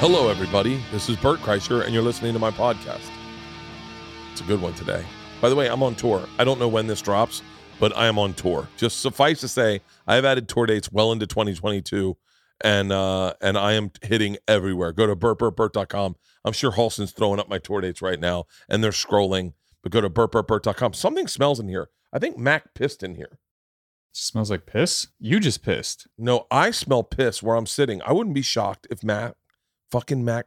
Hello, everybody. This is Bert Kreischer, and you're listening to my podcast. It's a good one today. By the way, I'm on tour. I don't know when this drops, but I am on tour. Just suffice to say, I have added tour dates well into 2022, and uh, and I am hitting everywhere. Go to bertbertbert.com. I'm sure Halston's throwing up my tour dates right now, and they're scrolling. But go to bertbertbert.com. Something smells in here. I think Mac pissed in here. smells like piss. You just pissed. No, I smell piss where I'm sitting. I wouldn't be shocked if Mac, fucking Mac,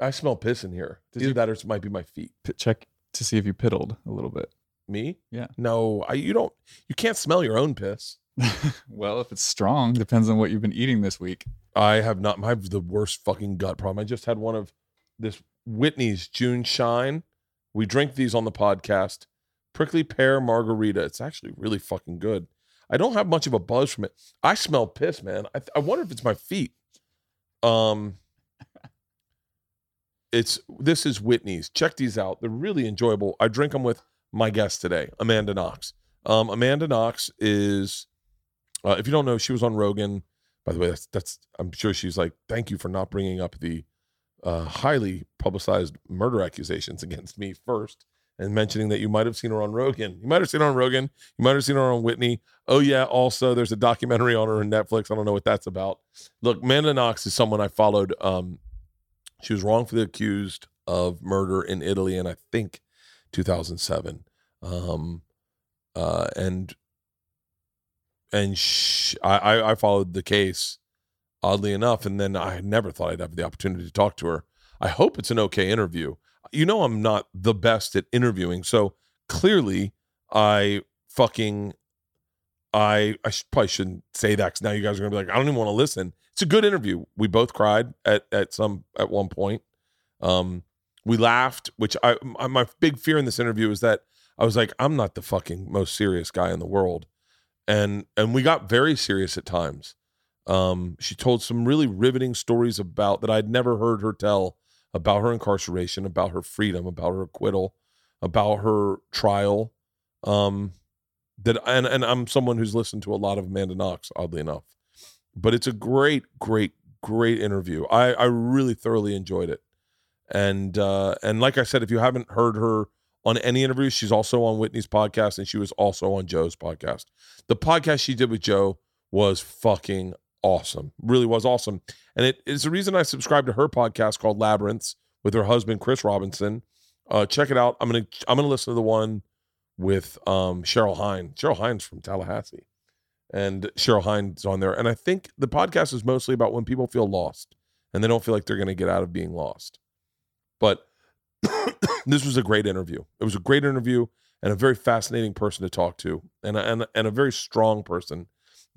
I smell piss in here. Did Either you- that or it might be my feet. P- check to see if you piddled a little bit. Me? Yeah. No, I, you don't. You can't smell your own piss. well, if it's strong, depends on what you've been eating this week. I have not. I have the worst fucking gut problem. I just had one of this Whitney's JuneShine. We drink these on the podcast. Prickly pear margarita. It's actually really fucking good. I don't have much of a buzz from it. I smell piss, man. I, I wonder if it's my feet. Um, it's this is Whitney's. Check these out. They're really enjoyable. I drink them with my guest today, Amanda Knox. Um, Amanda Knox is, uh, if you don't know, she was on Rogan. By the way, that's that's. I'm sure she's like, thank you for not bringing up the uh, highly publicized murder accusations against me first, and mentioning that you might have seen her on Rogan. You might have seen her on Rogan. You might have seen her on Whitney. Oh yeah, also there's a documentary on her on Netflix. I don't know what that's about. Look, Amanda Knox is someone I followed. Um, she was wrongfully accused of murder in Italy, in I think 2007. Um, uh, and and sh- I, I followed the case oddly enough, and then I never thought I'd have the opportunity to talk to her. I hope it's an okay interview. You know, I'm not the best at interviewing, so clearly I fucking I I probably shouldn't say that because now you guys are gonna be like, I don't even want to listen. It's a good interview. We both cried at at some at one point. Um, we laughed, which I my, big fear in this interview is that I was like, I'm not the fucking most serious guy in the world, and and we got very serious at times. Um, she told some really riveting stories about that I'd never heard her tell about her incarceration, about her freedom, about her acquittal, about her trial. Um, that and and I'm someone who's listened to a lot of Amanda Knox, oddly enough, but it's a great, great, great interview. I I really thoroughly enjoyed it, and uh, and like I said, if you haven't heard her on any interviews, she's also on Whitney's podcast, and she was also on Joe's podcast. The podcast she did with Joe was fucking awesome, really was awesome, and it is the reason I subscribed to her podcast called Labyrinths with her husband Chris Robinson. Uh, check it out. I'm gonna I'm gonna listen to the one with um Cheryl Hines. Cheryl Hine's from Tallahassee. And Cheryl Hine's on there. And I think the podcast is mostly about when people feel lost and they don't feel like they're going to get out of being lost. But this was a great interview. It was a great interview and a very fascinating person to talk to and a, and, and a very strong person.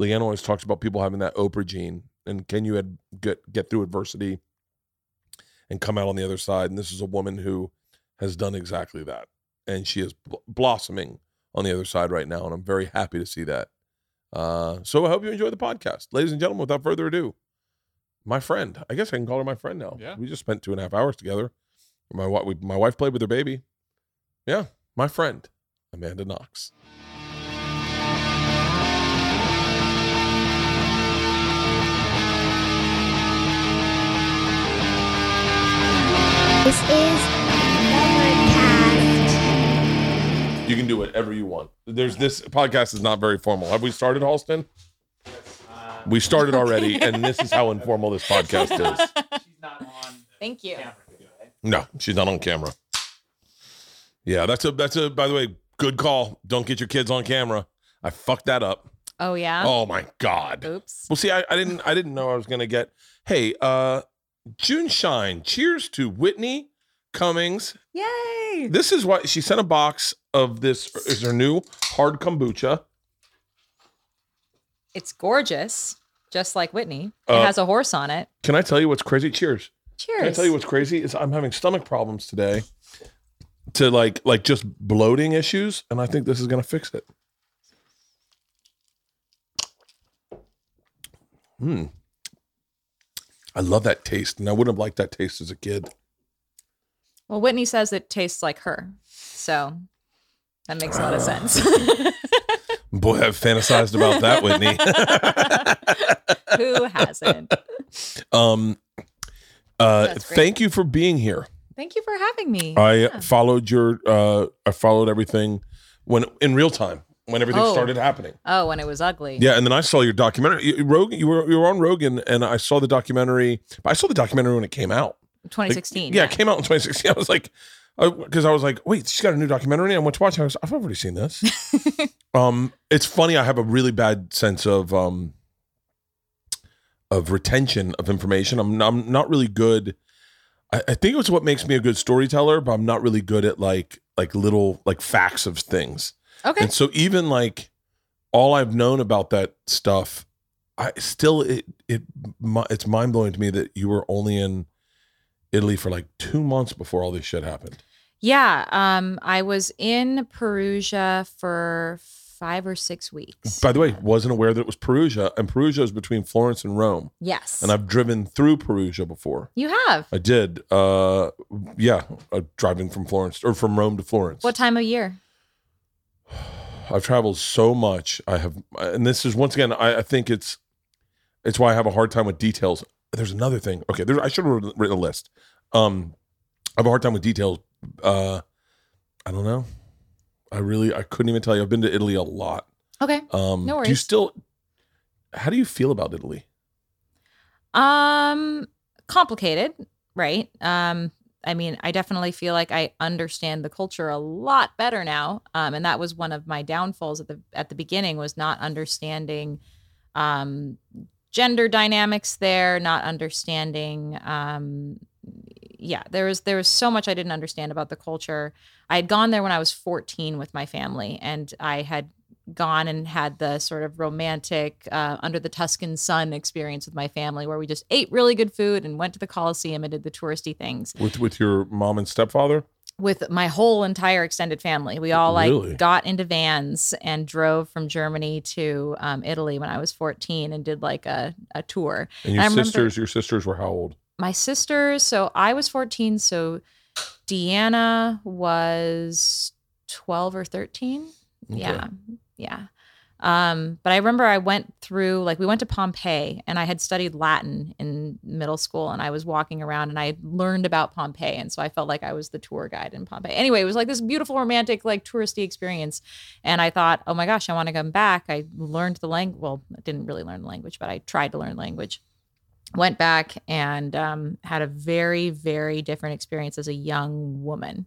Leanne always talks about people having that Oprah gene and can you ad- get, get through adversity and come out on the other side. And this is a woman who has done exactly that and she is bl- blossoming on the other side right now, and I'm very happy to see that. Uh, so I hope you enjoy the podcast, ladies and gentlemen. Without further ado, my friend. I guess I can call her my friend now. Yeah. we just spent two and a half hours together. My wife, we, my wife played with her baby. Yeah, my friend, Amanda Knox. This is You can do whatever you want. There's this podcast is not very formal. Have we started, Halston? We started already, and this is how informal this podcast is. She's not on. Thank you. No, she's not on camera. Yeah, that's a that's a by the way, good call. Don't get your kids on camera. I fucked that up. Oh yeah. Oh my god. Oops. Well, see, I, I didn't I didn't know I was gonna get. Hey, uh, JuneShine. Cheers to Whitney Cummings. Yay. This is what she sent a box of. This is her new hard kombucha. It's gorgeous, just like Whitney. It Uh, has a horse on it. Can I tell you what's crazy? Cheers. Cheers. Can I tell you what's crazy? Is I'm having stomach problems today. To like like just bloating issues, and I think this is gonna fix it. Hmm. I love that taste, and I wouldn't have liked that taste as a kid. Well, Whitney says it tastes like her. So that makes a lot of sense. Boy, I've fantasized about that, Whitney. Who hasn't? um, Uh, thank you for being here. Thank you for having me. I Yeah. followed your. Uh, I followed everything when in real time when everything Oh. started happening. oh, when it was ugly. Yeah, and then I saw your documentary. You, Rogan, you were you were on Rogan, and I saw the documentary. I saw the documentary when it came out. Like, 2016. yeah, it came out in 2016. I was like, because I was like, wait, she's got a new documentary. I went to watch. it. I was, I've already seen this. um, it's funny. I have a really bad sense of um of retention of information. I'm I'm not really good. I, I think it's what makes me a good storyteller, but I'm not really good at like like little like facts of things. okay. And so even like all I've known about that stuff, I still it it it's mind blowing to me that you were only in Italy for like two months before all this shit happened. Yeah. Um, I was in Perugia for five or six weeks. By the way, wasn't aware that it was Perugia, and Perugia is between Florence and Rome. yes. And I've driven through Perugia before. you have. I did. Uh, yeah, uh, driving from Florence or from Rome to Florence. What time of year? I've traveled so much. I have, and this is once again. I, I think it's, it's why I have a hard time with details. There's another thing. Okay, there, I should have written a list. Um, I have a hard time with details. Uh, I don't know. I really, I couldn't even tell you. I've been to Italy a lot. Okay. Um, No Do you still? How do you feel about Italy? Um, complicated, right? Um, I mean, I definitely feel like I understand the culture a lot better now. Um, and that was one of my downfalls at the at the beginning was not understanding um gender dynamics there, not understanding um yeah, there was there was so much I didn't understand about the culture. I had gone there when I was 14 with my family and I had gone and had the sort of romantic uh, under the Tuscan sun experience with my family where we just ate really good food and went to the Coliseum and did the touristy things With with your mom and stepfather? with my whole entire extended family. We all like Really? got into vans and drove from Germany to um, Italy when I was 14 and did like a, a tour. And your remember- sisters, your sisters were how old? My sisters, so I was 14, so Deanna was 12 or 13. Okay. Yeah. Yeah. Um, but I remember I went through like we went to Pompeii and I had studied Latin in middle school and I was walking around and I learned about Pompeii and so I felt like I was the tour guide in Pompeii. Anyway, it was like this beautiful romantic like touristy experience and I thought, "Oh my gosh, I want to come back." I learned the language. Well, I didn't really learn the language, but I tried to learn language. Went back and um, had a very very different experience as a young woman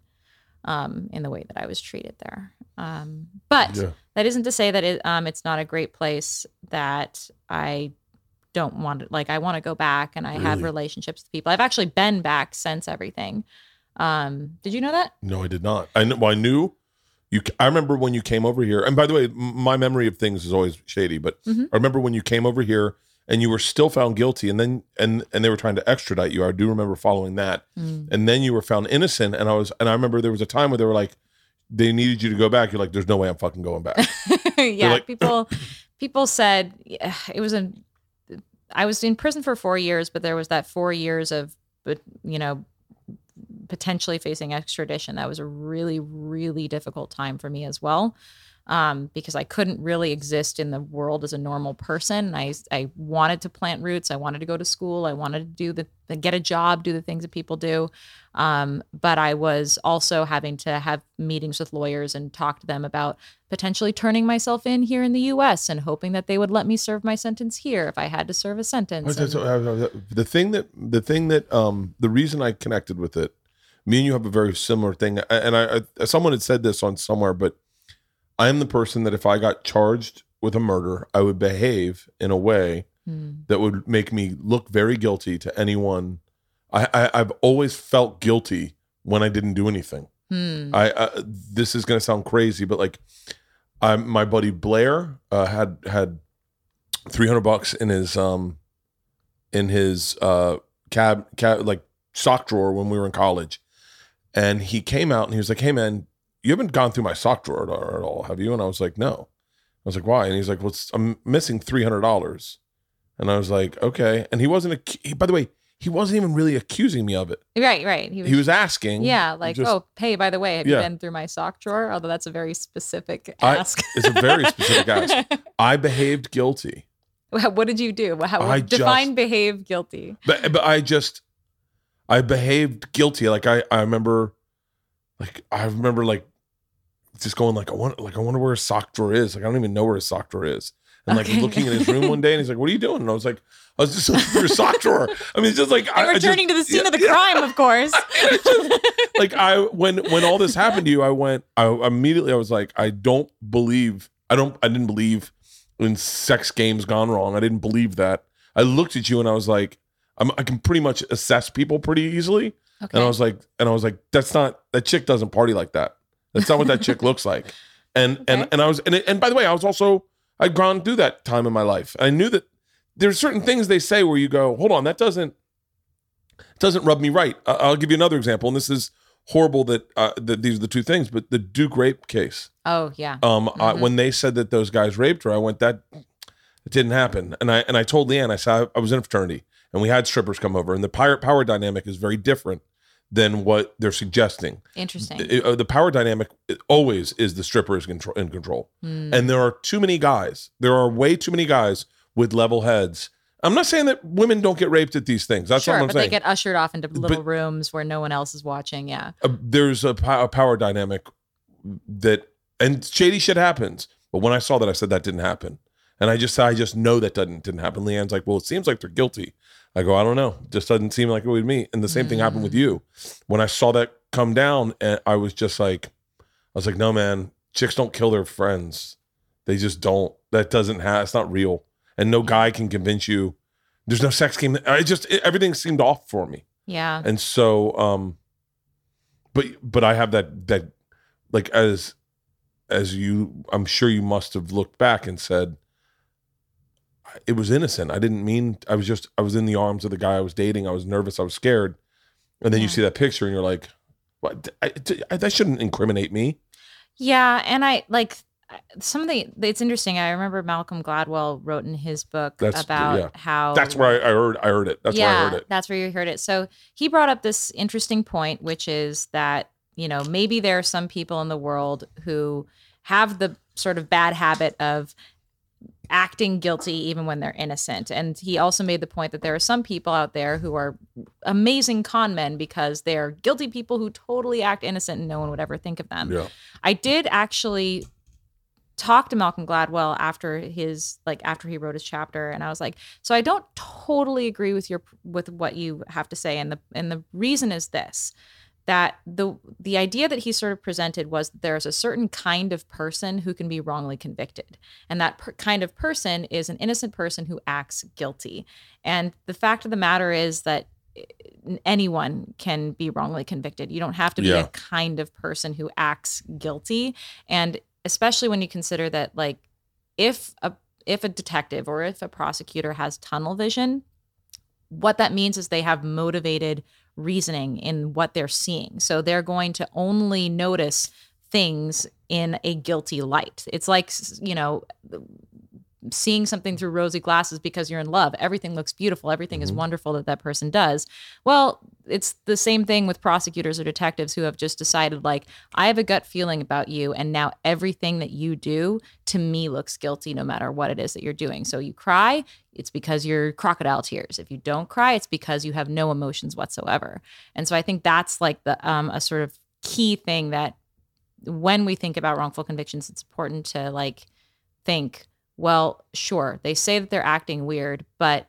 um, in the way that I was treated there. Um, but Yeah. that isn't to say that it, um, it's not a great place that I don't want to like I want to go back and I have relationships with people. I've actually been back since everything. Um, did you know that? No, I did not. I kn- well, I knew you. I remember when you came over here. And by the way, my memory of things is always shady. But Mhm. I remember when you came over here and you were still found guilty, and then and and they were trying to extradite you. I do remember following that. Mm. And then you were found innocent. And I was. And I remember there was a time where they were like, they needed you to go back. You're like, there's no way I'm fucking going back. yeah, like- people people said yeah, it was a I was in prison for 4 years, but there was that 4 years of but you know potentially facing extradition. That was a really really difficult time for me as well. Um, because I couldn't really exist in the world as a normal person. I I wanted to plant roots. I wanted to go to school. I wanted to do the, the get a job, do the things that people do. Um, but I was also having to have meetings with lawyers and talk to them about potentially turning myself in here in the U.S. and hoping that they would let me serve my sentence here if I had to serve a sentence. And- so, uh, the thing that the thing that um the reason I connected with it, me and you have a very similar thing, and I, I someone had said this on somewhere, but I am the person that if I got charged with a murder, I would behave in a way Hmm. that would make me look very guilty to anyone. I, I I've always felt guilty when I didn't do anything. Hmm. I uh, this is gonna sound crazy, but like, I my buddy Blair uh, had had three hundred bucks in his um in his uh cab cab like sock drawer when we were in college, and he came out and he was like, "Hey man, you haven't gone through my sock drawer at all, at all, have you?" And I was like, "No." I was like, "Why?" And he's like, "Well, I'm missing three hundred dollars," and I was like, "Okay." And he wasn't. Ac- he, by the way, he wasn't even really accusing me of it. Right, right. He was, He was asking. yeah, like, just- oh, hey, by the way, have Yeah. you been through my sock drawer? Although that's a very specific I- ask. it's a very specific ask. I behaved guilty. what did you do? How, I define just- behave guilty. But but I just I behaved guilty. Like I, I remember, like I remember, like just going like I want, like I wonder where his sock drawer is. Like I don't even know where his sock drawer is. And like Okay. looking in his room one day, and he's like, "What are you doing?" And I was like, "I was just looking for your sock drawer." I mean, it's just like I, And I just- returning to the scene yeah, of the yeah. crime, of course. like I when when all this happened to you, I went. I immediately I was like, I don't believe. I don't. I didn't believe in sex games gone wrong. I didn't believe that. I looked at you and I was like, I'm, I can pretty much assess people pretty easily. okay. And I was like, and I was like, that's not that chick doesn't party like that. That's not what that chick looks like. And and Okay. and I was and and by the way, I was also I'd gone through that time in my life. I knew that there's certain things they say where you go, hold on, that doesn't doesn't rub me right. I- I'll give you another example, and this is horrible that uh, that these are the two things, but the Duke rape case. oh yeah. Um, I, Mhm. when they said that those guys raped her, I went that it didn't happen, and I and I told Leanne, I said I, I was in a fraternity, and we had strippers come over, and the pirate power dynamic is very different than what they're suggesting. Interesting. It- uh, the power dynamic always is the stripper is control, in control, Hmm. and there are too many guys. There are way too many guys with level heads. I'm not saying that women don't get raped at these things. That's sure, what I'm saying. but saying. they get ushered off into little But- rooms where no one else is watching. Yeah. uh, there's a, a power dynamic that and shady shit happens but when i saw that i said that didn't happen and i just i just know that doesn't didn't happen leanne's like well it seems like they're guilty i go i don't know. Just doesn't seem like it would me. And the same thing happened with you. When i saw that come down and i was just like i was like no man. Chicks don't kill their friends. They just don't. That doesn't have it's not real. And no guy can convince you. There's no sex game. I just it, everything seemed off for me. Yeah. and so um but but i have that that like as as you i'm sure you must have looked back and said it was innocent i didn't mean i was just i was in the arms of the guy i was dating i was nervous i was scared and then you see that picture and you're like what I, I, that shouldn't incriminate me Yeah, and I like some of the. It's interesting. I remember Malcolm Gladwell wrote in his book That's- about yeah. how that's where I, I heard i heard it that's yeah, where i heard it That's where you heard it. So he brought up this interesting point, which is that, you know, maybe there are some people in the world who have the sort of bad habit of acting guilty even when they're innocent. And he also made the point that there are some people out there who are amazing con men because they're guilty people who totally act innocent and no one would ever think of them. yeah I did actually talk to Malcolm Gladwell after his like after he wrote his chapter and I was like so I don't totally agree with your with what you have to say and the and the reason is this that the the idea that he sort of presented was that there's a certain kind of person who can be wrongly convicted. And that per- kind of person is an innocent person who acts guilty. And the fact of the matter is that eh, anyone can be wrongly convicted. You don't have to be Yeah. a kind of person who acts guilty. And especially when you consider that like if a if a detective or if a prosecutor has tunnel vision what that means is they have motivated reasoning in what they're seeing. So they're going to only notice things in a guilty light. It's like you know seeing something through rosy glasses because you're in love. Everything looks beautiful. Everything is Mhm. wonderful that that person does. Well it's the same thing with prosecutors or detectives who have just decided like i have a gut feeling about you and now everything that you do to me looks guilty no matter what it is that you're doing. So you cry it's because you're crocodile tears. If you don't cry it's because you have no emotions whatsoever. And so i think that's like the um a sort of key thing that when we think about wrongful convictions it's important to like think well sure they say that they're acting weird but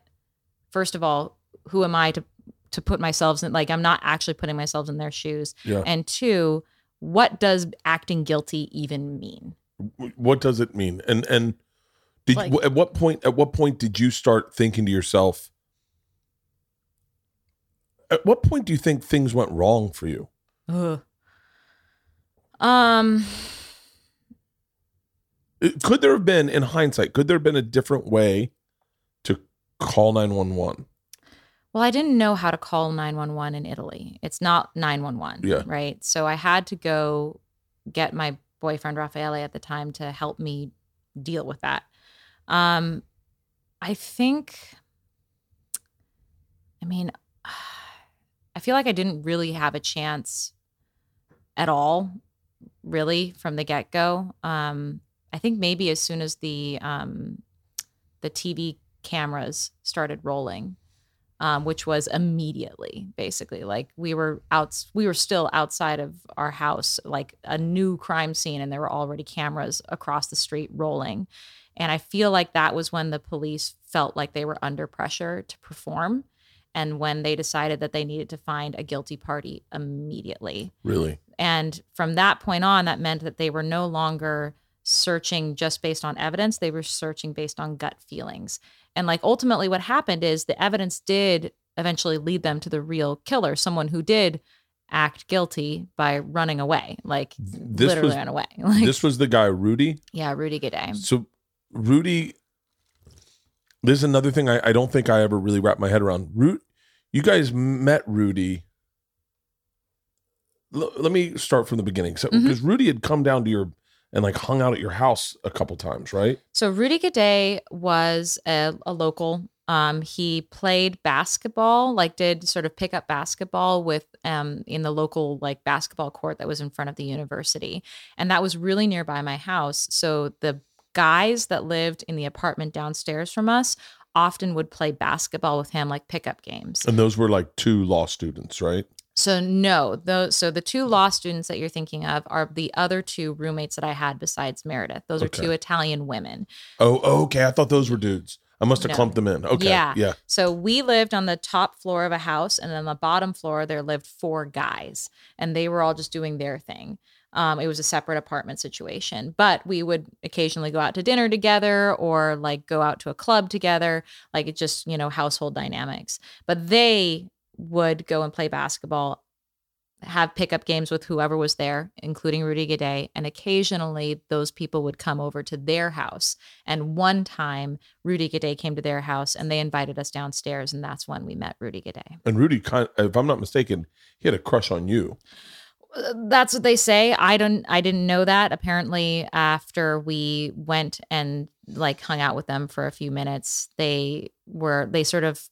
first of all who am i to to put myself in like i'm not actually putting myself in their shoes. Yeah. And two what does acting guilty even mean? What does it mean? And and did Like- at what point at what point did you start thinking to yourself at what point do you think things went wrong for you? Ugh. um could there have been in hindsight could there have been a different way to call 911 Well, I didn't know how to call 911 in Italy. It's not 911, Yeah. right? So I had to go get my boyfriend Raffaele at the time to help me deal with that. Um I think I mean I feel like I didn't really have a chance at all really from the get-go. Um I think maybe as soon as the um the TV cameras started rolling um, which was immediately, basically. Like we were out, we were still outside of our house, like a new crime scene, and there were already cameras across the street rolling. And I feel like that was when the police felt like they were under pressure to perform. And when they decided that they needed to find a guilty party immediately. Really? And from that point on, that meant that they were no longer searching just based on evidence, they were searching based on gut feelings. And like ultimately, what happened is the evidence did eventually lead them to the real killer, someone who did act guilty by running away, like This literally was ran away. Like, this was the guy Rudy. yeah, Rudy Guede. So Rudy, this is another thing I, I don't think I ever really wrapped my head around. Root, you guys met Rudy. L- let me start from the beginning. So mm-hmm. because Rudy had come down to your and like hung out at your house a couple times, right? So Rudy Guede was a, a local. Um, he played basketball, like did sort of pick up basketball with um in the local like basketball court that was in front of the university, and that was really nearby my house. So the guys that lived in the apartment downstairs from us often would play basketball with him, like pickup games. And those were like two law students, right? So no, those so the two law students that you're thinking of are the other two roommates that I had besides Meredith. Those are Okay. two Italian women. Oh, okay. I thought those were dudes. I must have No. clumped them in. Okay. Yeah. Yeah. So we lived on the top floor of a house, and on the bottom floor there lived four guys, and they were all just doing their thing. Um, it was a separate apartment situation, but we would occasionally go out to dinner together or like go out to a club together, like it just you know household dynamics. But they would go and play basketball, have pickup games with whoever was there, including Rudy Guede, and occasionally those people would come over to their house. And one time Rudy Guede came to their house and they invited us downstairs, and that's when we met Rudy Guede. And Rudy, if I'm not mistaken, he had a crush on you. That's what they say. I don't. I didn't know that. Apparently, after we went and like hung out with them for a few minutes, they were they sort of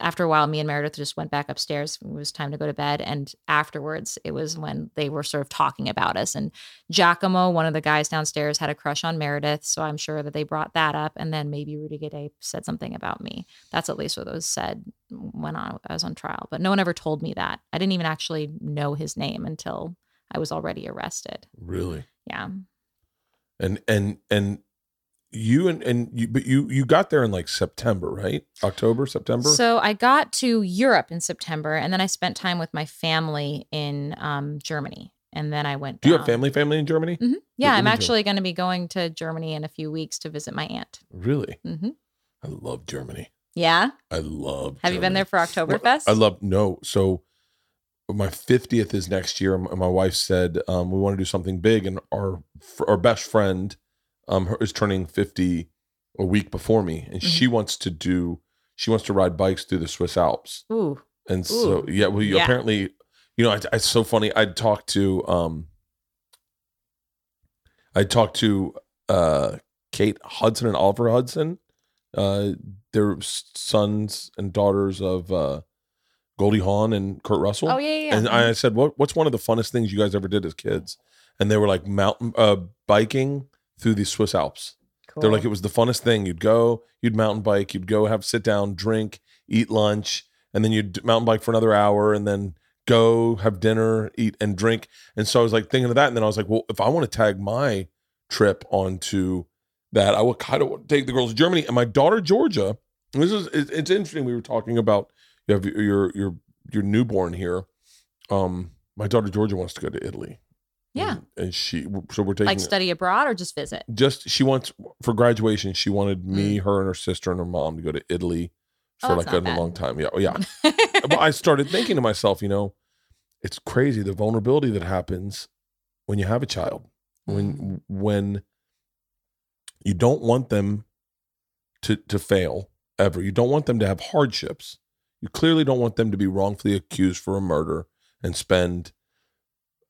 after a while. Me and Meredith just went back upstairs. It was time to go to bed, and afterwards, it was when they were sort of talking about us. And Giacomo, one of the guys downstairs, had a crush on Meredith, so I'm sure that they brought that up. And then maybe Rudy Guede said something about me. That's at least what was said when I was on trial. But no one ever told me that. I didn't even actually know his name until I was already arrested. Really? Yeah. And and and you and and you but you you got there in like September, right? October, September? So I got to Europe in September, and then I spent time with my family in um, Germany, and then I went. Do you have family family in Germany? Mhm. Yeah, I'm actually going to be going to Germany in a few weeks to visit my aunt. Really? hmm I love Germany. Yeah. I love Have you been there for Oktoberfest? I love no. So my 50th is next year. and My wife said um, we want to do something big, and our our best friend um, her, is turning 50 a week before me, and she Mm-hmm. wants to do she wants to ride bikes through the Swiss Alps. Ooh. And so Ooh. yeah, well, you Yeah. apparently, you know, I, it's so funny. I'd talked to um, I talked to uh, Kate Hudson and Oliver Hudson. Uh, they're sons and daughters of uh, Goldie Hawn and Kurt Russell. Oh yeah, yeah. And I said, "What? What's one of the funnest things you guys ever did as kids?" And they were like mountain uh, biking through the Swiss Alps. cool. They're like, it was the funnest thing. You'd go, you'd mountain bike, you'd go have sit down, drink, eat lunch, and then you'd mountain bike for another hour, and then go have dinner, eat and drink. And so I was like thinking of that, and then I was like, well, if I want to tag my trip onto that, I would kind of take the girls to Germany. And my daughter Georgia, this is it's interesting. We were talking about you have your your your newborn here. Um, my daughter Georgia wants to go to Italy. Yeah. and, and she so we're taking like study abroad or just visit. just she wants for graduation she wanted me her and her sister and her mom to go to italy Mm. Oh, for like a, bad. long time yeah yeah but i started thinking to myself you know it's crazy the vulnerability that happens when you have a child when Mm. when you don't want them to to fail ever you don't want them to have hardships you clearly don't want them to be wrongfully accused for a murder and spend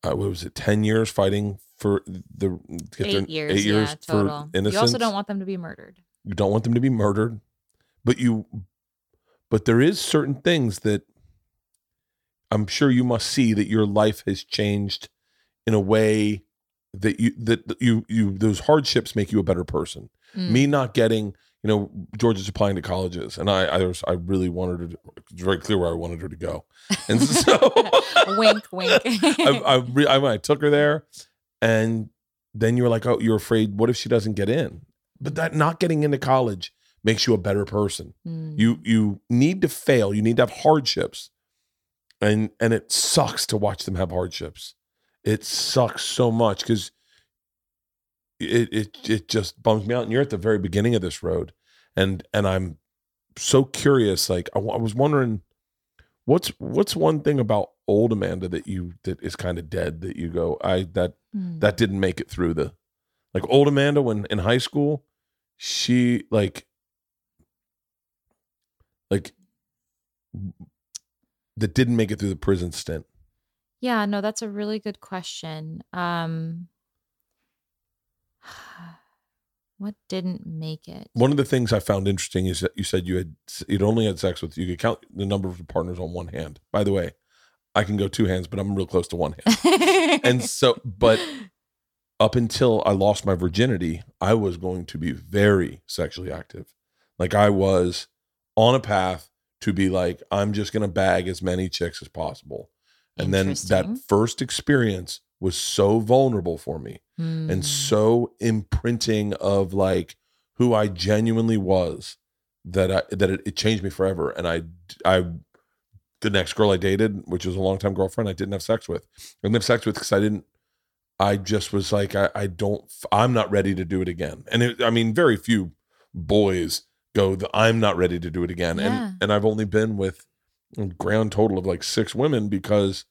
uh, what was it 10 years fighting for the get their- eight years. eight years yeah, total. for innocence You also don't want them to be murdered. you don't want them to be murdered but you but there is certain things that i'm sure you must see that your life has changed in a way that you that you you those hardships make you a better person Mm. me not getting you know, Georgia's applying to colleges, and I, I was, I really wanted her. To, it's very clear where I wanted her to go, and so wink, wink. I, I, re- I, I took her there, and then you were like, oh, you're afraid. What if she doesn't get in? But that not getting into college makes you a better person. Mm. You you need to fail. You need to have hardships, and and it sucks to watch them have hardships. It sucks so much because it it it just bums me out. And you're at the very beginning of this road, and and I'm so curious. Like I, I was wondering, what's what's one thing about old Amanda that you that is kind of dead that you go I that Mm. that didn't make it through the like old Amanda when in high school, she like like that didn't make it through the prison stint. Yeah, no, that's a really good question. Um what didn't make it? One of the things I found interesting is that you said you had you'd only had sex with you could count the number of partners on one hand. By the way, I can go two hands, but I'm real close to one hand. And so, but up until I lost my virginity, I was going to be very sexually active. Like I was on a path to be like, I'm just going to bag as many chicks as possible. And then that first experience was so vulnerable for me Mm. and so imprinting of like who I genuinely was that I, that it, it changed me forever. And I, I, the next girl I dated, which was a longtime girlfriend, I didn't have sex with. I didn't have sex with because I didn't. I just was like, I, I don't. I'm not ready to do it again. And it, I mean, very few boys go. The, I'm not ready to do it again. Yeah. And and I've only been with a grand total of like six women because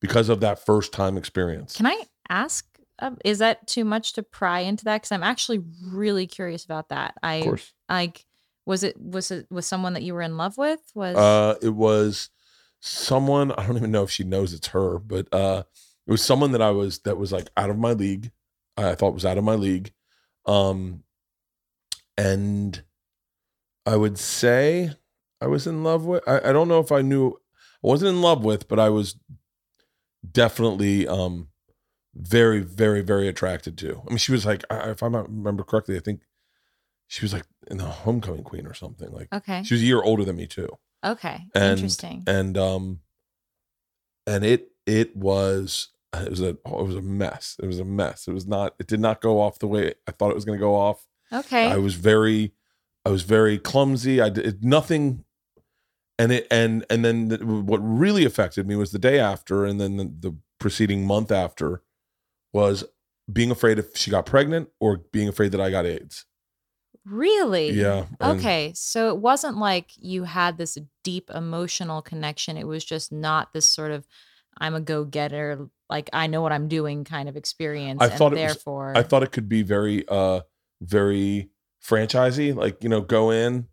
because of that first time experience. Can I ask um, is that too much to pry into that cuz I'm actually really curious about that. I of course. like was it was it was someone that you were in love with? Was Uh, it was someone I don't even know if she knows it's her, but uh, it was someone that I was that was like out of my league. I thought was out of my league, um, and I would say I was in love with. I, I don't know if I knew I wasn't in love with, but I was definitely um very very very attracted to. I mean, she was like, I- if I remember correctly, I think she was like in the homecoming queen or something. Like okay. she was a year older than me too Okay. and Interesting. and um and it it was it was a it was a mess it was a mess it was not it did not go off the way i thought it was going to go off okay. i was very i was very clumsy i did nothing and it and and then the, what really affected me was the day after and then the, the preceding month after was being afraid if she got pregnant or being afraid that i got aids really? yeah and- Okay, so it wasn't like you had this deep emotional connection. It was just not this sort of I'm a go getter, like I know what I'm doing kind of experience. I and thought it was- therefore, I thought it could be very uh very franchisey, like you know, go in,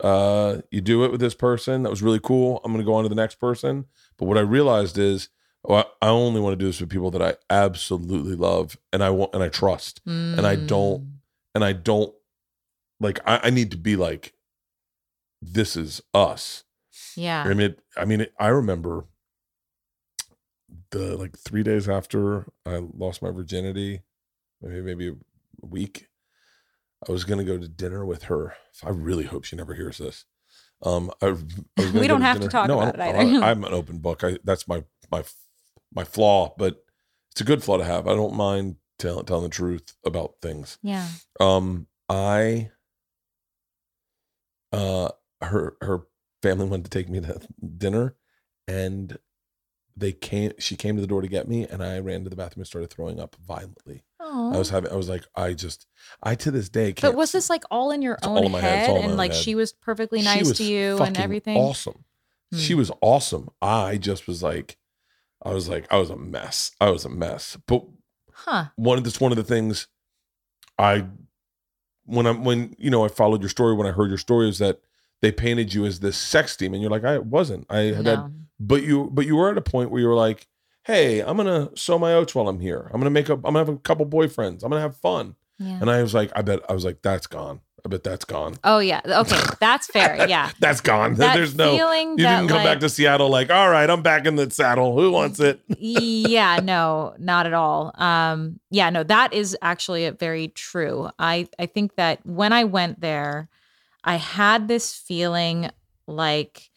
uh, you do it with this person. That was really cool. I'm gonna go on to the next person. But what I realized is oh, I I only want to do this with people that I absolutely love and I want and I trust. and I don't- Mm. And I don't like I, I need to be like, this is us. Yeah. I mean, it, I mean, it, I remember the like three days after I lost my virginity, maybe maybe a week. I was gonna go to dinner with her. I really hope she never hears this. Um, I, I was We don't have to talk no, about it either. I, I'm an open book. I that's my my my flaw, but it's a good flaw to have. I don't mind telling telling the truth about things Yeah. um i uh her her family wanted to take me to dinner and they came she came to the door to get me and i ran to the bathroom and started throwing up violently Oh. i was having i was like i just i to this day can't but was this like all in your own in head. Head, all in my and like head. she was perfectly nice was to you and everything? awesome she Hmm. was awesome i just was like i was like i was a mess i was a mess but Huh. one of that's one of the things I when I'm when you know I followed your story when I heard your story is that they painted you as this sex demon. You're like I wasn't. I had, No. had but you but you were at a point where you were like, hey, I'm gonna sow my oats while I'm here. I'm gonna make up. I'm gonna have a couple boyfriends. I'm gonna have fun. Yeah. And I was like, I bet I was like, that's gone. I bet that's gone. Oh yeah. Okay, that's fair. Yeah. That's gone. That There's no. feeling You didn't come like, back to Seattle like, all right, I'm back in the saddle. Who wants it? yeah no not at all um yeah no that is actually a very true i i think that when i went there I had this feeling like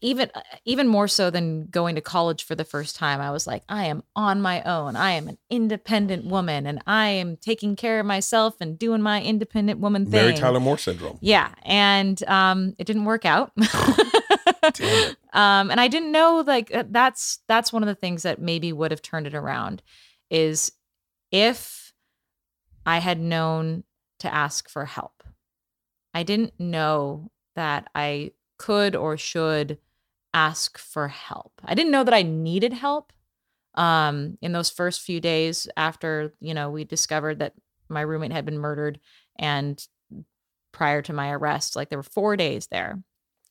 even even more so than going to college for the first time i was like i am on my own i am an independent woman and i am taking care of myself and doing my independent woman thing Mary Tyler Moore syndrome. yeah and um it didn't work out Damn it. um and i didn't know like uh, that's that's one of the things that maybe would have turned it around is if i had known to ask for help i didn't know that i could or should ask for help i didn't know that i needed help um in those first few days after you know we discovered that my roommate had been murdered and prior to my arrest like there were 4 days there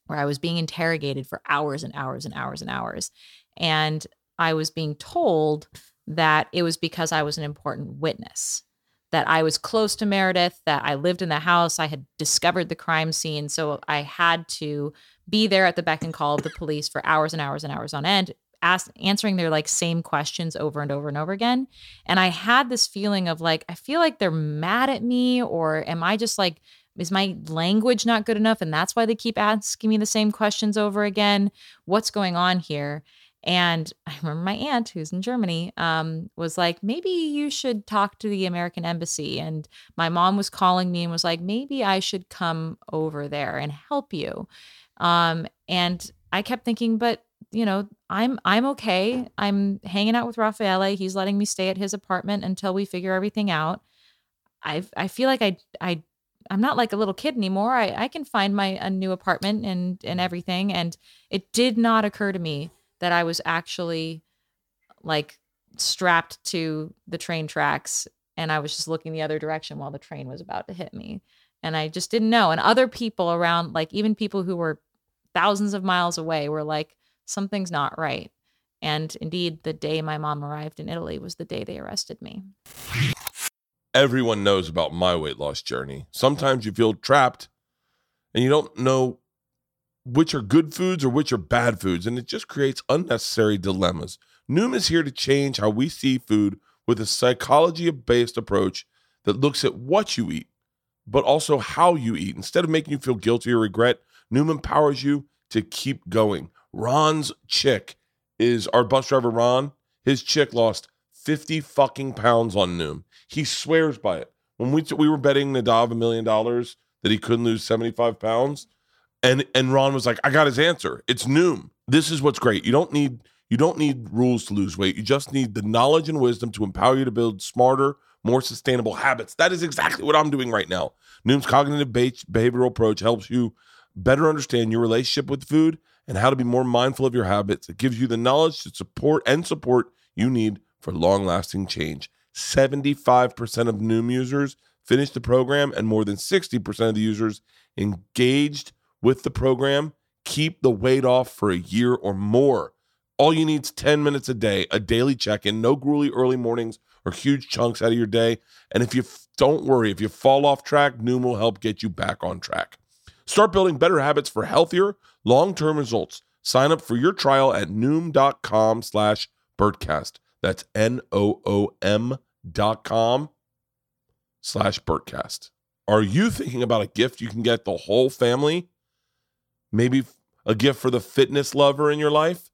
where I was being interrogated for hours and hours and hours and hours. And I was being told that it was because I was an important witness, that I was close to Meredith, that I lived in the house, I had discovered the crime scene. So I had to be there at the beck and call of the police for hours and hours and hours on end. Ask, answering their like same questions over and over and over again. And I had this feeling of like, I feel like they're mad at me, or am I just like is my language not good enough and that's why they keep asking me the same questions over again what's going on here and i remember my aunt who's in germany um, was like maybe you should talk to the american embassy. And my mom was calling me and was like maybe i should come over there and help you. Um, and i kept thinking but you know i'm i'm okay. I'm hanging out with raffaele he's letting me stay at his apartment until we figure everything out. I i feel like i i I'm not like a little kid anymore. I, I can find my a new apartment and and everything. And it did not occur to me that I was actually like strapped to the train tracks and I was just looking the other direction while the train was about to hit me. And I just didn't know. And other people around, like even people who were thousands of miles away, were like, something's not right. And indeed, the day my mom arrived in Italy was the day they arrested me. Everyone knows about my weight loss journey. Sometimes you feel trapped and you don't know which are good foods or which are bad foods, and it just creates unnecessary dilemmas. Noom is here to change how we see food with a psychology based approach that looks at what you eat, but also how you eat. Instead of making you feel guilty or regret, Noom empowers you to keep going. Ron's chick is our bus driver, Ron. His chick lost 50 fucking pounds on Noom. He swears by it. When we, we were betting Nadav a million dollars that he couldn't lose 75 pounds, and and Ron was like, I got his answer. It's Noom. This is what's great. You don't need you don't need rules to lose weight. You just need the knowledge and wisdom to empower you to build smarter, more sustainable habits. That is exactly what I'm doing right now. Noom's cognitive behavioral approach helps you better understand your relationship with food and how to be more mindful of your habits. It gives you the knowledge to support and support you need for long-lasting change. 75% of Noom users finish the program and more than 60% of the users engaged with the program keep the weight off for a year or more. All you need is 10 minutes a day, a daily check in, no grueling early mornings or huge chunks out of your day. And if you f- don't worry, if you fall off track, Noom will help get you back on track. Start building better habits for healthier, long-term results. Sign up for your trial at noom.com slash Bertcast. That's N-O-O-M dot com slash Bertcast. Are you thinking about a gift you can get the whole family? Maybe a gift for the fitness lover in your life?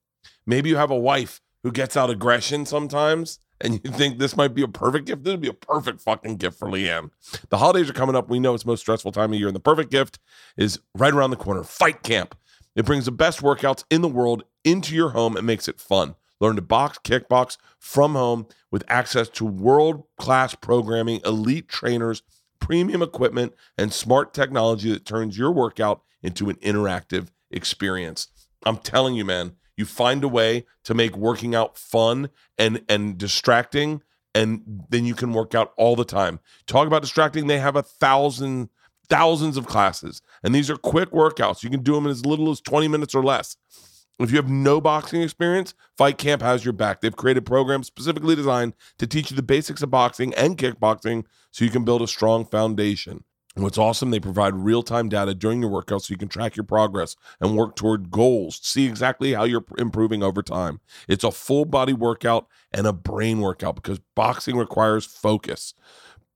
Maybe you have a wife who gets out aggression sometimes and you think this might be a perfect gift. This would be a perfect fucking gift for Leanne. The holidays are coming up. We know it's most stressful time of year, and the perfect gift is right around the corner Fight Camp. It brings the best workouts in the world into your home and makes it fun. Learn to box, kickbox from home with access to world class programming, elite trainers, premium equipment, and smart technology that turns your workout into an interactive experience. I'm telling you, man, you find a way to make working out fun and and distracting and then you can work out all the time. Talk about distracting. They have a thousand thousands of classes and these are quick workouts. You can do them in as little as 20 minutes or less if you have no boxing experience fight camp has your back they've created programs specifically designed to teach you the basics of boxing and kickboxing so you can build a strong foundation and what's awesome, they provide real time data during your workout so you can track your progress and work toward goals, see exactly how you're improving over time. It's a full body workout and a brain workout because boxing requires focus.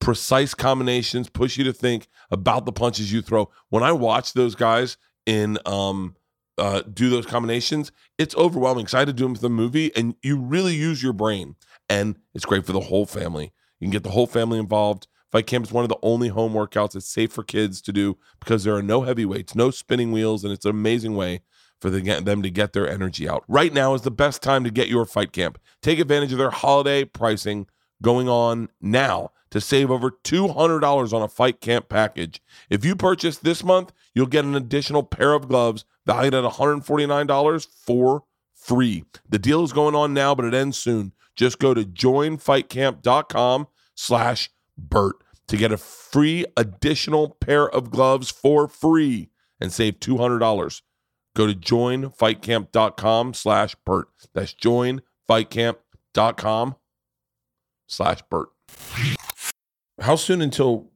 precise combinations, push you to think about the punches you throw. When I watch those guys in um uh, do those combinations, it's overwhelming. Because I had to do them for the movie, and you really use your brain, and it's great for the whole family. You can get the whole family involved. Fight Camp is one of the only home workouts that's safe for kids to do because there are no heavy weights, no spinning wheels, and it's an amazing way for the, them to get their energy out. Right now is the best time to get your Fight Camp. Take advantage of their holiday pricing going on now to save over $200 on a Fight Camp package. If you purchase this month, you'll get an additional pair of gloves valued at $149 for free. The deal is going on now, but it ends soon. Just go to joinfightcamp.com slash Bert to get a free additional pair of gloves for free and save $200. Go to joinfightcamp.com slash Bert. That's joinfightcamp.com slash Bert. How soon until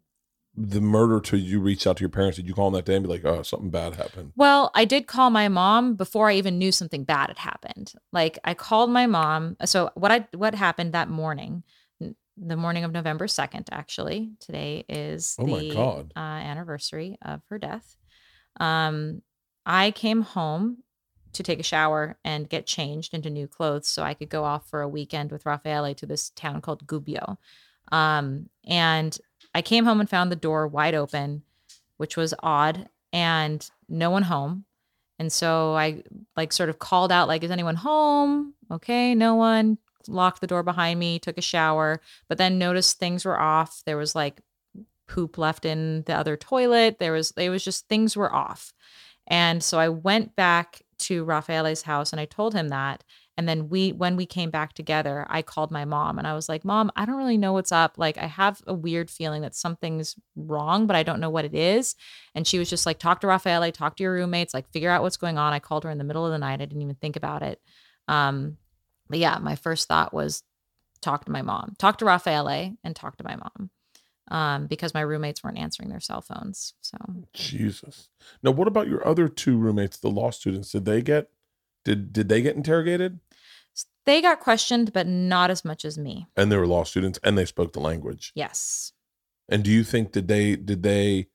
the murder to you reach out to your parents? Did you call them that day and be like, oh, something bad happened? Well, I did call my mom before I even knew something bad had happened. Like I called my mom. So what I what happened that morning, the morning of November 2nd, actually. Today is Oh the God. Uh, anniversary of her death. Um, I came home to take a shower and get changed into new clothes so I could go off for a weekend with Raffaele to this town called Gubbio. Um, and I came home and found the door wide open, which was odd, and no one home. And so I like sort of called out, like, is anyone home? Okay, no one. Locked the door behind me, took a shower, but then noticed things were off. There was like poop left in the other toilet. There was it was just things were off. And so I went back to Raffaele's house and I told him that. And then we, when we came back together, I called my mom and I was like, Mom, I don't really know what's up. Like, I have a weird feeling that something's wrong, but I don't know what it is. And she was just like, Talk to Raffaele, talk to your roommates, like, figure out what's going on. I called her in the middle of the night. I didn't even think about it. Um, but yeah, my first thought was talk to my mom, talk to Raffaele, and talk to my mom um, because my roommates weren't answering their cell phones. So Jesus. Now, what about your other two roommates, the law students? Did they get did did they get interrogated? they got questioned, but not as much as me. And they were law students, and they spoke the language. Yes. And do you think did they did they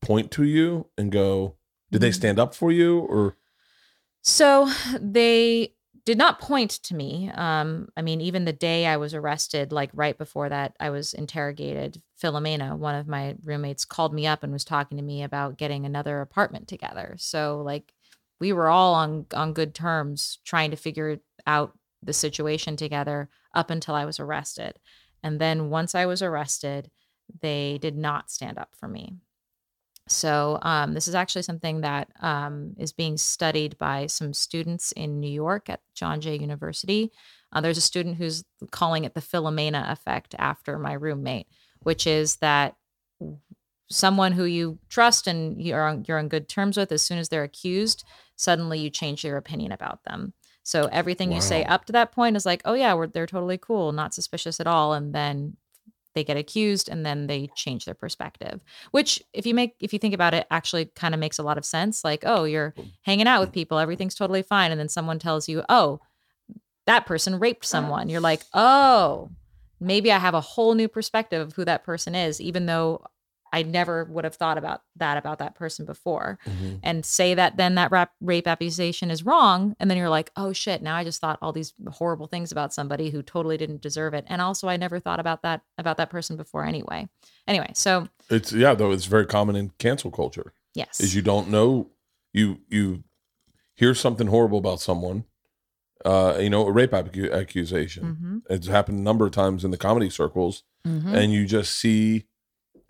point to you and go? Did they Mm. stand up for you or? So they did not point to me. Um, I mean, even the day I was arrested, like right before that, I was interrogated. Philomena, one of my roommates, called me up and was talking to me about getting another apartment together. So like we were all on on good terms trying to figure out the situation together up until I was arrested. And then once I was arrested, they did not stand up for me. So um, this is actually something that um, is being studied by some students in New York at John Jay University. Uh, there's a student who's calling it the Philomena effect after my roommate, which is that someone who you trust and you're on, you're on good terms with, as soon as they're accused, suddenly you change your opinion about them. So everything you say up to that point is like, oh yeah, we're, they're totally cool, not suspicious at all, and then they get accused, and then they change their perspective which if you make if you think about it actually kind of makes a lot of sense like oh you're hanging out with people everything's totally fine and then someone tells you oh that person raped someone you're like oh maybe i have a whole new perspective of who that person is even though i never would have thought about that about that person before. And say that then that rap, rape accusation is wrong and then you're like oh shit now i just thought all these horrible things about somebody who totally didn't deserve it. And also i never thought about that about that person before anyway. Anyway so It's yeah, though it's very common in cancel culture. yes. Is you don't know you you hear something horrible about someone, uh, you know, a rape accu- accusation. hmm It's happened a number of times in the comedy circles, hmm and you just see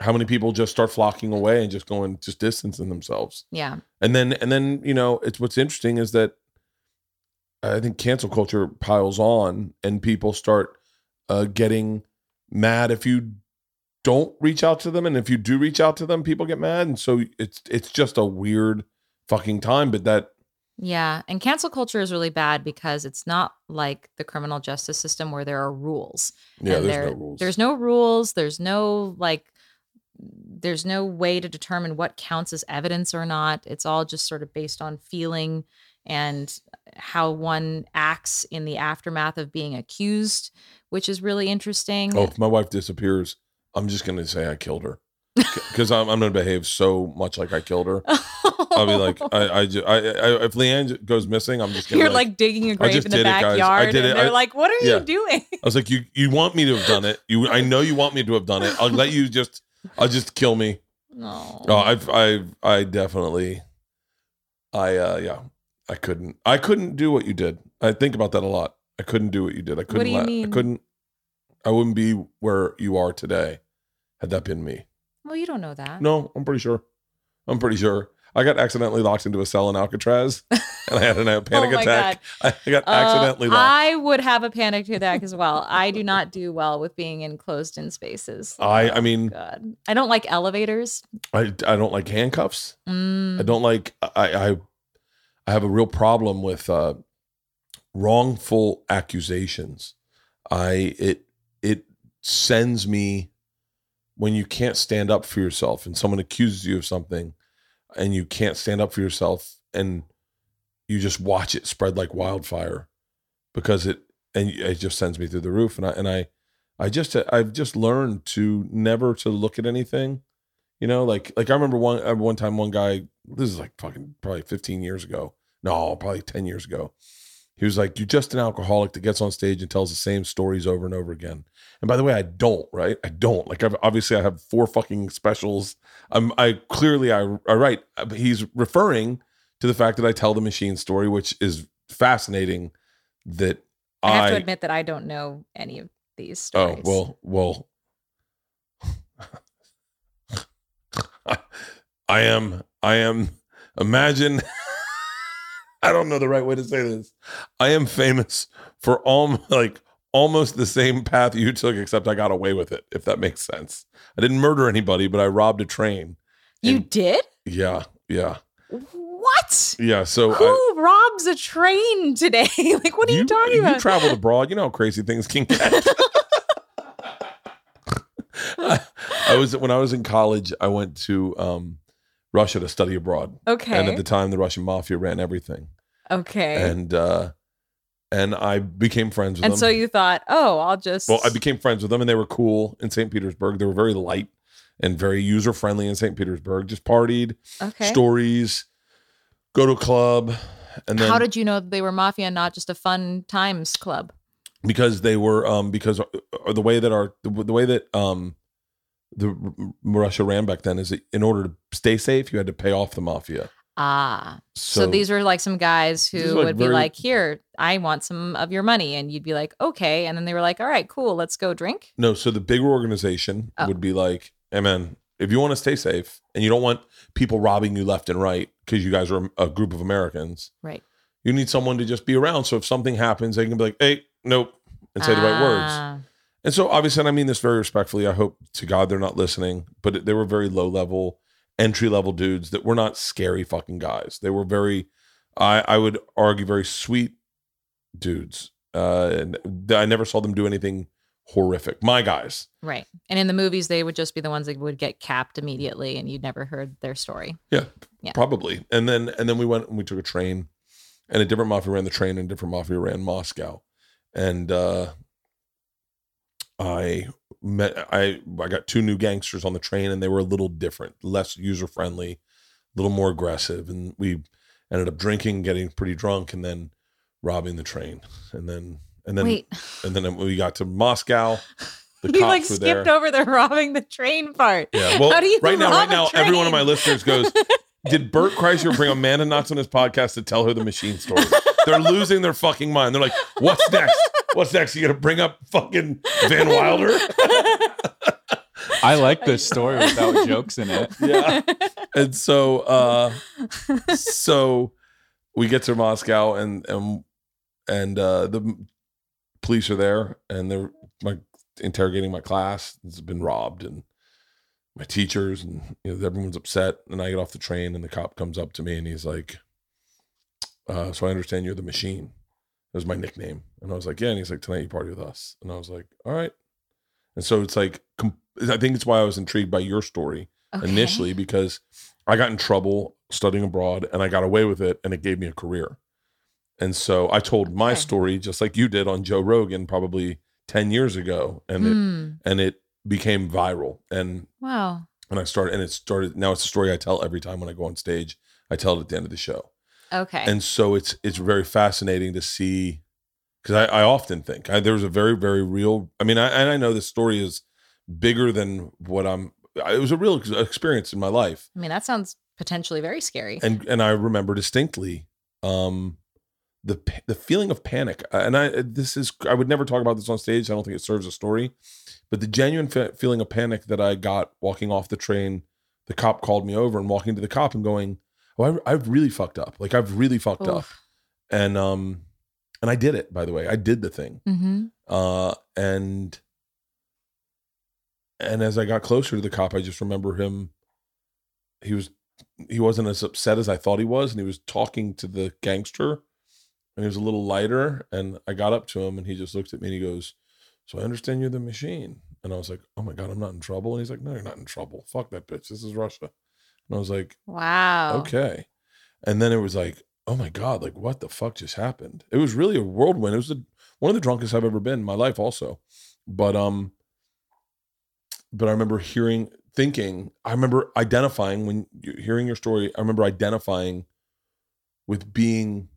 how many people just start flocking away and just going just distancing themselves. yeah And then and then you know, it's what's interesting is that I think cancel culture piles on, and people start uh, getting mad if you don't reach out to them, and if you do reach out to them, people get mad, and so it's it's just a weird fucking time. But that Yeah. And cancel culture is really bad because it's not like the criminal justice system where there are rules. yeah, there's there- no rules. There's no rules. There's no like, there's no way to determine what counts as evidence or not. It's all just sort of based on feeling and how one acts in the aftermath of being accused, which is really interesting. oh, if my wife disappears, I'm just gonna say I killed her because I'm, I'm gonna behave so much like I killed her. I'll be like, I, I, I, I, if Leanne goes missing, I'm just gonna You're be like digging a grave in the did it. I backyard, did and it. they're I- like, "What are yeah. you doing?" I was like, you, you want me to have done it? You, I know you want me to have done it. I'll let you just, I'll just kill me. No. Oh, I've, I've, I definitely, I, uh, yeah, I couldn't, I couldn't do what you did. I think about that a lot. I couldn't do what you did. I couldn't. what do you let- mean? I couldn't. I wouldn't be where you are today had that been me. well, you don't know that. No, I'm pretty sure. I'm pretty sure. I got accidentally locked into a cell in Alcatraz, and I had a panic Oh attack. I got Uh, accidentally locked. I would have a panic attack as well. I do not do well with being enclosed in spaces. I- I Oh, mean- God, I don't like elevators. I, I don't like handcuffs. Mm. I don't like I I I have a real problem with uh wrongful accusations. I it it sends me when you can't stand up for yourself and someone accuses you of something and you can't stand up for yourself and you just watch it spread like wildfire because it and it just sends me through the roof and I and I I just I've just learned to never to look at anything you know, like like I remember one uh, one time one guy. This is like fucking probably 15 years ago. No, probably 10 years ago. He was like, "You're just an alcoholic that gets on stage and tells the same stories over and over again." And by the way, I don't. Right? I don't. Like, I've, obviously, I have four fucking specials. I'm. I clearly I I write. He's referring to the fact that I tell the machine story, which is fascinating. That I have I to admit that I don't know any of these oh, stories. Oh well, well. I am. I am. Imagine. I don't know the right way to say this. I am famous for all like almost the same path you took, except I got away with it. If that makes sense. I didn't murder anybody, but I robbed a train. you and- did Yeah, yeah, what? yeah. So I, Who robs a train today? like, what are you, talking you about? You traveled abroad. You know how crazy things can get. I, I was when I was in college. I went to um, Russia to study abroad, okay. and at the time, the Russian mafia ran everything, okay. and uh, and I became friends with And them. so you thought, oh, I'll just. well, I became friends with them, and they were cool in St. Petersburg. They were very light and very user friendly in St. Petersburg. Just partied, okay. stories, go to a club, and then How did you know they were mafia and not just a fun times club? because they were um because uh, the way that our the, the way that um the Russia ran back then is that in order to stay safe you had to pay off the mafia. Ah, so, So, these were like some guys who like, would be like, "Here, I want some of your money," and you'd be like, "Okay," and then they were like, "All right, cool, let's go drink." no, so the bigger organization Oh. would be like, "Hey man, if you want to stay safe and you don't want people robbing you left and right because you guys are a group of Americans, Right. you need someone to just be around. So if something happens, they can be like, "Hey, nope," and say the right words. And so, obviously, and I mean this very respectfully. I hope to God they're not listening, but they were very low level, entry level dudes that were not scary fucking guys. They were very, I, I would argue, very sweet dudes. Uh, and I never saw them do anything horrific. My guys. Right. And in the movies, they would just be the ones that would get capped immediately, and you'd never heard their story. Yeah, Yeah. probably. And then, and then we went and we took a train, and a different mafia ran the train, and a different mafia ran Moscow. And uh, I met I I got two new gangsters on the train and they were a little different, less user friendly, a little more aggressive, and we ended up drinking, getting pretty drunk, and then robbing the train, and then and then Wait, and then we got to Moscow. The you like skipped there. over the robbing the train part. Yeah, well, How do you right now, right now, every one of my listeners goes, "Did Bert Kreischer bring Amanda Knox on his podcast to tell her the machine story?" They're losing their fucking mind. They're like, "What's next? What's next? You gonna bring up fucking Van Wilder?" I like this story without jokes in it. yeah. And so, uh, so we get to Moscow, and and and uh, the police are there, and they're like interrogating my class. It's been robbed, and my teachers, and you know, everyone's upset. And I get off the train, and the cop comes up to me, and he's like, uh, "So I understand you're the machine." That was my nickname, and I was like, "Yeah." And he's like, "Tonight you party with us," and I was like, "All right." And so it's like, com- I think it's why I was intrigued by your story Okay. initially because I got in trouble studying abroad and I got away with it and it gave me a career. And so I told my Okay. story just like you did on Joe Rogan probably 10 years ago and it Hmm. and it became viral and Wow. and I started and it started now it's a story I tell every time when I go on stage. I tell it at the end of the show. Okay. And so it's it's very fascinating to see because I, I often think I, there was a very very real. I mean, I, and I know this story is bigger than what I'm. It was a real experience in my life, I mean, that sounds potentially very scary. and and I remember distinctly um, the the feeling of panic. And I this is I would never talk about this on stage. I don't think it serves a story, but the genuine fe- feeling of panic that I got walking off the train. The cop called me over and walking to the cop and going, "Oh, I, I've really fucked up. Like I've really fucked up." And um and i did it by the way. I did the thing. Mm-hmm. uh and and as i got closer to the cop i just remember him. He was he wasn't as upset as i thought he was and he was talking to the gangster and he was a little lighter. And i got up to him and he just looked at me and he goes so i understand you're the machine. And i was like oh my god i'm not in trouble. And he's like no you're not in trouble. Fuck that bitch. This is russia and i was like Wow. okay. And then it was like oh my god like what the fuck just happened? It was really a whirlwind. It was the, one of the drunkest i've ever been in my life also. But um but i remember hearing thinking i remember identifying when you hearing your story i remember identifying with being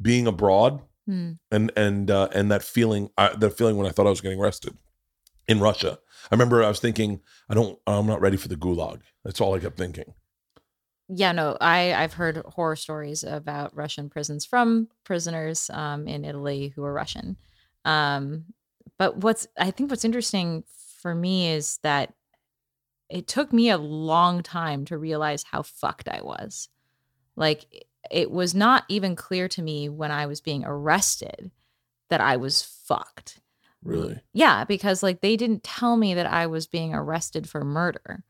being abroad Hmm. and and uh, and that feeling uh, that feeling when I thought I was getting arrested in Russia. I remember I was thinking I don't I'm not ready for the gulag. That's all I kept thinking. Yeah, no, I I've heard horror stories about Russian prisons from prisoners um, in Italy who are Russian. Um, but what's I think what's interesting for me is that it took me a long time to realize how fucked I was. Like it was not even clear to me when I was being arrested that I was fucked. Really. Yeah, because like they didn't tell me that I was being arrested for murder.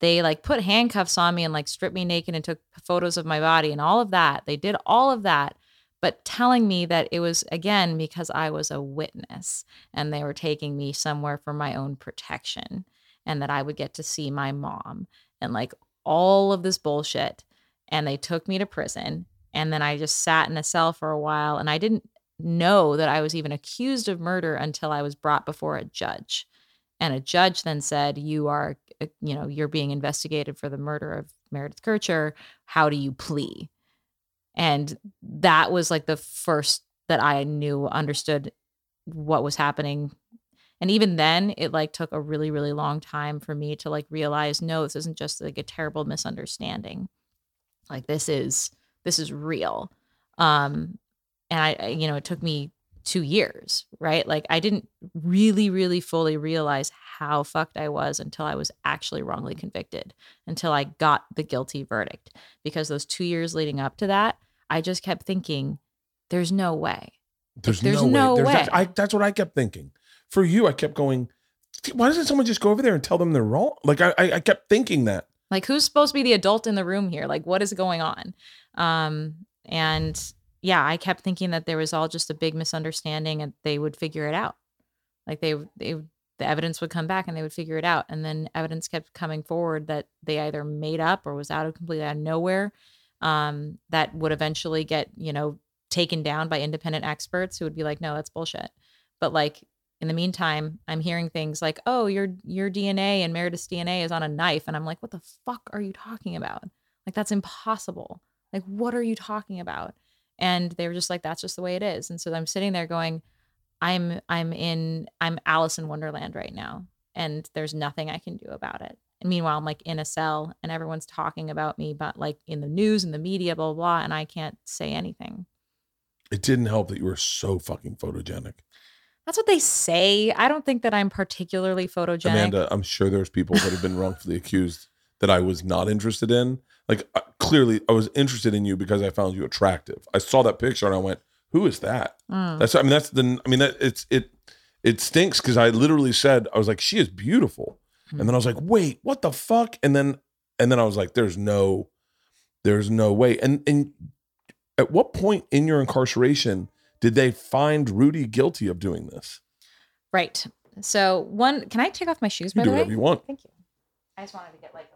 They like put handcuffs on me and like stripped me naked and took photos of my body and all of that. They did all of that, but telling me that it was again because I was a witness and they were taking me somewhere for my own protection and that I would get to see my mom and like all of this bullshit. And they took me to prison. And then I just sat in a cell for a while and I didn't know that I was even accused of murder until I was brought before a judge. And a judge then said, You are, uh, you know, you're being investigated for the murder of Meredith Kercher. How do you plea? And that was like the first that I knew, understood what was happening. And even then, it like took a really, really long time for me to like realize, no, this isn't just like a terrible misunderstanding. Like this is this is real. Um, and I, you know, it took me two years, right? Like I didn't really, really fully realize how fucked I was until I was actually wrongly convicted, until I got the guilty verdict. Because those two years leading up to that, I just kept thinking, there's no way. There's, There's no, no way. There's way. That, I, that's what I kept thinking. For you, I kept going. Why doesn't someone just go over there and tell them they're wrong? Like I, I, I kept thinking that. Like who's supposed to be the adult in the room here? Like what is going on? Um, and yeah, I kept thinking that there was all just a big misunderstanding and they would figure it out. Like they they the evidence would come back and they would figure it out. And then evidence kept coming forward that they either made up or was out of completely out of nowhere. Um, that would eventually get, you know, taken down by independent experts who would be like, no, that's bullshit. But like in the meantime, I'm hearing things like, "Oh, your your DNA and Meredith's DNA is on a knife," and I'm like, "What the fuck are you talking about? Like that's impossible. Like what are you talking about?" And they were just like, "That's just the way it is." And so I'm sitting there going, "I'm I'm in I'm Alice in Wonderland right now, and there's nothing I can do about it." And meanwhile, I'm like in a cell, and everyone's talking about me, but like in the news and the media, blah blah, blah and I can't say anything. It didn't help that you were so fucking photogenic, That's what they say. I don't think that I'm particularly photogenic. Amanda. I'm sure there's people that have been wrongfully accused that I was not interested in. Like clearly, I was interested in you because I found you attractive. I saw that picture and I went, "Who is that?" Mm. That's I mean that's the I mean that it's it it stinks because I literally said I was like she is beautiful, and then I was like wait what the fuck, and then and then I was like there's no there's no way, and and at what point in your incarceration did they find Rudy guilty of doing this? Right. So one, can I take off my shoes? You By do the way, whatever you want. Thank you. I just wanted to get like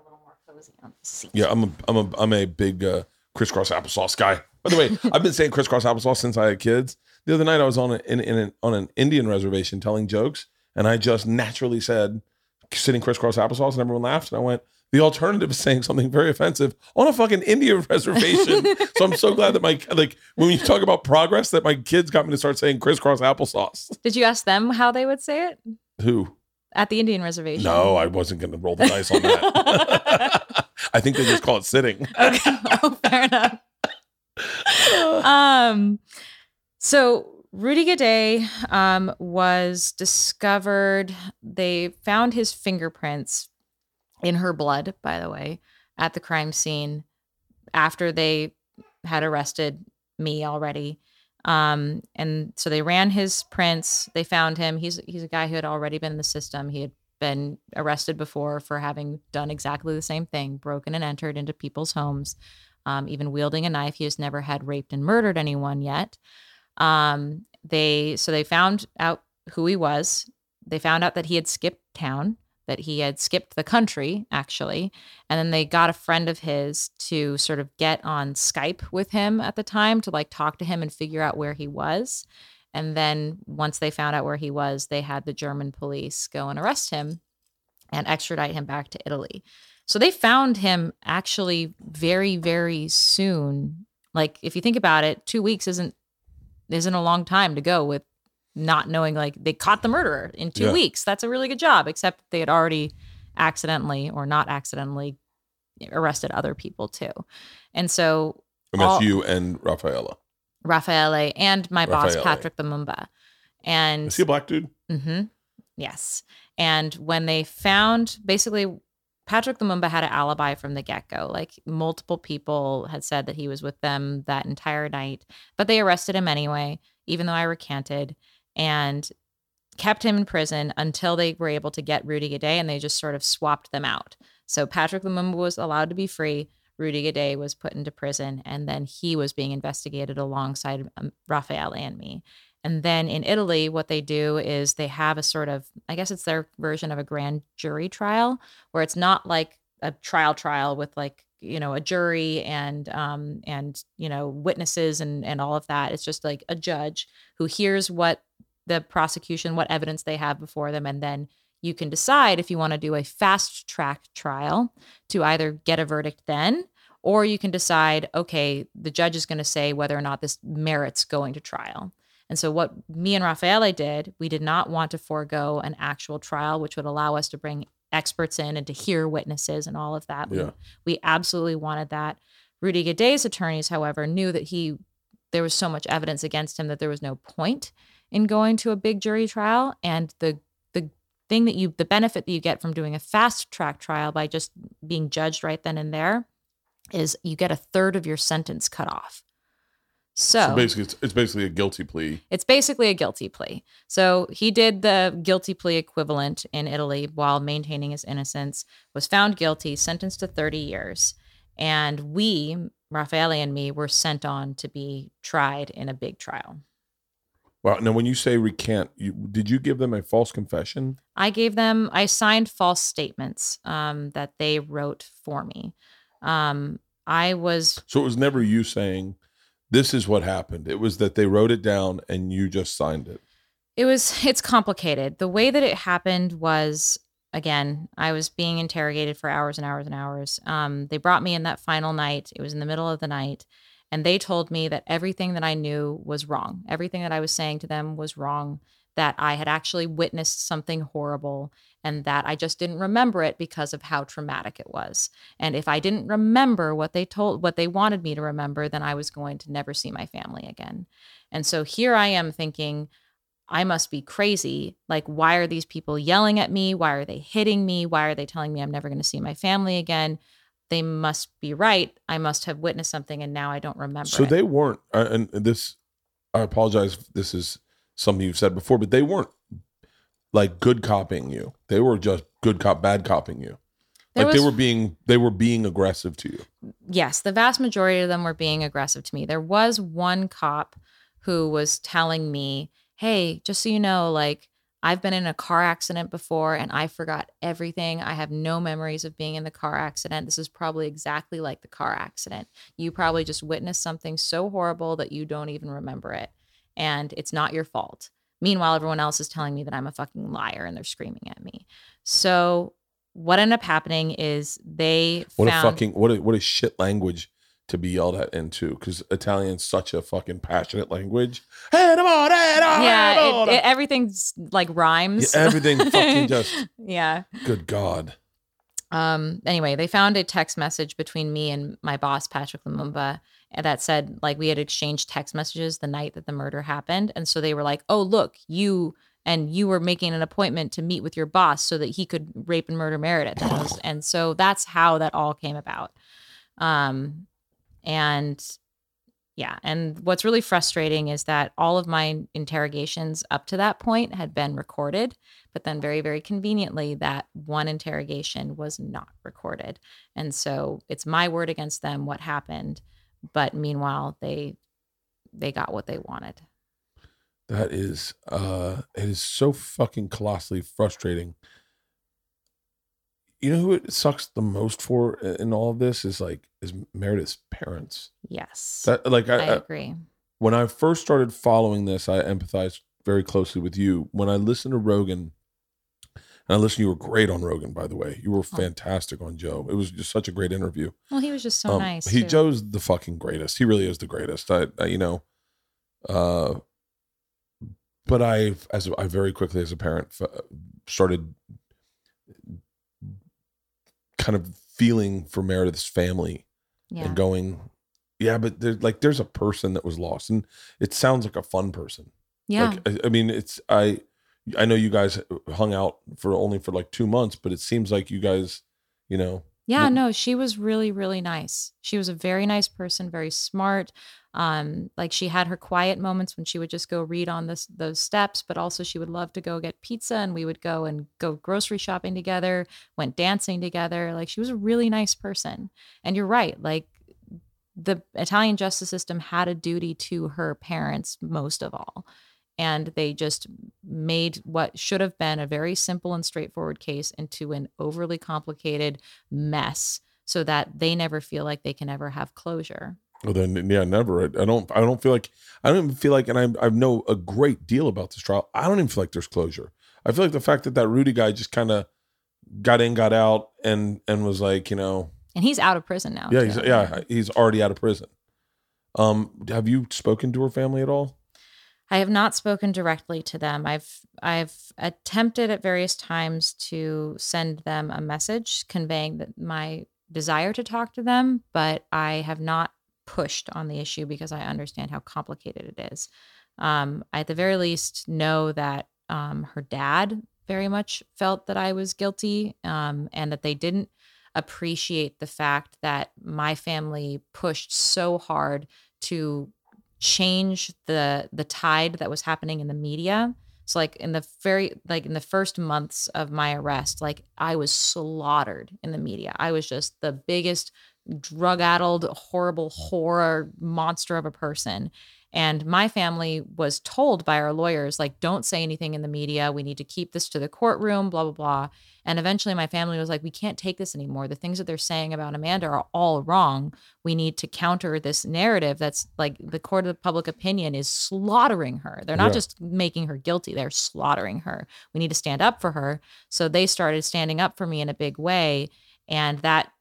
a little cozy on the seat. Yeah, I'm a I'm a I'm a big uh, crisscross applesauce guy. By the way, I've been saying crisscross applesauce since I had kids. The other night I was on a, in, in an, on an Indian reservation telling jokes, and I just naturally said sitting crisscross applesauce, and everyone laughed, and I went. The alternative is saying something very offensive on a fucking Indian reservation. so I'm so glad that my like when you talk about progress, that my kids got me to start saying crisscross applesauce. Did you ask them how they would say it Who? At the Indian reservation? No, I wasn't going to roll the dice on that. I think they just call it sitting. Okay. Oh, fair enough. um, so Rudy Guede um, was discovered. They found his fingerprints in her blood, by the way, at the crime scene after they had arrested me already. Um, and so they ran his prints. They found him. He's he's a guy who had already been in the system. He had been arrested before for having done exactly the same thing, broken and entered into people's homes, um, even wielding a knife. He has never had raped and murdered anyone yet. Um, they so they found out who he was. They found out that he had skipped town, that he had skipped the country actually, and then they got a friend of his to sort of get on Skype with him at the time to like talk to him and figure out where he was. And then once they found out where he was, they had the German police go and arrest him and extradite him back to Italy. So they found him actually very, very soon. Like if you think about it, two weeks isn't isn't a long time to go with not knowing like they caught the murderer in two Yeah. weeks. That's a really good job, except they had already accidentally or not accidentally arrested other people too. And so And that's All- you and Rafaela. Raffaele and my boss Raffaele. Patrick Lumumba. And Is he a black dude? hmm Yes. And when they found basically Patrick Lumumba had an alibi from the get go. Like multiple people had said that he was with them that entire night, but they arrested him anyway, even though I recanted and kept him in prison until they were able to get Rudy Guede and they just sort of swapped them out. So Patrick Lumumba was allowed to be free. Rudy Guede was put into prison and then he was being investigated alongside um, Raffaele and me. And then in Italy, what they do is they have a sort of, I guess it's their version of a grand jury trial, where it's not like a trial trial with like, you know, a jury and um and you know witnesses and and all of that. It's just like a judge who hears what the prosecution, what evidence they have before them, and then you can decide if you want to do a fast track trial to either get a verdict then, or you can decide, okay, the judge is going to say whether or not this merits going to trial. And so, what me and Raffaele did, we did not want to forego an actual trial, which would allow us to bring experts in and to hear witnesses and all of that. We- Yeah. We, absolutely wanted that. Rudy Guede's attorneys, however, knew that he there was so much evidence against him that there was no point in going to a big jury trial. And the the thing that you the benefit that you get from doing a fast track trial by just being judged right then and there is you get a third of your sentence cut off. So, So basically, it's, it's basically a guilty plea. it's basically a guilty plea. So he did the guilty plea equivalent in Italy while maintaining his innocence, was found guilty, sentenced to 30 years. And we, Raffaele and me, were sent on to be tried in a big trial. Wow. Now, when you say recant, you, did you give them a false confession? I gave them, I signed false statements um, that they wrote for me. Um, I was So it was never you saying, "This is what happened." It was that they wrote it down and you just signed it. It was it's complicated. The way that it happened was again, I was being interrogated for hours and hours and hours. Um, they brought me in that final night. It was in the middle of the night, and they told me that everything that I knew was wrong. Everything that I was saying to them was wrong. That I had actually witnessed something horrible, and that I just didn't remember it because of how traumatic it was. And if I didn't remember what they told, what they wanted me to remember, then I was going to never see my family again. And so here I am thinking, I must be crazy. Like, why are these people yelling at me? Why are they hitting me? Why are they telling me I'm never going to see my family again? They must be right. I must have witnessed something and now I don't remember. So it. they weren't, uh, and this, I apologize. if This is something you've said before, but they weren't like good copying you. They were just good cop, bad copying you. There like they were being, they were being aggressive to you. yes, the vast majority of them were being aggressive to me. There was one cop who was telling me, Hey, just so you know, like, I've been in a car accident before and I forgot everything. I have no memories of being in the car accident. This is probably exactly like the car accident. You probably just witnessed something so horrible that you don't even remember it. And it's not your fault. Meanwhile, everyone else is telling me that I'm a fucking liar and they're screaming at me. So what ended up happening is they What found a fucking what a what a shit language to be yelled at into because Italian's such a fucking passionate language. yeah, it, it, everything's like rhymes. Yeah, everything fucking just yeah. good God. Um. Anyway, they found a text message between me and my boss Patrick Lumumba that said like we had exchanged text messages the night that the murder happened, and so they were like, "Oh, look, you." And you were making an appointment to meet with your boss so that he could rape and murder Meredith. And, and so that's how that all came about. Um, and yeah, and what's really frustrating is that all of my interrogations up to that point had been recorded, but then very, very conveniently, that one interrogation was not recorded. And so it's my word against them what happened. But meanwhile, they they got what they wanted. That is uh it is so fucking colossally frustrating. You know who it sucks the most for in all of this is like is Meredith's parents. Yes. That like I, I I agree. when I first started following this, I empathized very closely with you. When I listened to Rogan, and I listened, you were great on Rogan, by the way. You were fantastic on Joe. It was just such a great interview. Well, he was just so Um, nice. He too. Joe's the fucking greatest. He really is the greatest. I, I you know, uh, but I as I very quickly as a parent started kind of feeling for Meredith's family yeah. and going, yeah, but there's like there's a person that was lost, and it sounds like a fun person. yeah. Like I, I mean, it's I I know you guys hung out for only for like two months, but it seems like you guys, you know, Yeah, no, she was really, really nice. She was a very nice person, very smart. Um, like she had her quiet moments when she would just go read on this those steps, but also she would love to go get pizza and we would go and go grocery shopping together, went dancing together. Like she was a really nice person. And you're right, like the Italian justice system had a duty to her parents most of all. And they just made what should have been a very simple and straightforward case into an overly complicated mess so that they never feel like they can ever have closure. Well, then, yeah, never. I, don't. I don't feel like. I don't even feel like, and I, I know a great deal about this trial. I don't even feel like there's closure. I feel like the fact that that Rudy guy just kind of got in, got out, and and was like, you know, And he's out of prison now. yeah, he's, yeah, he's already out of prison. Um, have you spoken to her family at all? I have not spoken directly to them. I've I've attempted at various times to send them a message conveying that my desire to talk to them, but I have not pushed on the issue because I understand how complicated it is. Um, I at the very least know that um, her dad very much felt that I was guilty um, and that they didn't appreciate the fact that my family pushed so hard to change the the tide that was happening in the media. So like in the very like in the first months of my arrest like i was slaughtered in the media. I was just the biggest drug-addled horrible horror monster of a person and my family was told by our lawyers like don't say anything in the media we need to keep this to the courtroom blah blah blah and eventually my family was like we can't take this anymore the things that they're saying about amanda are all wrong we need to counter this narrative that's like the court of public opinion is slaughtering her. They're not Yeah. just making her guilty, they're slaughtering her. We need to stand up for her. So they started standing up for me in a big way. And that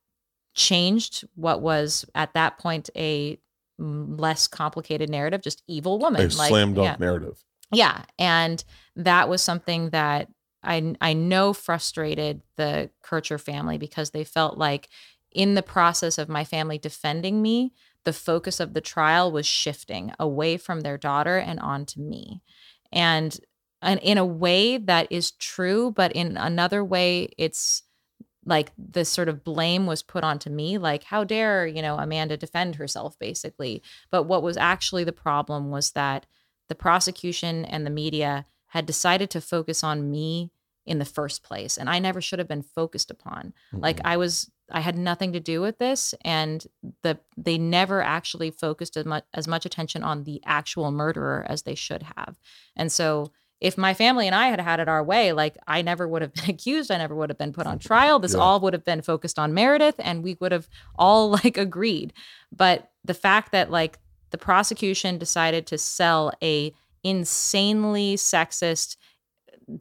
changed what was at that point a less complicated narrative, just evil woman. A slam dunk yeah. narrative. Yeah, and that was something that I I know frustrated the Kercher family because they felt like in the process of my family defending me, the focus of the trial was shifting away from their daughter and onto me. And and in a way that is true, but in another way it's like this sort of blame was put onto me like how dare you know amanda defend herself basically. But what was actually the problem was that the prosecution and the media had decided to focus on me in the first place and i never should have been focused upon. Like mm-hmm. i was i had nothing to do with this and the they never actually focused as much as much attention on the actual murderer as they should have. And so if my family and I had had it our way, like I never would have been accused, I never would have been put on trial. This Yeah. all would have been focused on Meredith and we would have all like agreed. But the fact that like the prosecution decided to sell a insanely sexist,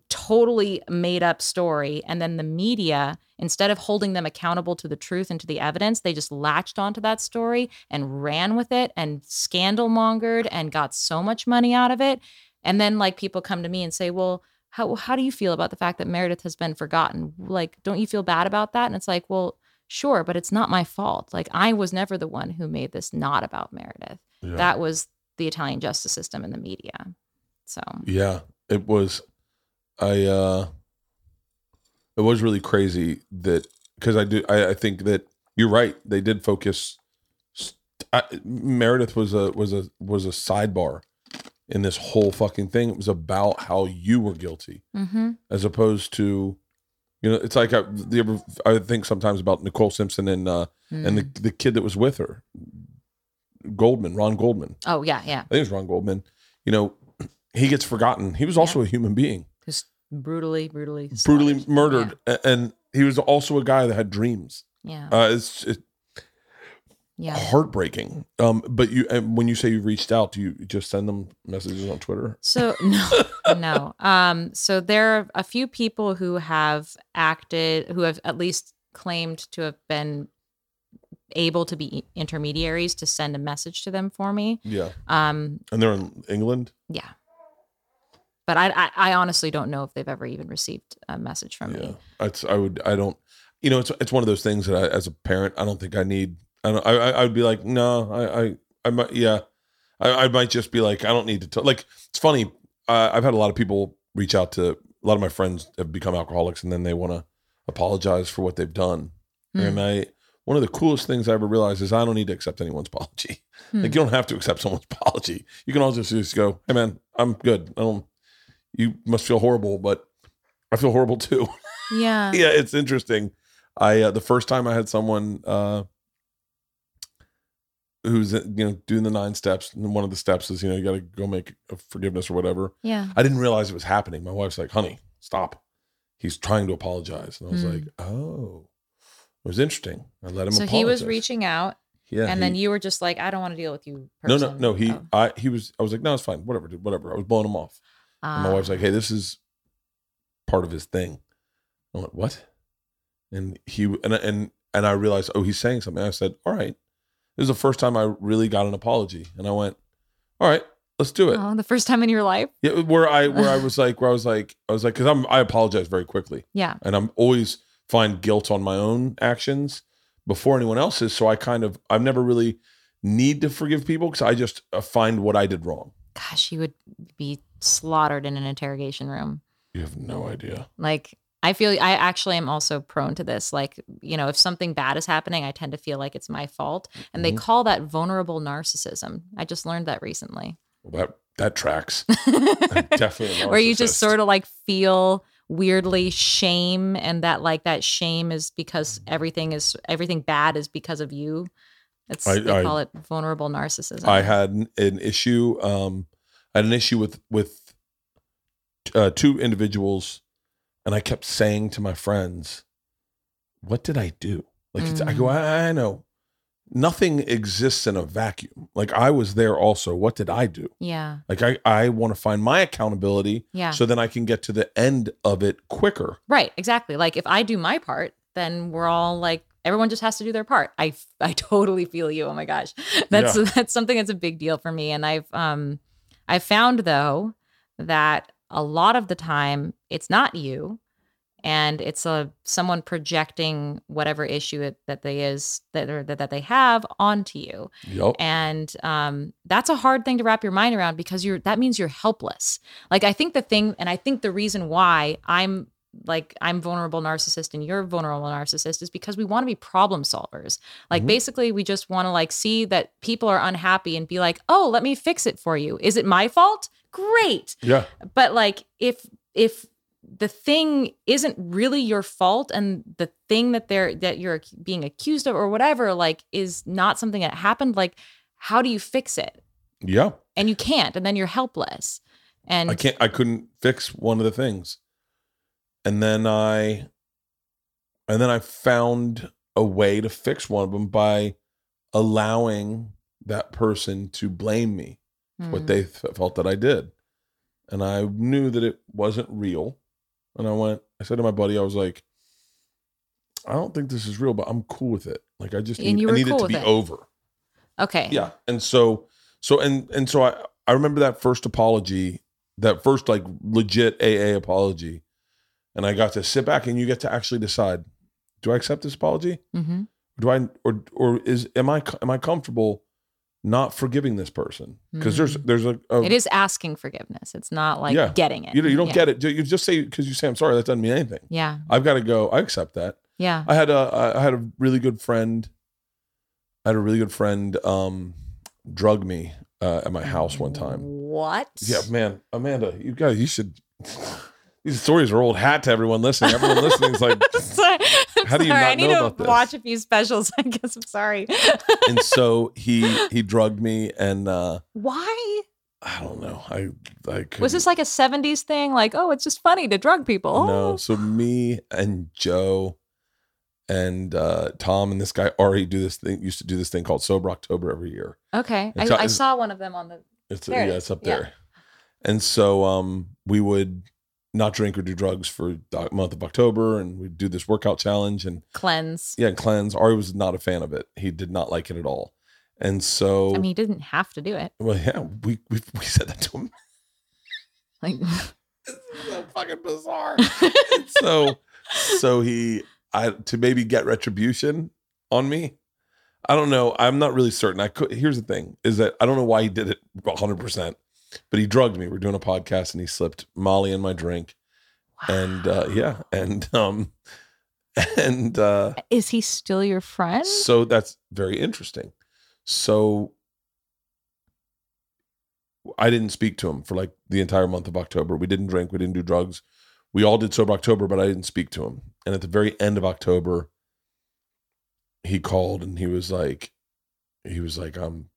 totally made up story. And then the media, instead of holding them accountable to the truth and to the evidence, they just latched onto that story and ran with it and scandal mongered and got so much money out of it. And then like people come to me and say, well, how, how do you feel about the fact that Meredith has been forgotten? Like, don't you feel bad about that? And it's like, well, sure, but it's not my fault. Like, I was never the one who made this not about Meredith. Yeah. That was the Italian justice system and the media. So, Yeah, it was. I uh it was really crazy that because I do I, I think that you're right. They did focus. I, Meredith was a was a was a sidebar in this whole fucking thing. It was about how you were guilty, mhm. as opposed to, you know, it's like I, the I think sometimes about Nicole Simpson and uh and the the kid that was with her, Goldman, Ron Goldman. oh, yeah, yeah. I think it was Ron Goldman. You know, he gets forgotten. He was also a human being, just brutally, brutally, brutally murdered, a- and he was also a guy that had dreams. Yeah. Uh, it's, it's Yeah. heartbreaking. Um, but you, and when you say you reached out, do you just send them messages on Twitter? So no, no. Um, so there are a few people who have acted, who have at least claimed to have been able to be intermediaries to send a message to them for me. Yeah, Um, and they're in England. yeah. But I, I, I honestly don't know if they've ever even received a message from Yeah, me. it's I would I don't, you know, it's it's one of those things that I, as a parent, I don't think I need. I don't. I I, would be like, no, I I I might yeah, I, I might just be like, I don't need to tell. Like it's funny. Uh, I've had a lot of people reach out to a lot of my friends have become alcoholics, and then they want to apologize for what they've done. Hmm. And I one of the coolest things I ever realized is I don't need to accept anyone's apology. Hmm. Like you don't have to accept someone's apology. You can all just just go, hey man, I'm good. I don't. You must feel horrible, but I feel horrible too. Yeah. yeah, it's interesting. I uh, the first time I had someone uh who's uh, you know doing the nine steps, and one of the steps is you know you got to go make a forgiveness or whatever. Yeah. I didn't realize it was happening. My wife's like, "Honey, stop." He's trying to apologize, and I was Hmm. like, "Oh." It was interesting. I let him. So he was reaching out, yeah, and he- then you were just like, I don't want to deal with you. no, Person. no, no. He, Oh. I, he was. I was like, no, it's fine. Whatever, dude. Whatever. I was blowing him off. And my Ah. wife's like, hey, this is part of his thing. I went, what? And he and and and I realized, oh, he's saying something. I said, all right. This is the first time I really got an apology, and I went, all right, let's do it. Oh, the first time in your life. Yeah, where I where I was like, where I was like, I was like, because I'm I apologize very quickly, Yeah. and I'm always find guilt on my own actions before anyone else's. So I kind of I've never really need to forgive people because I just uh, find what I did wrong. Gosh, you would be slaughtered in an interrogation room. You have no idea. Like I feel I actually am also prone to this. Like, you know, if something bad is happening, I tend to feel like it's my fault. And they Mhm. call that vulnerable narcissism. I just learned that recently. Well, that that tracks. Definitely. Where you just sort of like feel weirdly shame and that like that shame is because everything is everything bad is because of you. It's I- they I- call it vulnerable narcissism. I had an, an issue. Um, I had an issue with with uh, two individuals, and I kept saying to my friends, "What did I do?" Like it's, I go, Mm. I, I know nothing exists in a vacuum. Like I was there also. What did I do? yeah. Like I I want to find my accountability, Yeah. so then I can get to the end of it quicker. Right, exactly. Like if I do my part, then we're all like everyone just has to do their part. I I totally feel you. Oh my gosh. That's that's something that's a big deal for me and I've um I found though that a lot of the time it's not you and it's a someone projecting whatever issue it, that they is that or that, that they have onto you. Yep. and um, that's a hard thing to wrap your mind around because you're that means you're helpless. Like i think the thing and i think the reason why i'm like i'm vulnerable narcissist and you're vulnerable narcissist is because we want to be problem solvers. Like Mhm. basically we just want to like see that people are unhappy and be like oh let me fix it for you. Is it my fault great Yeah. but like if if the thing isn't really your fault and the thing that they're that you're being accused of or whatever like is not something that happened like how do you fix it Yeah. and you can't and then you're helpless and I can't I couldn't fix one of the things. And then I and then I found a way to fix one of them by allowing that person to blame me for what Mm, they f- felt that I did. and I knew that it wasn't real. And I went, I said to my buddy, I was like, I don't think this is real, but I'm cool with it. Like I just need, I need cool it to be it. over. Okay. Yeah. And so so and and so I I remember that first apology, that first like legit AA apology. And I got to sit back and you get to actually decide, do I accept this apology? Mm-hmm. Do I or or is am I am I comfortable not forgiving this person? Because there's there's a, a It is asking forgiveness. It's not like Yeah. getting it. you, you don't yeah. get it. You just say because you say I'm sorry. That doesn't mean anything. Yeah. I've got to go. I accept that. Yeah. I had a I had a really good friend. I had a really good friend um drug me uh, at my house one time. What? Yeah, man, Amanda, you guys, you should. These stories are old hat to everyone listening. Everyone listening is like, sorry. How do you sorry. not I need know to watch a few specials. I guess I'm sorry. and so he he drugged me, and uh Why? I don't know. I I couldn't- Was this like a 70s thing? Like, oh, it's just funny to drug people. No, so me and Joe and uh Tom and this guy Ari do this thing. Used to do this thing called Sober October every year. Okay. I, I saw one of them on the. It's yeah, it's up Yeah. there. And so um we would not drink or do drugs for the month of October, and we'd do this workout challenge and Cleanse. yeah, and cleanse. Ari was not a fan of it. He did not like it at all. And so I mean, he didn't have to do it. well, yeah, we we, we said that to him. Like, This is so fucking bizarre. So so he I to maybe get retribution on me. I don't know. I'm not really certain. I could here's the thing is that I don't know why he did it 100%, but he drugged me. We're doing a podcast and he slipped Molly in my drink. And uh yeah, and um and uh is he still your friend? so that's very interesting. So I didn't speak to him for like the entire month of October. We didn't drink, we didn't do drugs. We all did sober October, but I didn't speak to him. And at the very end of October, he called and he was like, he was like, I'm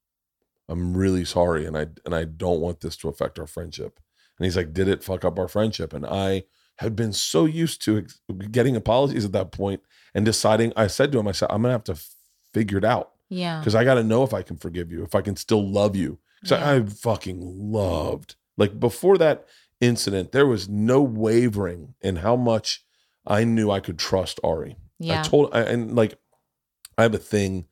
I'm really sorry and I and I don't want this to affect our friendship. And he's like, did it fuck up our friendship? And I had been so used to ex- getting apologies at that point and deciding I said to him, I said, I'm gonna have to figure it out yeah. because I got to know if I can forgive you, if I can still love you. Because Yeah. I, I fucking loved, like before that incident, there was no wavering in how much I knew I could trust Ari. Yeah. I told, I, and like, I have a thing,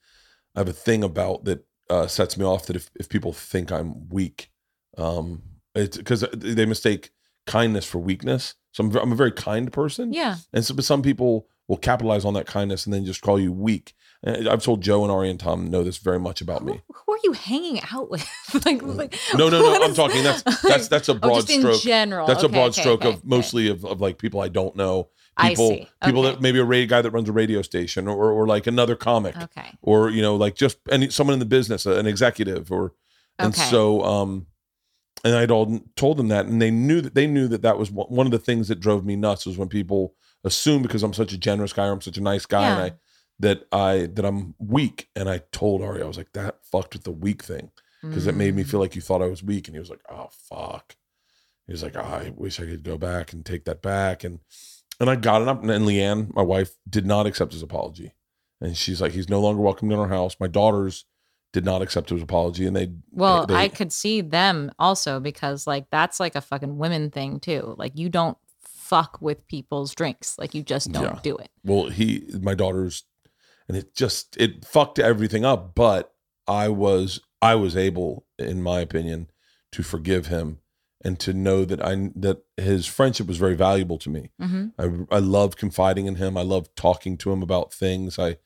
I have a thing about that uh, sets me off that if, if people think I'm weak, um, it's because they mistake kindness for weakness. So I'm, I'm a very kind person. yeah. And so, but some people will capitalize on that kindness and then just call you weak. And I've told Joe and Ari and Tom know this very much about me. Who, who are you hanging out with? like, like No, no, no. I'm is- talking. That's that's that's a Oh, broad in stroke. general. That's a broad okay, stroke okay, of okay. mostly of, of like people I don't know. People see. people that maybe a radio guy that runs a radio station or or like another comic Okay. or you know like just any someone in the business, an executive or and Okay. so um and I'd all told them that and they knew that they knew that that was one of the things that drove me nuts was when people assume because I'm such a generous guy or I'm such a nice guy and I that I that I'm weak and I told Ari I was like that fucked with the weak thing because it made me Mm. feel like you thought I was weak. And he was like, "Oh fuck." He was like, "Oh, "I wish I could go back and take that back." And and I got it up. And Leanne, my wife, did not accept his apology, and she's like, "He's no longer welcome in our house." My daughters did not accept his apology, and they Well, they- I could see them also because like that's like a fucking women thing too. Like you don't fuck with people's drinks. Like you just don't Yeah. do it. well, he my daughters, and it just it fucked everything up. But I was I was able, in my opinion, to forgive him and to know that I that his friendship was very valuable to me. hmm I I loved confiding in him. I love talking to him about things. I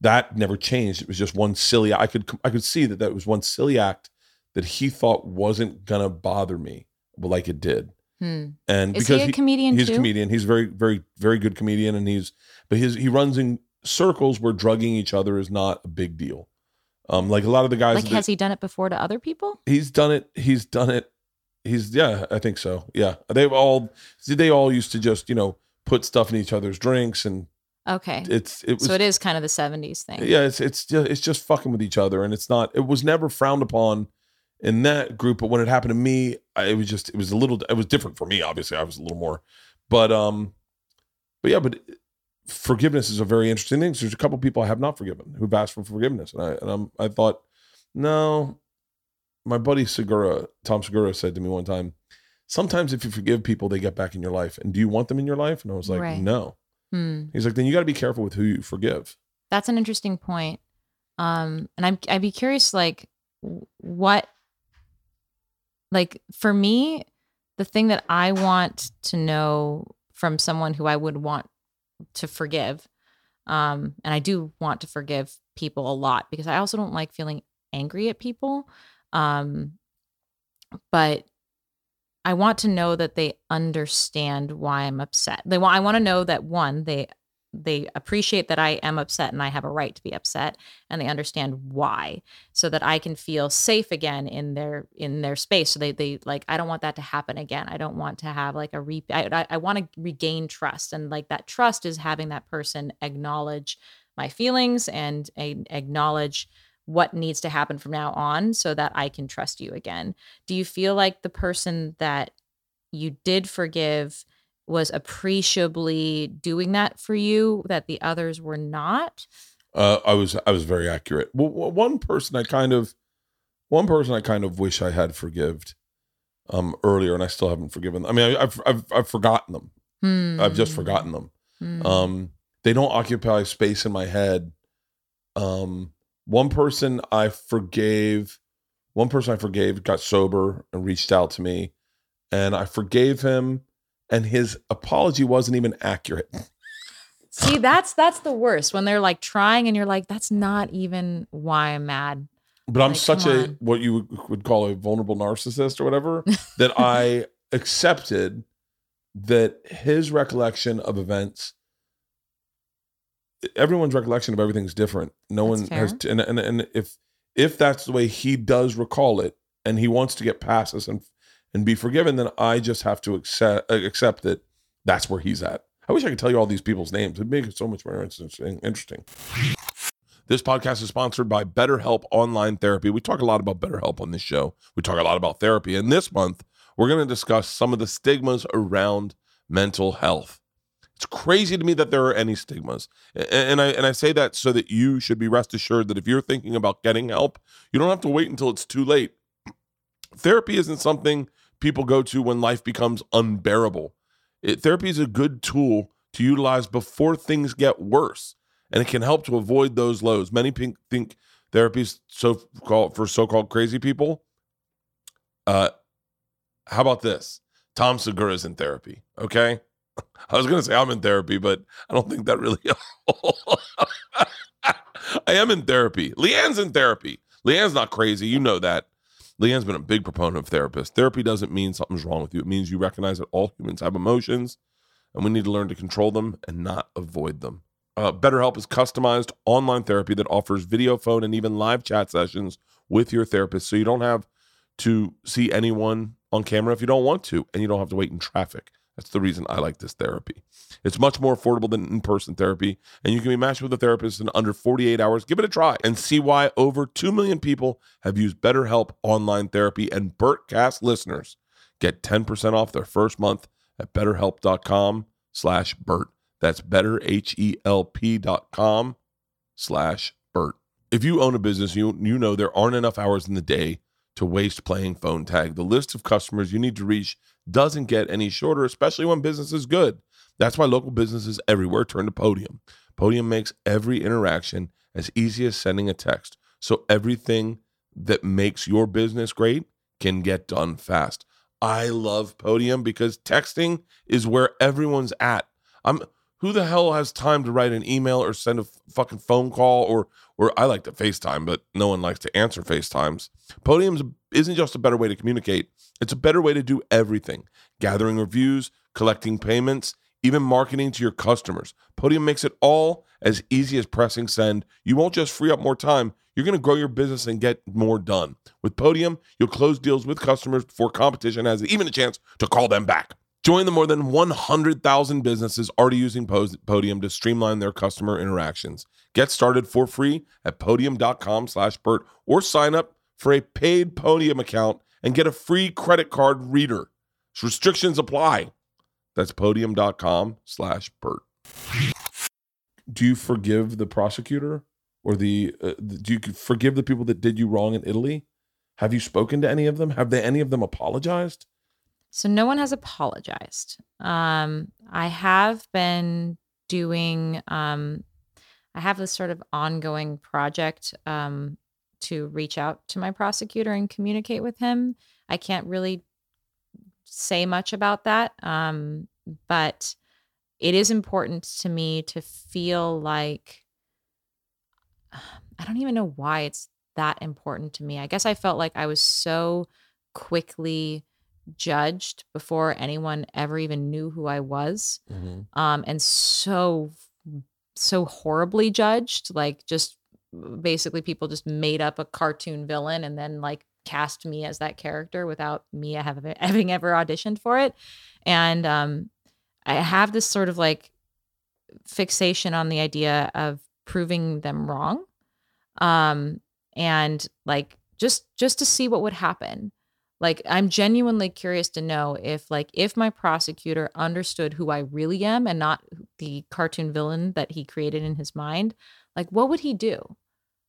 that never changed. It was just one silly. I could I could see that that was one silly act that he thought wasn't gonna bother me, but like it did. Hmm. And Is because he a comedian he's a comedian, he's very very very good comedian, and he's but his he runs in circles where drugging each other is not a big deal. Um, like a lot of the guys, Like that- has he done it before to other people? he's done it. He's done it. He's yeah, I think so. Yeah, they've all they all used to just you know put stuff in each other's drinks and Okay. it's it was so it is kind of the 70s thing. yeah it's it's just it's just fucking with each other and it's not it was never frowned upon in that group but when it happened to me I, it was just it was a little it was different for me obviously i was a little more but um but yeah but forgiveness is a very interesting thing 'cause there's a couple people i have not forgiven who've asked for forgiveness and i and i'm i thought no my buddy segura tom segura said to me one time sometimes if you forgive people, they get back in your life. And do you want them in your life? And I was like, Right. no. Hmm. He's like, then you got to be careful with who you forgive. That's an interesting point. Um, and I'm I'd be curious, like, what, like, for me, the thing that I want to know from someone who I would want to forgive, um, and I do want to forgive people a lot because I also don't like feeling angry at people. Um, but I want to know that they understand why I'm upset. They want I want to know that one, they they appreciate that I am upset and I have a right to be upset and they understand why so that I can feel safe again in their in their space so they they like I don't want that to happen again I don't want to have like a re I, I, want to regain trust and like that trust is having that person acknowledge my feelings and a, acknowledge what needs to happen from now on so that I can trust you again do you feel like the person that you did forgive was appreciably doing that for you that the others were not Uh, I was I was very accurate. Well, one person I kind of, one person I kind of wish I had forgived, um, earlier, and I still haven't forgiven. Them. I mean, I, I've I've I've forgotten them. I've just Hmm. forgotten them. Hmm. Um, they don't occupy space in my head. Um, one person I forgave, one person I forgave got sober and reached out to me, and I forgave him, and his apology wasn't even accurate. See, that's that's the worst when they're like trying and you're like, that's not even why I'm mad. But I'm Like, such a on. what you would- would call a vulnerable narcissist or whatever that I accepted that his recollection of events everyone's recollection of everything's different. No That's one has fair. t- and, and and if if that's the way he does recall it and he wants to get past this and and be forgiven then I just have to accept uh, accept that that's where he's at. I wish I could tell you all these people's names. It'd make it so much more interesting. Interesting. This podcast is sponsored by BetterHelp Online Therapy. We talk a lot about BetterHelp on this show. We talk a lot about therapy. And this month, we're going to discuss some of the stigmas around mental health. It's crazy to me that there are any stigmas. And I and I say that so that you should be rest assured that if you're thinking about getting help, you don't have to wait until it's too late. Therapy isn't something people go to when life becomes unbearable. It, therapy is a good tool to utilize before things get worse, and it can help to avoid those lows. Many pink, think therapy is so called for so-called crazy people. Uh, how about this? Tom Segura is in therapy. Okay, I was gonna say I'm in therapy, but I don't think that really. I am in therapy. Leanne's in therapy. Leanne's not crazy. You know that. Leanne's been a big proponent of therapists. Therapy doesn't mean something's wrong with you. It means you recognize that all humans have emotions, and we need to learn to control them and not avoid them. Uh, BetterHelp is customized online therapy that offers video, phone, and even live chat sessions with your therapist, so you don't have to see anyone on camera if you don't want to, and you don't have to wait in traffic. That's the reason I like this therapy. It's much more affordable than in person therapy, and you can be matched with a therapist in under 48 hours. Give it a try and see why over 2 million people have used BetterHelp online therapy, and Bertcast listeners get 10% off their first month at betterhelp.com slash Bert. That's betterhelp.com slash Bert. If you own a business, you, you know there aren't enough hours in the day to waste playing phone tag. The list of customers you need to reach doesn't get any shorter, especially when business is good. That's why local businesses everywhere turn to Podium. Podium makes every interaction as easy as sending a text. So everything that makes your business great can get done fast. I love Podium because texting is where everyone's at. I'm who the hell has time to write an email or send a fucking phone call or or I like to FaceTime, but no one likes to answer FaceTimes. Podium isn't just a better way to communicate, it's a better way to do everything gathering reviews, collecting payments, even marketing to your customers. Podium makes it all as easy as pressing send. You won't just free up more time, you're going to grow your business and get more done. With Podium, you'll close deals with customers before competition has even a chance to call them back. Join the more than 100,000 businesses already using Podium to streamline their customer interactions. Get started for free at podium.com slash Bert or sign up for a paid Podium account and get a free credit card reader. Restrictions apply. That's podium.com slash Bert. Do you forgive the prosecutor or the, uh, do you forgive the people that did you wrong in Italy? Have you spoken to any of them? Have they, any of them apologized? So no one has apologized. Um, I have been doing. Um, I have this sort of ongoing project um, to reach out to my prosecutor and communicate with him. I can't really say much about that, um, but it is important to me to feel like I don't even know why it's that important to me. I guess I felt like I was so quickly judged before anyone ever even knew who I was. Mhm. Um and so so horribly judged, like just basically people just made up a cartoon villain and then like cast me as that character without me have, having ever auditioned for it. And um I have this sort of like fixation on the idea of proving them wrong um and like just just to see what would happen like i'm genuinely curious to know if like if my prosecutor understood who i really am and not the cartoon villain that he created in his mind like what would he do?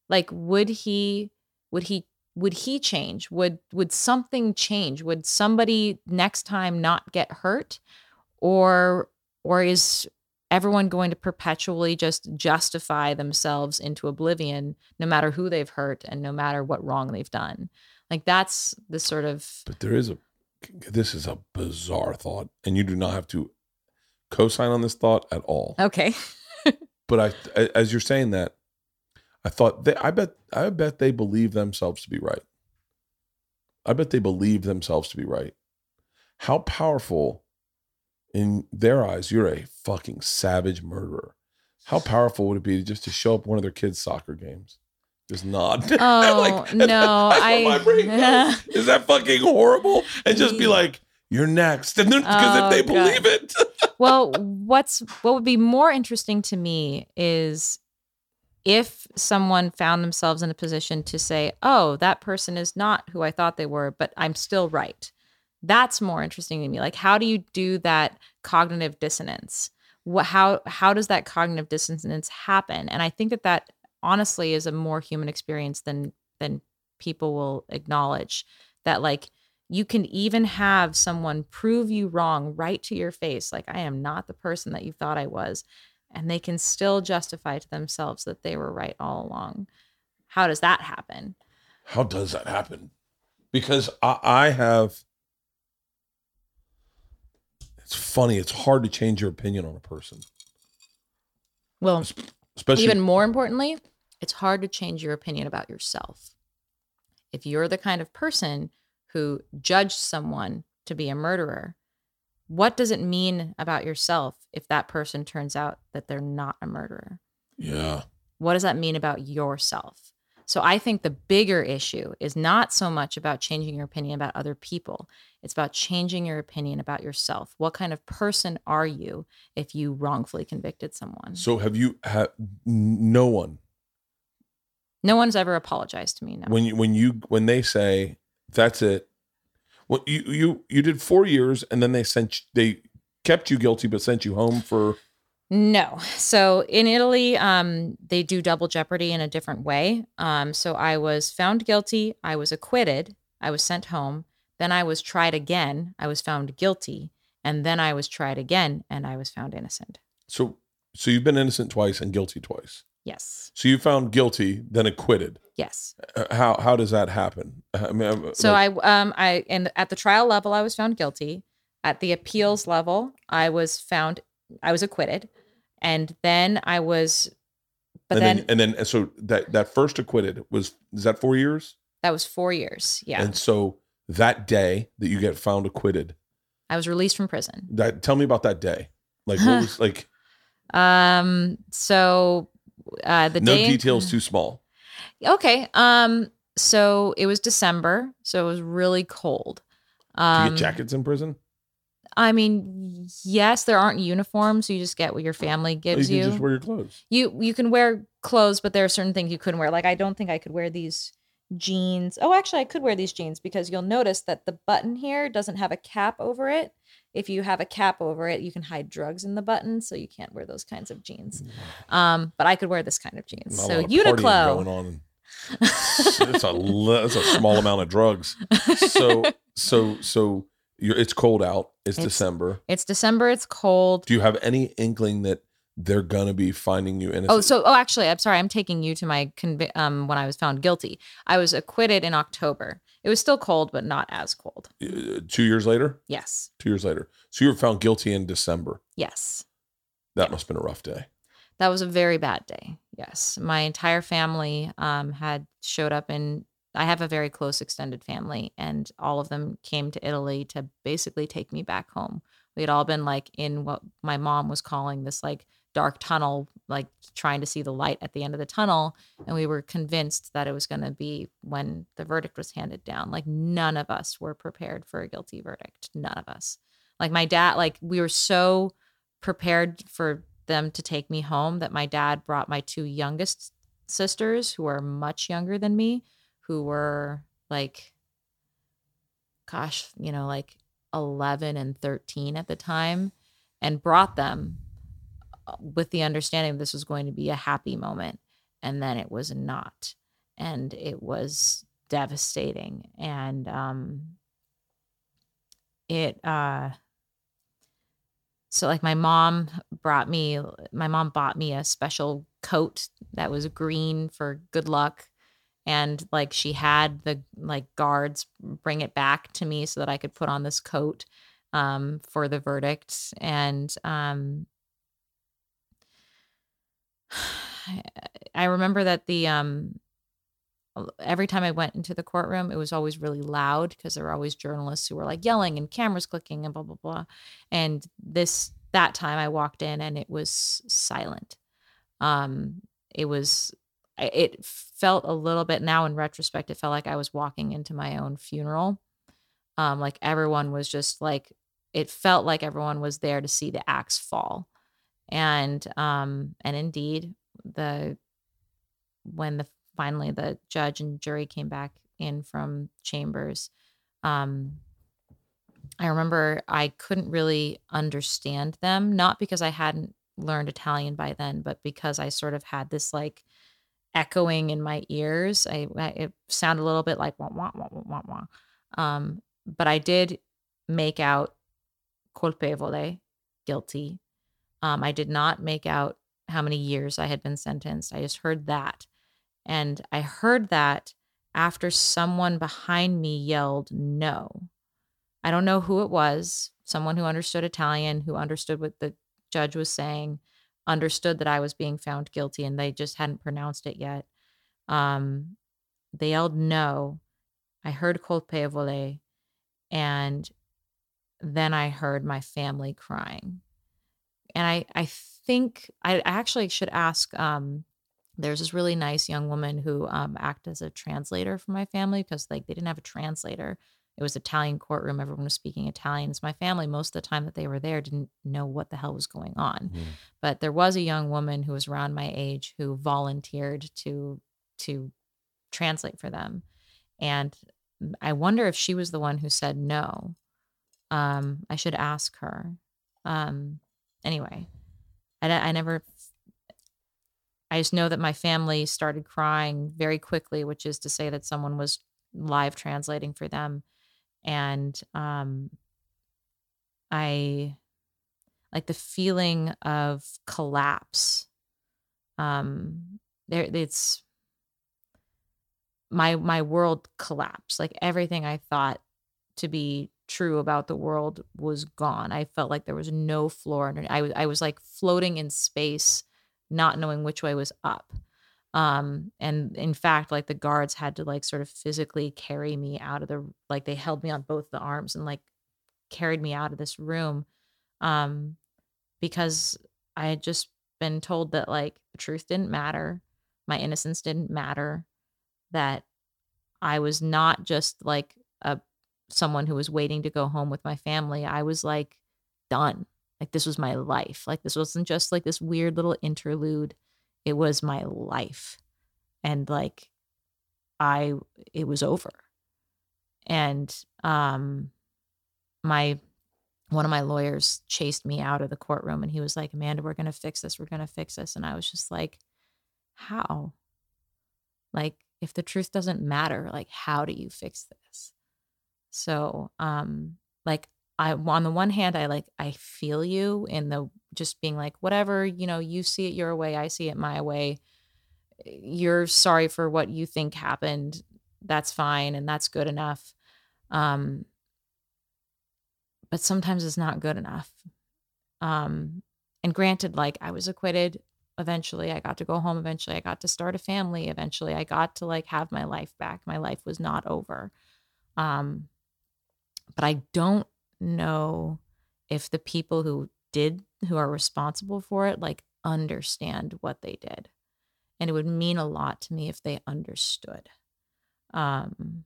Like would he would he would he change? Would would something change? Would somebody next time not get hurt? Or or is everyone going to perpetually just justify themselves into oblivion no matter who they've hurt and no matter what wrong they've done like that's the sort of But there is a. This is a bizarre thought, and you do not have to co-sign on this thought at all. okay But I, as you're saying that, I thought they. I bet. I bet they believe themselves to be right. I bet they believe themselves to be right. How powerful, in their eyes, you're a fucking savage murderer. How powerful would it be just to show up one of their kids' soccer games? Just nod. Oh, like, no, I- my brain goes. Is that fucking horrible? And just be like, "You're next," and then because Oh, if they God. believe it, well what's what would be more interesting to me is if someone found themselves in a position to say oh that person is not who i thought they were but i'm still right that's more interesting to me like how do you do that cognitive dissonance what how how does that cognitive dissonance happen and i think that that honestly is a more human experience than than people will acknowledge that like you can even have someone prove you wrong right to your face like i am not the person that you thought i was and they can still justify to themselves that they were right all along how does that happen how does that happen? Because I, I have. It's funny. It's hard to change your opinion on a person, well especially even more importantly it's hard to change your opinion about yourself if you're the kind of person who judged someone to be a murderer what does it mean about yourself if that person turns out that they're not a murderer yeah. what does that mean about yourself? So I think the bigger issue is not so much about changing your opinion about other people. It's about changing your opinion about yourself. What kind of person are you if you wrongfully convicted someone? So have you had no one no one's ever apologized to me. No. when you when you when they say that's it? Well, you you you did four years and then they sent you- they kept you guilty but sent you home for No. So in Italy, um, they do double jeopardy in a different way. Um, so I was found guilty. I was acquitted. I was sent home. Then I was tried again. I was found guilty. And then I was tried again and I was found innocent. so so you've been innocent twice and guilty twice. Yes. So you found guilty then acquitted. Yes. Uh, How how does that happen? I mean, I'm- So like- I um I and at the trial level I was found guilty. At the appeals level, I was found I was acquitted. And then I was but and then, then, and then so that that first acquitted was is that four years? that was 4 years. Yeah. And so that day that you get found acquitted, I was released from prison. that tell me about that day. Like what was like Um. So, uh, the no day details too small. Okay. Um. So it was December, so it was really cold. Do Um, you get jackets in prison? I mean, yes, there aren't uniforms. So you just get what your family gives you you. just wear your clothes. you you can wear clothes, but there are certain things you couldn't wear. Like I don't think I could wear these jeans. Oh, actually, I could wear these jeans because you'll notice that the button here doesn't have a cap over it. If you have a cap over it, you can hide drugs in the button, so you can't wear those kinds of jeans. Um, but I could wear this kind of jeans. Not so of Uniqlo. it's a it's a small amount of drugs. So so so You're, it's cold out. It's, It's- December. It's December. It's cold. Do you have any inkling that they're gonna be finding you innocent? Oh, so oh, actually, I'm sorry. I'm taking you to my convi- um when I was found guilty. I was acquitted in October. It was still cold, but not as cold. Uh, two years later. Yes, Two years later. So you were found guilty in December. yes. That must have been a rough day. That was a very bad day. Yes, my entire family um had showed up in. I have a very close extended family, and all of them came to Italy to basically take me back home. We had all been like in what my mom was calling this like dark tunnel, like trying to see the light at the end of the tunnel. And we were convinced that it was going to be when the verdict was handed down. Like none of us were prepared for a guilty verdict. None of us. Like my dad, like we were so prepared for them to take me home that my dad brought my two youngest sisters, who are much younger than me, who were like, gosh, you know, like 11 and 13 at the time, and brought them with the understanding this was going to be a happy moment. And then it was not. And it was devastating. And um, it, uh, so like my mom brought me, my mom bought me a special coat that was green for good luck. And like she had the like guards bring it back to me so that I could put on this coat um, for the verdict. And um, I remember that the um, every time I went into the courtroom, it was always really loud because there were always journalists who were like yelling and cameras clicking and blah blah blah. And this that time I walked in and it was silent. Um, it was it felt a little bit now in retrospect it felt like i was walking into my own funeral um like everyone was just like it felt like everyone was there to see the axe fall and um and indeed the when the finally the judge and jury came back in from chambers um i remember i couldn't really understand them not because i hadn't learned italian by then but because i sort of had this like echoing in my ears. I, I it sounded a little bit like wah wah wah wah wah. Um, but I did make out colpevole, guilty. Um, I did not make out how many years I had been sentenced. I just heard that, and I heard that after someone behind me yelled no. I don't know who it was. Someone who understood Italian, who understood what the judge was saying understood that I was being found guilty and they just hadn't pronounced it yet. Um, they yelled no. I heard colpevole and then I heard my family crying. And I, I think I actually should ask. Um, there's this really nice young woman who um, acted as a translator for my family because like they didn't have a translator it was Italian courtroom. Everyone was speaking Italian. It's my family, most of the time that they were there, didn't know what the hell was going on. Mm. But there was a young woman who was around my age who volunteered to to translate for them. And I wonder if she was the one who said no. Um, I should ask her. Um, anyway, I, I never I just know that my family started crying very quickly, which is to say that someone was live translating for them. And um i like the feeling of collapse um there it's my my world collapsed. Like everything i thought to be true about the world was gone. I felt like there was no floor under i was i was like floating in space not knowing which way was up. Um and in fact like the guards had to like sort of physically carry me out of the like they held me on both the arms and like carried me out of this room um because i had just been told that like the truth didn't matter my innocence didn't matter that i was not just like someone who was waiting to go home with my family i was like done. Like this was my life. Like this wasn't just like this weird little interlude. It was my life. And like i it was over. And um my one of my lawyers chased me out of the courtroom and he was like amanda we're going to fix this. We're going to fix this. And i was just like how? Like if the truth doesn't matter like how do you fix this so um like I on the one hand I like I feel you in the just being like whatever, you know, you see it your way, I see it my way. You're sorry for what you think happened. That's fine and that's good enough. Um but sometimes it's not good enough. Um and granted like I was acquitted eventually I got to go home eventually I got to start a family eventually I got to like have my life back. My life was not over. Um but I don't know if the people who did who are responsible for it like understand what they did. And it would mean a lot to me if they understood. Um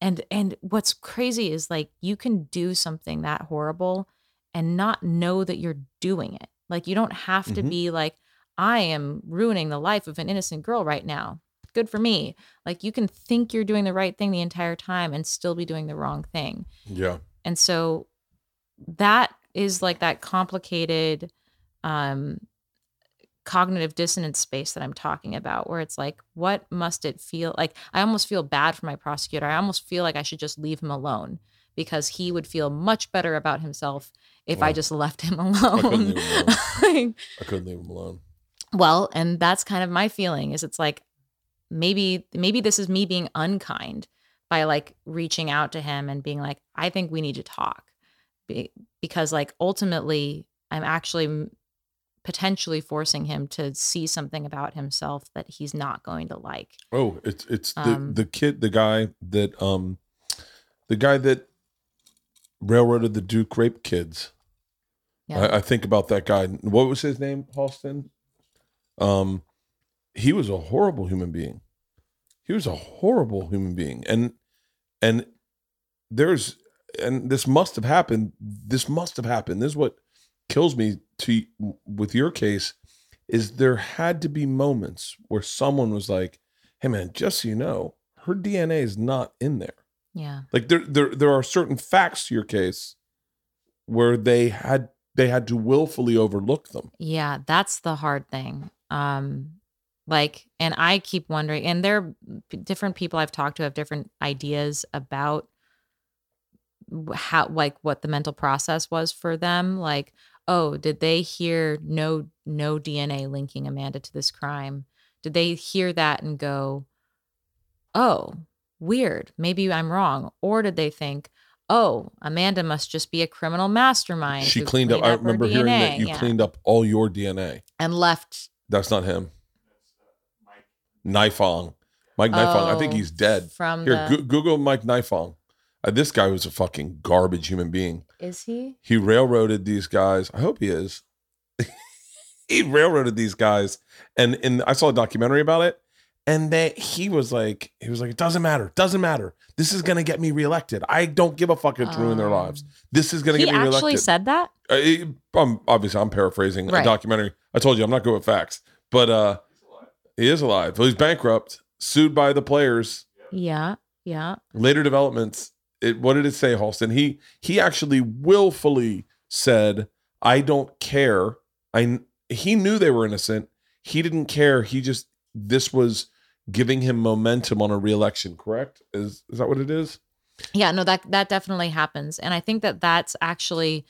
and and what's crazy is like you can do something that horrible and not know that you're doing it. Like you don't have to Mhm. be like i am ruining the life of an innocent girl right now good for me like you can think you're doing the right thing the entire time and still be doing the wrong thing Yeah. and so that is like that complicated um cognitive dissonance space that I'm talking about where it's like what must it feel like I almost feel bad for my prosecutor. I almost feel like I should just leave him alone because he would feel much better about himself if I just left him couldn't alone. leave him Like, I couldn't leave him alone. well, and that's kind of my feeling is it's like maybe maybe this is me being unkind by like reaching out to him and being like I think we need to talk. Be- because like ultimately I'm actually m- potentially forcing him to see something about himself that he's not going to like. Oh, it's it's the Um, the kid, the guy that um, the guy that railroaded the Duke rape kids. Yeah. I, I think about that guy. What was his name, Halston? Um, he was a horrible human being. He was a horrible human being, and and there's and this must have happened. This must have happened. This is what kills me to with your case is there had to be moments where someone was like, "Hey, man, just so you know, her DNA is not in there." yeah. Like there, there, there are certain facts to your case where they had they had to willfully overlook them. Yeah, that's the hard thing. Um like and I keep wondering and there are p- different people I've talked to have different ideas about how like what the mental process was for them like oh did they hear no no DNA linking Amanda to this crime did they hear that and go oh weird maybe I'm wrong or did they think oh Amanda must just be a criminal mastermind she who cleaned up. I her remember hearing that you Yeah. cleaned up all your DNA. and left That's not him. Nifong, Mike Nifong. I think Oh, he's dead. from Here, the Goo- Google Mike Nifong. Uh, this guy was a fucking garbage human being. is he He railroaded these guys. I hope he is. he railroaded these guys, and and I saw a documentary about it. And that he was like, he was like, it doesn't matter, doesn't matter. This is gonna get me reelected. I don't give a fuck if it's ruin their Um, lives. This is gonna get me reelected. He actually said that Uh, it- um, obviously, I'm paraphrasing a documentary. I told you I'm not good with facts, but uh, he is alive. Well, he's bankrupt, sued by the players. yeah yeah Later developments. It, what did it say, Halston? He he actually willfully said, "I don't care." I he knew they were innocent. He didn't care. He just this was giving him momentum on a reelection. Correct? Is is that what it is? yeah no that that definitely happens and i think that that's actually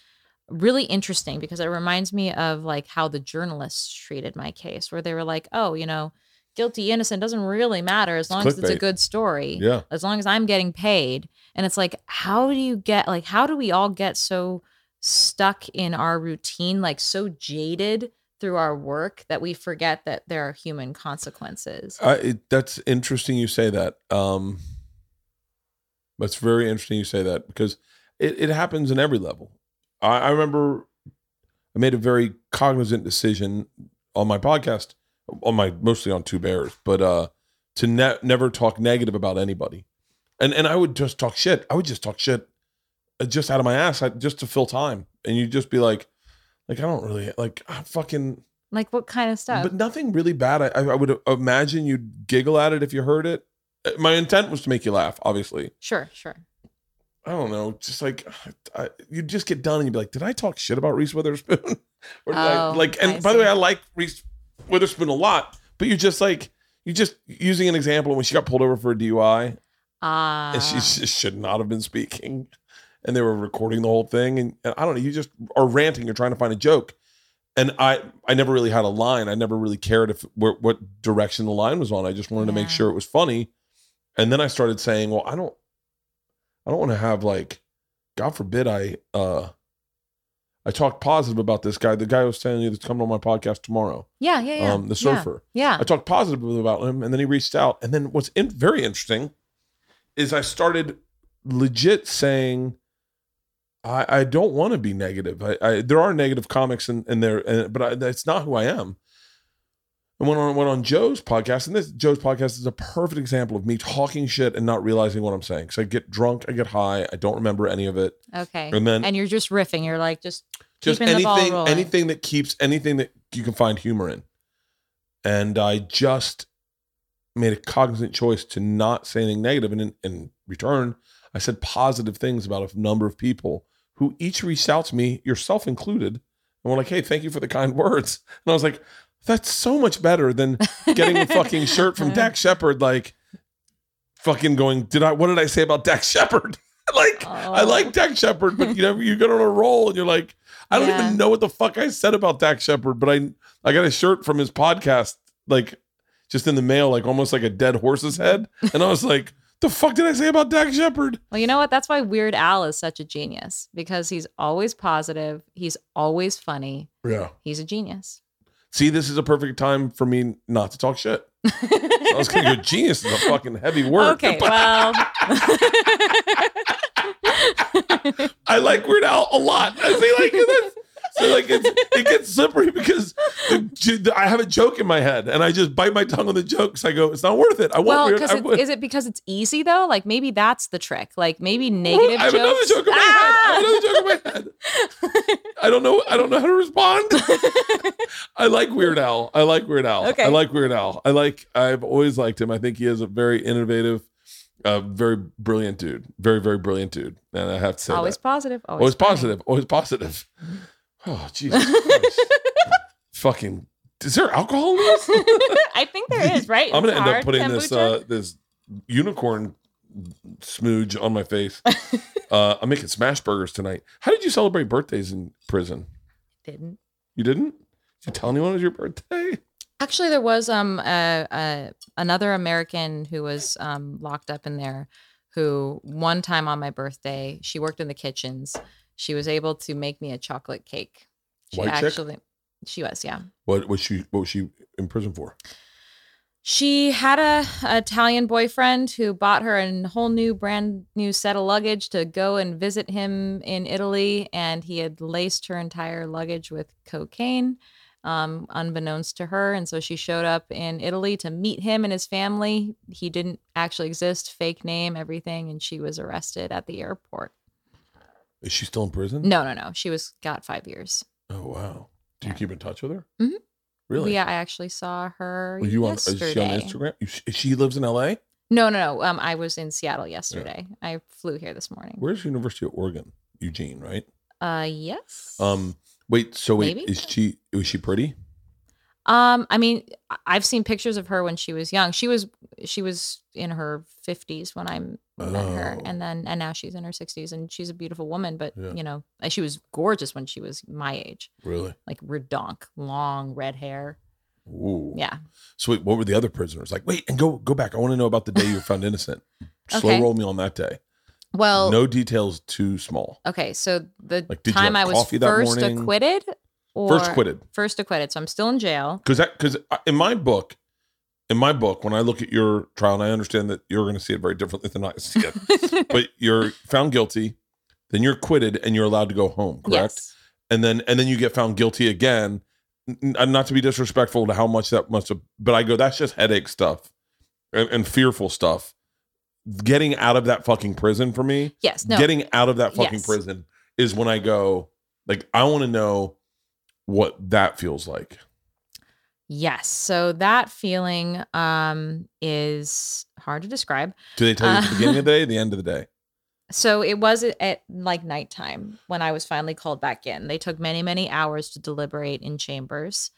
really interesting because it reminds me of like how the journalists treated my case where they were like oh you know guilty innocent doesn't really matter as long as it's a good story Yeah. as long as i'm getting paid and it's like how do you get like how do we all get so stuck in our routine like so jaded through our work that we forget that there are human consequences I, it, that's interesting you say that. Um, that's very interesting you say that because it, it happens in every level. I, I remember I made a very cognizant decision on my podcast, on my mostly on Two Bears, but uh, to ne- never talk negative about anybody, and and I would just talk shit. I would just talk shit, uh, just out of my ass, I, just to fill time, and you'd just be like, like I don't really like I fucking. like what kind of stuff But nothing really bad. I, I would imagine you'd giggle at it if you heard it. Uh, My intent was to make you laugh, obviously. sure sure I don't know. Just like I, you'd just get done and you'd be like, "Did I talk shit about Reese Witherspoon?" or did I, Oh, like, and I by the way. I like Reese Witherspoon a lot, but you're just like you just using an example when she got pulled over for a DUI ah and she just should not have been speaking, and they were recording the whole thing, and, and I don't know, you just are ranting, you're trying to find a joke, and I I never really had a line. I never really cared if where, what direction the line was on. I just wanted to make sure it was funny, and then I started saying, well, I don't I don't want to have like, God forbid, I uh. I talked positive about this guy, the guy I was telling you that's coming on my podcast tomorrow, Yeah, yeah, yeah. um, the Yeah, surfer. Yeah. I talked positively about him, and then he reached out. And then what's in, very interesting is I started legit saying, I, I don't want to be negative. I, I there are negative comics in, in there, and, but I, that's not who I am. And went on went on Joe's podcast, and this Joe's podcast is a perfect example of me talking shit and not realizing what I'm saying. Because I get drunk, I get high, I don't remember any of it, Okay. and then And you're just riffing. You're like just just keeping the ball anything anything that keeps anything that you can find humor in and i just made a cognizant choice to not say anything negative and in, in return i said positive things about a number of people who each reached out to me yourself included and were like hey thank you for the kind words and i was like that's so much better than getting a fucking shirt from Dax Shepard like fucking going did i what did i say about Dax Shepard like I Oh. like Dax Shepard, but you know, you get on a roll and you're like, I don't Yeah. even know what the fuck I said about Dax Shepard, but I I got a shirt from his podcast, like just in the mail, like almost like a dead horse's head. And I was like, the fuck did I say about Dax Shepard? Well, you know what? That's why Weird Al is such a genius because he's always positive. He's always funny. Yeah. He's a genius. See, this is a perfect time for me not to talk shit. I was gonna go genius is a fucking heavy word. okay, well. I like Weird Al a lot. I say like that's- so like it's, it gets slippery because the, I have a joke in my head and I just bite my tongue on the jokes. I go, it's not worth it. I want well, I it, is it because it's easy though? Like maybe that's the trick. Like maybe negative I have another joke in my head. I have another joke in my head. I don't know. I don't know how to respond. I like Weird Al. I like Weird Al. Okay. I like Weird Al. I like. I've always liked him. I think he is a very innovative, uh, very brilliant dude. Very very brilliant dude. And I have to say always that. positive. Always, Always positive. Always positive. Oh Jesus Christ. Fucking. Is there alcohol in this? I think there is, right? I'm gonna end up putting this uh this unicorn smooge on my face. uh I'm making smash burgers tonight. How did you celebrate birthdays in prison? Didn't. You didn't? Did you tell anyone it was your birthday? Actually, there was um a, a another American who was um locked up in there, who one time on my birthday, she worked in the kitchens. She was able to make me a chocolate cake. She White chick? she was yeah. What was she what was she in prison for? She had a, a Italian boyfriend who bought her a whole new brand new set of luggage to go and visit him in Italy, and he had laced her entire luggage with cocaine, um, unbeknownst to her. And so she showed up in Italy to meet him and his family. He didn't actually exist, fake name, everything, and she was arrested at the airport. Is she still in prison? No, no, no. She was got five years. Oh wow. Do you keep in touch with her? Mhm. Really? Yeah, I actually saw her Were you on yesterday. is she on Instagram? You- She lives in LA? No, no, no. Um, I was in Seattle yesterday. I flew here this morning. Where's University of Oregon? Eugene, right? Uh, yes. Um wait, so wait, Maybe. is she was she pretty? Um, I mean, I've seen pictures of her when she was young. She was she was in her fifties when I met her, Oh. and then and now she's in her sixties, and she's a beautiful woman. But Yeah. you know, she was gorgeous when she was my age, Really? like redonk, long red hair. Ooh. Yeah. So wait, what were the other prisoners like? Wait, and go go back. I want to know about the day you were found innocent. Slow roll me on that day. Well, no details too small. okay. So the Like, time I was first acquitted, or First acquitted. first acquitted. So I'm still in jail. Because that because in my book, in my book, when I look at your trial, and I understand that you're going to see it very differently than I see it, but you're found guilty, then you're acquitted, and you're allowed to go home. Correct. Yes. and then and then you get found guilty again. N- n- not to be disrespectful to how much that must have, but I go that's just headache stuff and, and fearful stuff. Getting out of that fucking prison for me, Yes. No. getting out of that fucking Yes. prison is when I go like I want to know what that feels like. Yes. So that feeling um is hard to describe. Do they tell you at the Uh, beginning of the day, the end of the day? So it was at- at like nighttime when I was finally called back in. They took many, many hours to deliberate in chambers.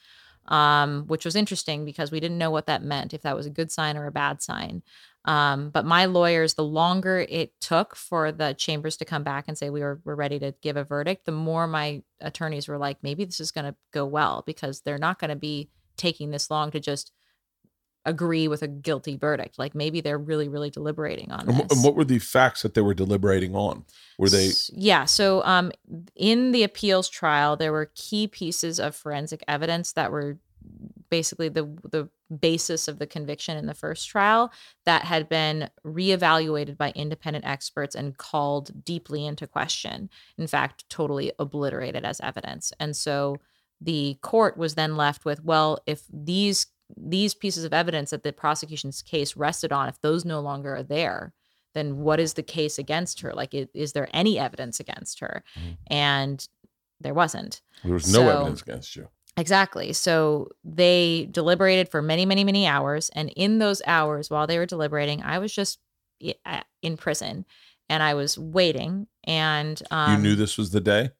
um, which was interesting because we didn't know what that meant, if that was a good sign or a bad sign. Um, but my lawyers, the longer it took for the chambers to come back and say we were, we're ready to give a verdict, the more my attorneys were like, maybe this is going to go well because they're not going to be taking this long to just agree with a guilty verdict. Like maybe they're really, really deliberating on this. and what were the facts that they were deliberating on? Were they Yeah. So, um, in the appeals trial, there were key pieces of forensic evidence that were basically the the basis of the conviction in the first trial that had been reevaluated by independent experts and called deeply into question. In fact, totally obliterated as evidence. And so the court was then left with, well, if these these pieces of evidence that the prosecution's case rested on, if those no longer are there, then what is the case against her? Like, is, there any evidence against her? Mhm. And there wasn't. there was no evidence against you? Exactly. So they deliberated for many, many, many hours. And in those hours, while they were deliberating, I was just in prison and I was waiting. And um, you knew this was the day?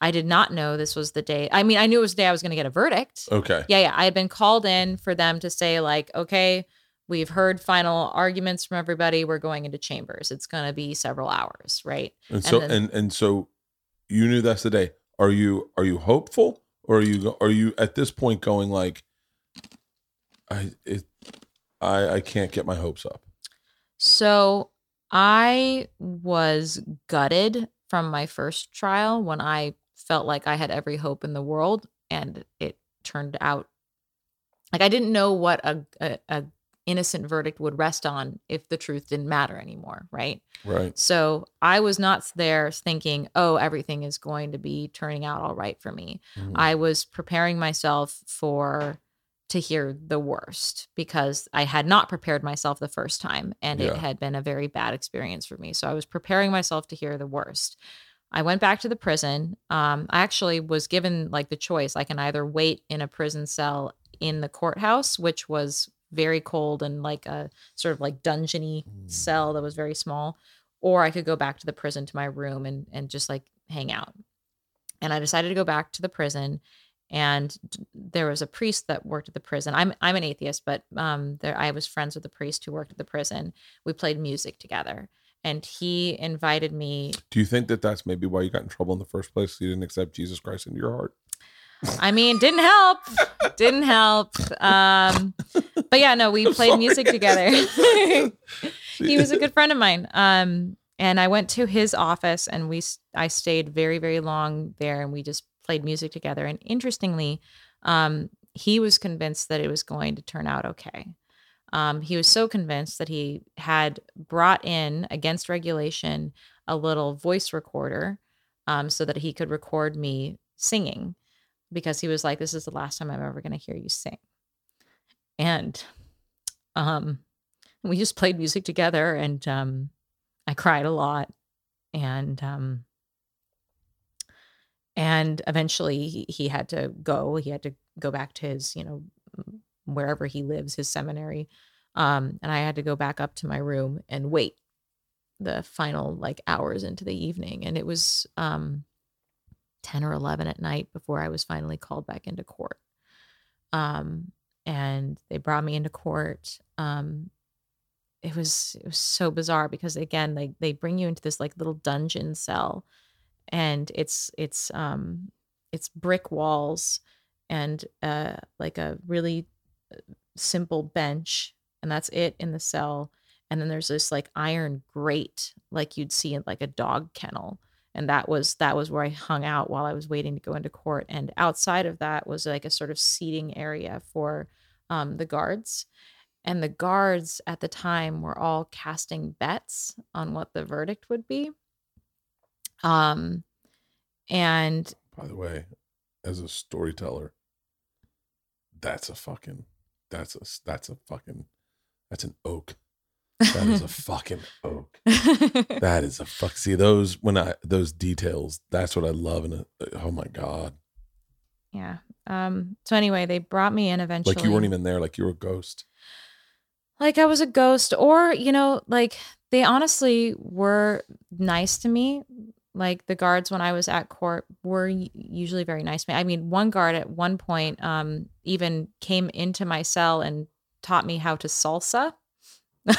I did not know this was the day. I mean, I knew it was the day I was going to get a verdict. Okay. Yeah, yeah. I had been called in for them to say, like, okay, we've heard final arguments from everybody. We're going into chambers. It's going to be several hours, right? And so then- and and so you knew that's the day. Are you are you hopeful or are you are you at this point going like I it I I can't get my hopes up. So I was gutted from my first trial when I felt like I had every hope in the world, and it turned out like I didn't know what a, a, a innocent verdict would rest on if the truth didn't matter anymore, right? Right. So I was not there thinking, oh, everything is going to be turning out all right for me. Mhm. I was preparing myself for to hear the worst because I had not prepared myself the first time and it had been a very bad experience for me. So I was preparing myself to hear the worst. I went back to the prison. Um, I actually was given like the choice. I can either wait in a prison cell in the courthouse, which was very cold and like a sort of like dungeony Mm. cell that was very small, or I could go back to the prison to my room and and just like hang out. And I decided to go back to the prison and there was a priest that worked at the prison. I'm I'm an atheist, but um there I was friends with a priest who worked at the prison. We played music together and he invited me Do you think that that's maybe why you got in trouble in the first place? You didn't accept Jesus Christ into your heart. I mean, didn't help. Didn't help. Um, but yeah, no, we played music together. he was a good friend of mine. Um, and I went to his office and we I stayed very very long there and we just played music together. And interestingly, um, he was convinced that it was going to turn out okay. Um, he was so convinced that he had brought in against regulation a little voice recorder um, so that he could record me singing because he was like, "This is the last time I'm ever going to hear you sing." And um, we just played music together, and um, I cried a lot, and um, and eventually he, he had to go. He had to go back to his, you know, wherever he lives, his seminary, um, and I had to go back up to my room and wait the final like hours into the evening, and it was um 10 or 11 at night before I was finally called back into court. Um, and they brought me into court. Um, it was it was so bizarre because again, they they bring you into this like little dungeon cell, and it's it's um it's brick walls and uh like a really uh, simple bench, and that's it in the cell. And then there's this like iron grate, like you'd see in like a dog kennel and that was that was where I hung out while I was waiting to go into court. And outside of that was like a sort of seating area for um, the guards, and the guards at the time were all casting bets on what the verdict would be. Um, and By the way, as a storyteller, that's a fucking that's a that's a fucking that's an oak. That is a fucking oak. That is a fuck. See those when I those details. That's what I love. And oh my god, yeah. Um. So anyway, they brought me in eventually. like you weren't even there. Like you were a ghost. like I was a ghost, or you know, like they honestly were nice to me. like the guards when I was at court were usually very nice. to me. I mean, one guard at one point um, even came into my cell and taught me how to salsa.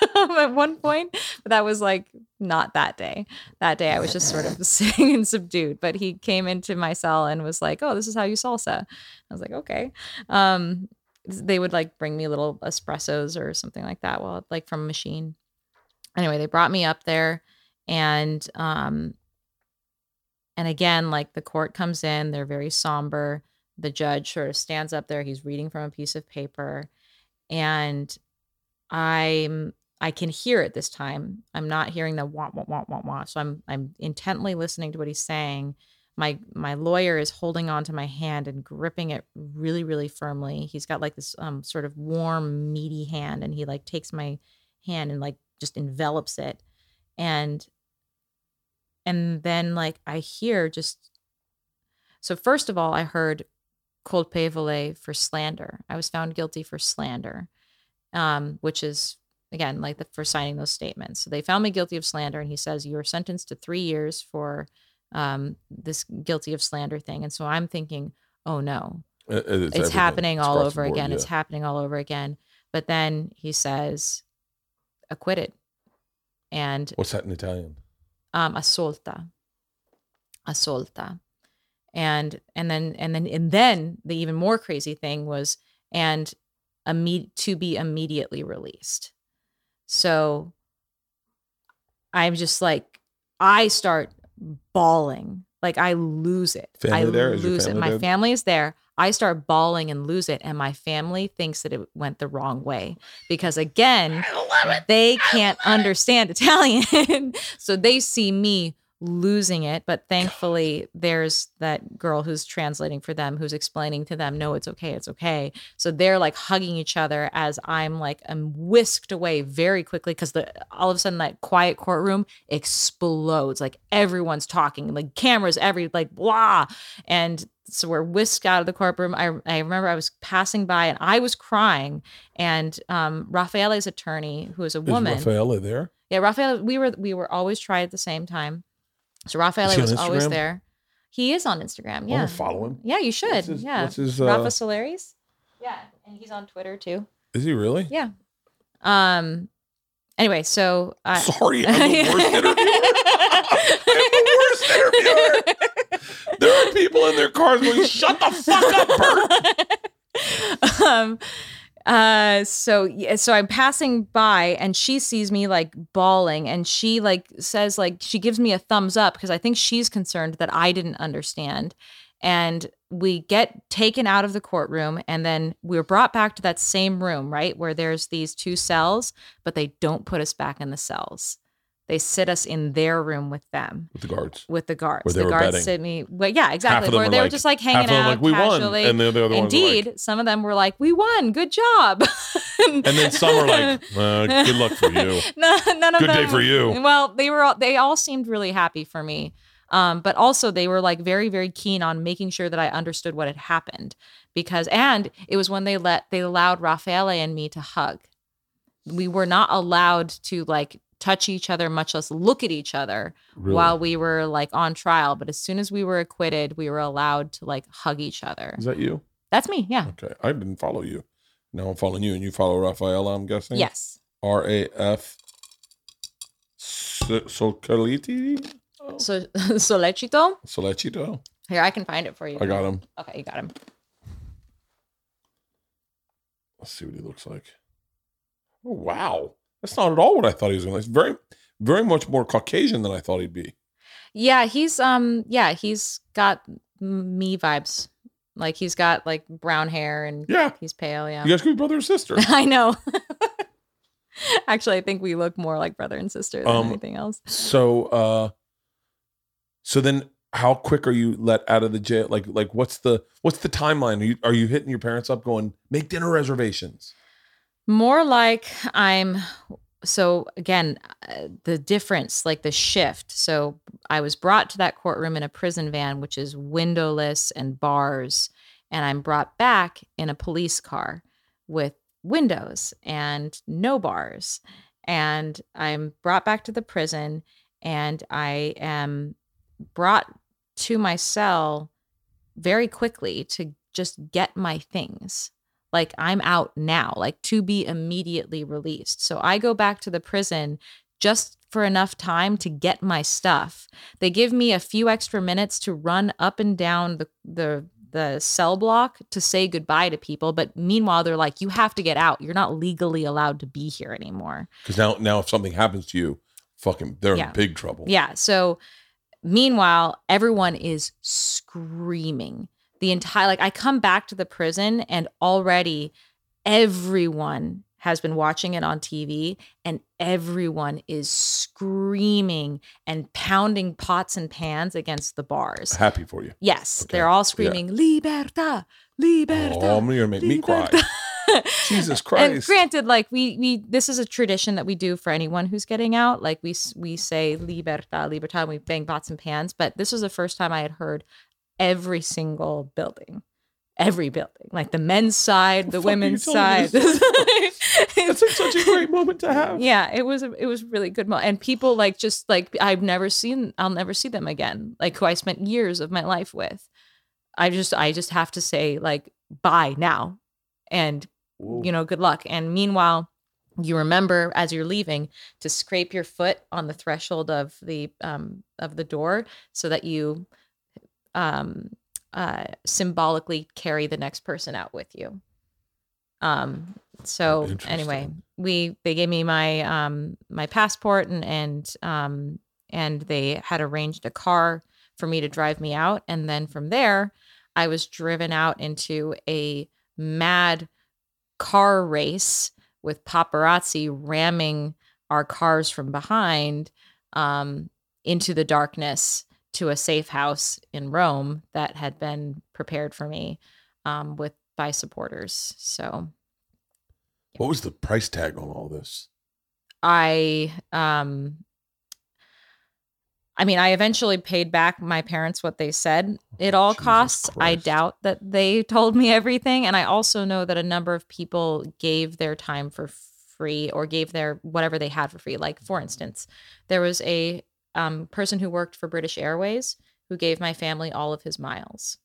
at one point, but that was like not that day. That day I was just sort of sitting and subdued. But he came into my cell and was like, "Oh, this is how you salsa." I was like, "Okay." Um, they would like bring me little espressos or something like that, well, like from a machine. Anyway, they brought me up there, and um, and again, like the court comes in, they're very somber. The judge sort of stands up there. He's reading from a piece of paper, and I'm I can hear it this time. I'm not hearing the wah wah wah wah wah. So I'm I'm intently listening to what he's saying. My my lawyer is holding on to my hand and gripping it really really firmly. He's got like this um sort of warm meaty hand, and he like takes my hand and like just envelops it, and and then like I hear just so first of all I heard colpevole for slander. I was found guilty for slander, um, which is again like the, for signing those statements. So they found me guilty of slander, and he says you are sentenced to three years for um, this guilty of slander thing. And so I'm thinking, oh no, It- it's it's, happening It's all over board, again. It's happening all over again. But then he says acquitted, and What's that in Italian? um assolta assolta and and then and then and then the even more crazy thing was and imme- to be immediately released so i'm just like i start bawling like i lose it Family i there? Is your lose it family my there? family is there i start bawling and lose it and my family thinks that it went the wrong way because again they can't understand Italian. so they see me losing it. But thankfully, there's that girl who's translating for them, who's explaining to them, no, it's okay, it's okay. So they're like hugging each other as I'm like, I'm whisked away very quickly because the all of a sudden that quiet courtroom explodes. Like everyone's talking, like cameras, every like blah. And so we're whisked out of the courtroom. I, I remember I was passing by and I was crying and um, Raffaele's attorney, who is a woman, Is Raffaella there? yeah, Raphael, we were we were always tried at the same time. So he was always there. He is on Instagram. I Yeah, want to follow him. yeah, you should. What's his, yeah, What's his, uh, Rafa Solaris. Yeah, and he's on Twitter too. is he really? Yeah. Um. Anyway, so I, Sorry, I'm the worst interviewer. I'm the worst interviewer. There are people in their cars going, "Shut the fuck up, Bert." um uh so so i'm passing by and she sees me like bawling and she like says like she gives me a thumbs up because i think she's concerned that i didn't understand. And we get taken out of the courtroom and then we're brought back to that same room right where there's these two cells but they don't put us back in the cells they sit us in their room with them With the guards. with the guards. Where they the were guards betting. sit me. Well, yeah, exactly. them Where they were like- just like hanging them out like, "We won," casually. and the, the other ones were Indeed, like, some of them were like, "We won, good job." and then some are like, uh, "Good luck for you." no, none of Good day for you. Well, they were all, they all seemed really happy for me. Um, but also they were like very, very keen on making sure that I understood what had happened because, and it was when they let, they allowed Raffaele and me to hug. We were not allowed to like touch each other, much less look at each other Really? while we were like on trial. But as soon as we were acquitted, we were allowed to like hug each other. Is that you? That's me. Yeah. Okay, I didn't follow you. Now I'm following you, and you follow Raffaella. I'm guessing. Yes. R A F. Socoliti. So Sollecito. Sollecito. Here, I can find it for you. I got him. Okay, you got him. Let's see what he looks like. Oh wow, that's not at all what I thought he was going. to It's very, very much more Caucasian than I thought he'd be. Yeah, he's um yeah, he's got me vibes. Like he's got like brown hair and Yeah, he's pale, yeah. you guys could be brother and sister. I know. Actually, I think we look more like brother and sister than Um, anything else. so, uh, so then, how quick are you let out of the jail? Like, like what's the what's the timeline? Are you are you hitting your parents up, going make dinner reservations? More like I'm so again, uh, the difference, like the shift. So I was brought to that courtroom in a prison van, which is windowless and bars, and I'm brought back in a police car with windows and no bars. And I'm brought back to the prison, and I am brought to my cell very quickly to just get my things. Like I'm out now, like to be immediately released. So I go back to the prison just for enough time to get my stuff. They give me a few extra minutes to run up and down the the the cell block to say goodbye to people, but meanwhile they're like you have to get out. You're not legally allowed to be here anymore. Because now, now if something happens to you, fucking, they're Yeah. in big trouble. Yeah. So meanwhile, everyone is screaming. The entire like I come back to the prison and already everyone has been watching it on TV and everyone is screaming and pounding pots and pans against the bars. Happy for you. Yes, Okay. they're all Yeah. screaming liberta. libertad. Oh, I'm gonna make me cry. libertad." Jesus And Christ. granted, like we we this is a tradition that we do for anyone who's getting out. Like we we say libertad, libertad, and we bang pots and pans. But this was the first time I had heard every single building, every building, like the men's side, the fuck women's side. That's like such a great moment to have. yeah, it was a, it was really good. Mo- and people like just like I've never seen, I'll never see them again. Like who I spent years of my life with. I just I just have to say like bye now, and Whoa. you know, good luck. And meanwhile, you remember as you're leaving to scrape your foot on the threshold of the um of the door so that you um uh symbolically carry the next person out with you. Um so anyway, we they gave me my um my passport and and um and they had arranged a car for me to drive me out and then from there I was driven out into a mad car race with paparazzi ramming our cars from behind um, into the darkness to a safe house in Rome that had been prepared for me um, with by supporters. So What was the price tag on all this? I um I mean I eventually paid back my parents what they said it all Jesus costs. I doubt that they told me everything and I also know that a number of people gave their time for free or gave their whatever they had for free. Like for instance, there was a um, person who worked for British Airways who gave my family all of his miles.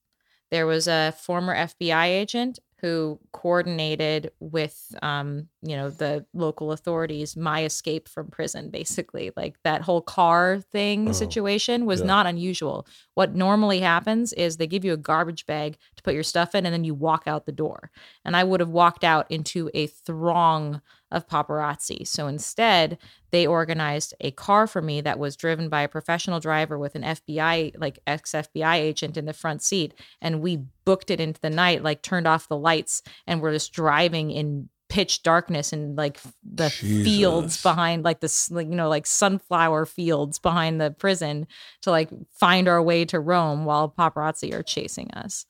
There was a former FBI agent who coordinated with um, you know the local authorities my escape from prison basically like that whole car thing Oh, situation was yeah. not unusual what normally happens is they give you a garbage bag to put your stuff in and then you walk out the door and i would have walked out into a throng of paparazzi. So instead they organized a car for me that was driven by a professional driver with an fbi like ex fbi agent in the front seat. And we booked it into the night like turned off the lights and we're just driving in pitch darkness and like the fields behind like the like, you know like sunflower fields behind the prison to like find our way to Rome while paparazzi are chasing us.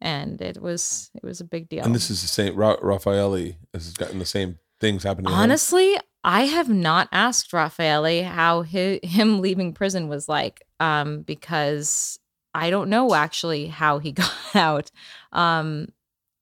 And it was it was a big deal. And this is the same. Ra- Raffaelli has gotten the same things him. Honestly, I have not asked Raffaele how hi him leaving prison was like, um, because I don't know actually how he got out. Um,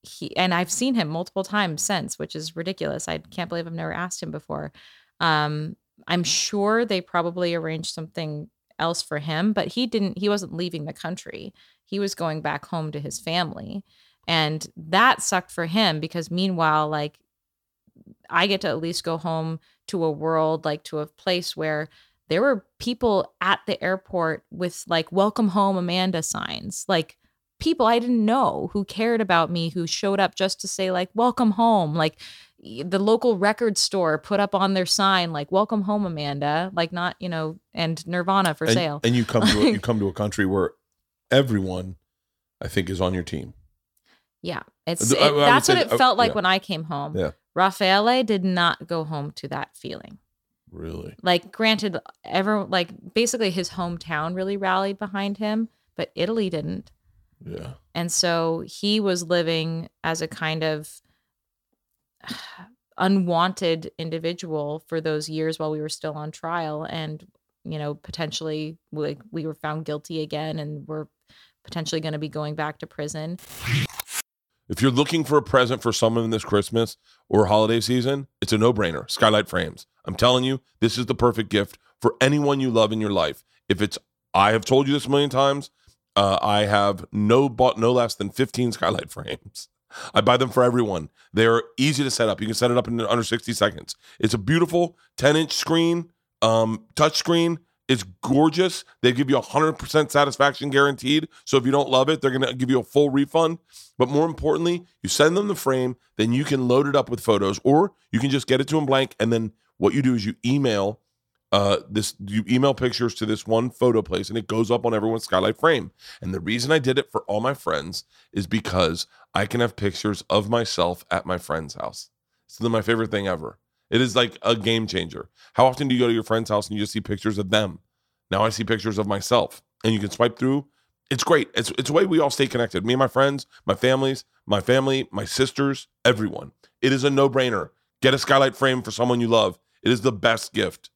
he and I've seen him multiple times since, which is ridiculous. I can't believe I've never asked him before. Um, I'm sure they probably arranged something else for him, but he didn't. He wasn't leaving the country. He was going back home to his family, and that sucked for him because meanwhile, like I get to at least go home to a world, like to a place where there were people at the airport with like welcome home Amanda signs, like people I didn't know who cared about me, who showed up just to say like welcome home. Like the local record store put up on their sign like welcome home Amanda, like not, you know, and Nirvana for and, sale. and you come to a, you come to a country where everyone, I think, is on your team. Yeah, it's it, that's what say it that- uh, felt like yeah. when I came home. Yeah. Raffaele did not go home to that feeling. Really, Like, granted, ever like basically his hometown really rallied behind him, but Italy didn't, yeah. and so he was living as a kind of unwanted individual for those years while we were still on trial, and you know potentially like we were found guilty again, and we're potentially going to be going back to prison. If you're looking for a present for someone this Christmas or holiday season, it's a no-brainer. Skylight Frames. I'm telling you, this is the perfect gift for anyone you love in your life. If it's I have told you this a million times. Uh, I have no bought no less than 15 skylight frames. I buy them for everyone. They're easy to set up. You can set it up in under 60 seconds. It's a beautiful 10 inch screen, um, touch screen. It's gorgeous. They give you 100% satisfaction guaranteed. So if you don't love it, they're going to give you a full refund. But more importantly, you send them the frame, then you can load it up with photos, or you can just get it to them blank. And then what you do is you email uh, this you email pictures to this one photo place and it goes up on everyone's skylight frame. And the reason I did it for all my friends is because I can have pictures of myself at my friend's house. It's my favorite thing ever. It is like a game changer. How often do you go to your friend's house and you just see pictures of them? Now I see pictures of myself, and you can swipe through. It's great. It's it's a way we all stay connected. Me and my friends, my families, my family, my sisters, everyone. It is a no brainer. Get a skylight frame for someone you love. It is the best gift.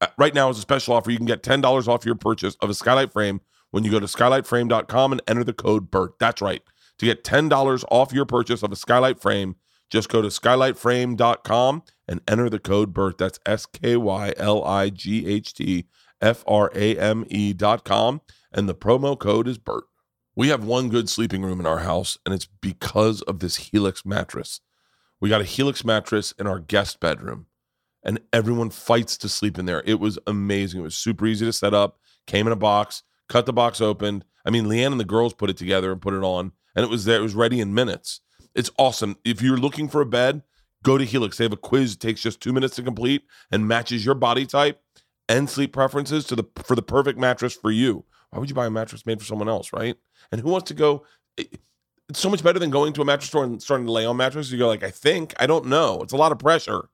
Uh, Right now is a special offer. You can get ten dollars off your purchase of a skylight frame when you go to skylightframe.com and enter the code BERT. That's right. To get $10 off your purchase of a skylight frame, just go to skylightframe.com and enter the code BERT. That's S K Y L I G H T F R A M E.com. And the promo code is BERT. We have one good sleeping room in our house, and it's because of this Helix mattress. We got a Helix mattress in our guest bedroom, and everyone fights to sleep in there. It was amazing. It was super easy to set up, came in a box, cut the box open. I mean, Leanne and the girls put it together and put it on, and it was there. It was ready in minutes. It's awesome. If you're looking for a bed, go to Helix. They have a quiz, it takes just two minutes to complete and matches your body type and sleep preferences to the for the perfect mattress for you. Why would you buy a mattress made for someone else, right? And who wants to go? It's so much better than going to a mattress store and starting to lay on mattresses. You go like, I think, I don't know. It's a lot of pressure.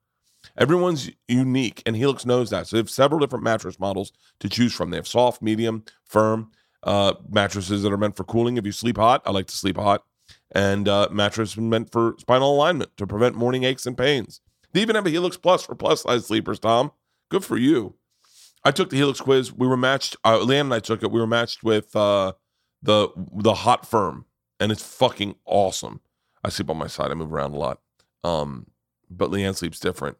Everyone's unique, and Helix knows that. So they have several different mattress models to choose from. They have soft, medium, firm uh, mattresses that are meant for cooling. If you sleep hot, I like to sleep hot, and uh, mattress meant for spinal alignment to prevent morning aches and pains. They even have a Helix Plus for plus size sleepers. Tom, good for you. I took the Helix quiz. We were matched. Uh, Leanne and I took it. We were matched with uh, the the Hot Firm, and it's fucking awesome. I sleep on my side. I move around a lot, um, but Leanne sleeps different.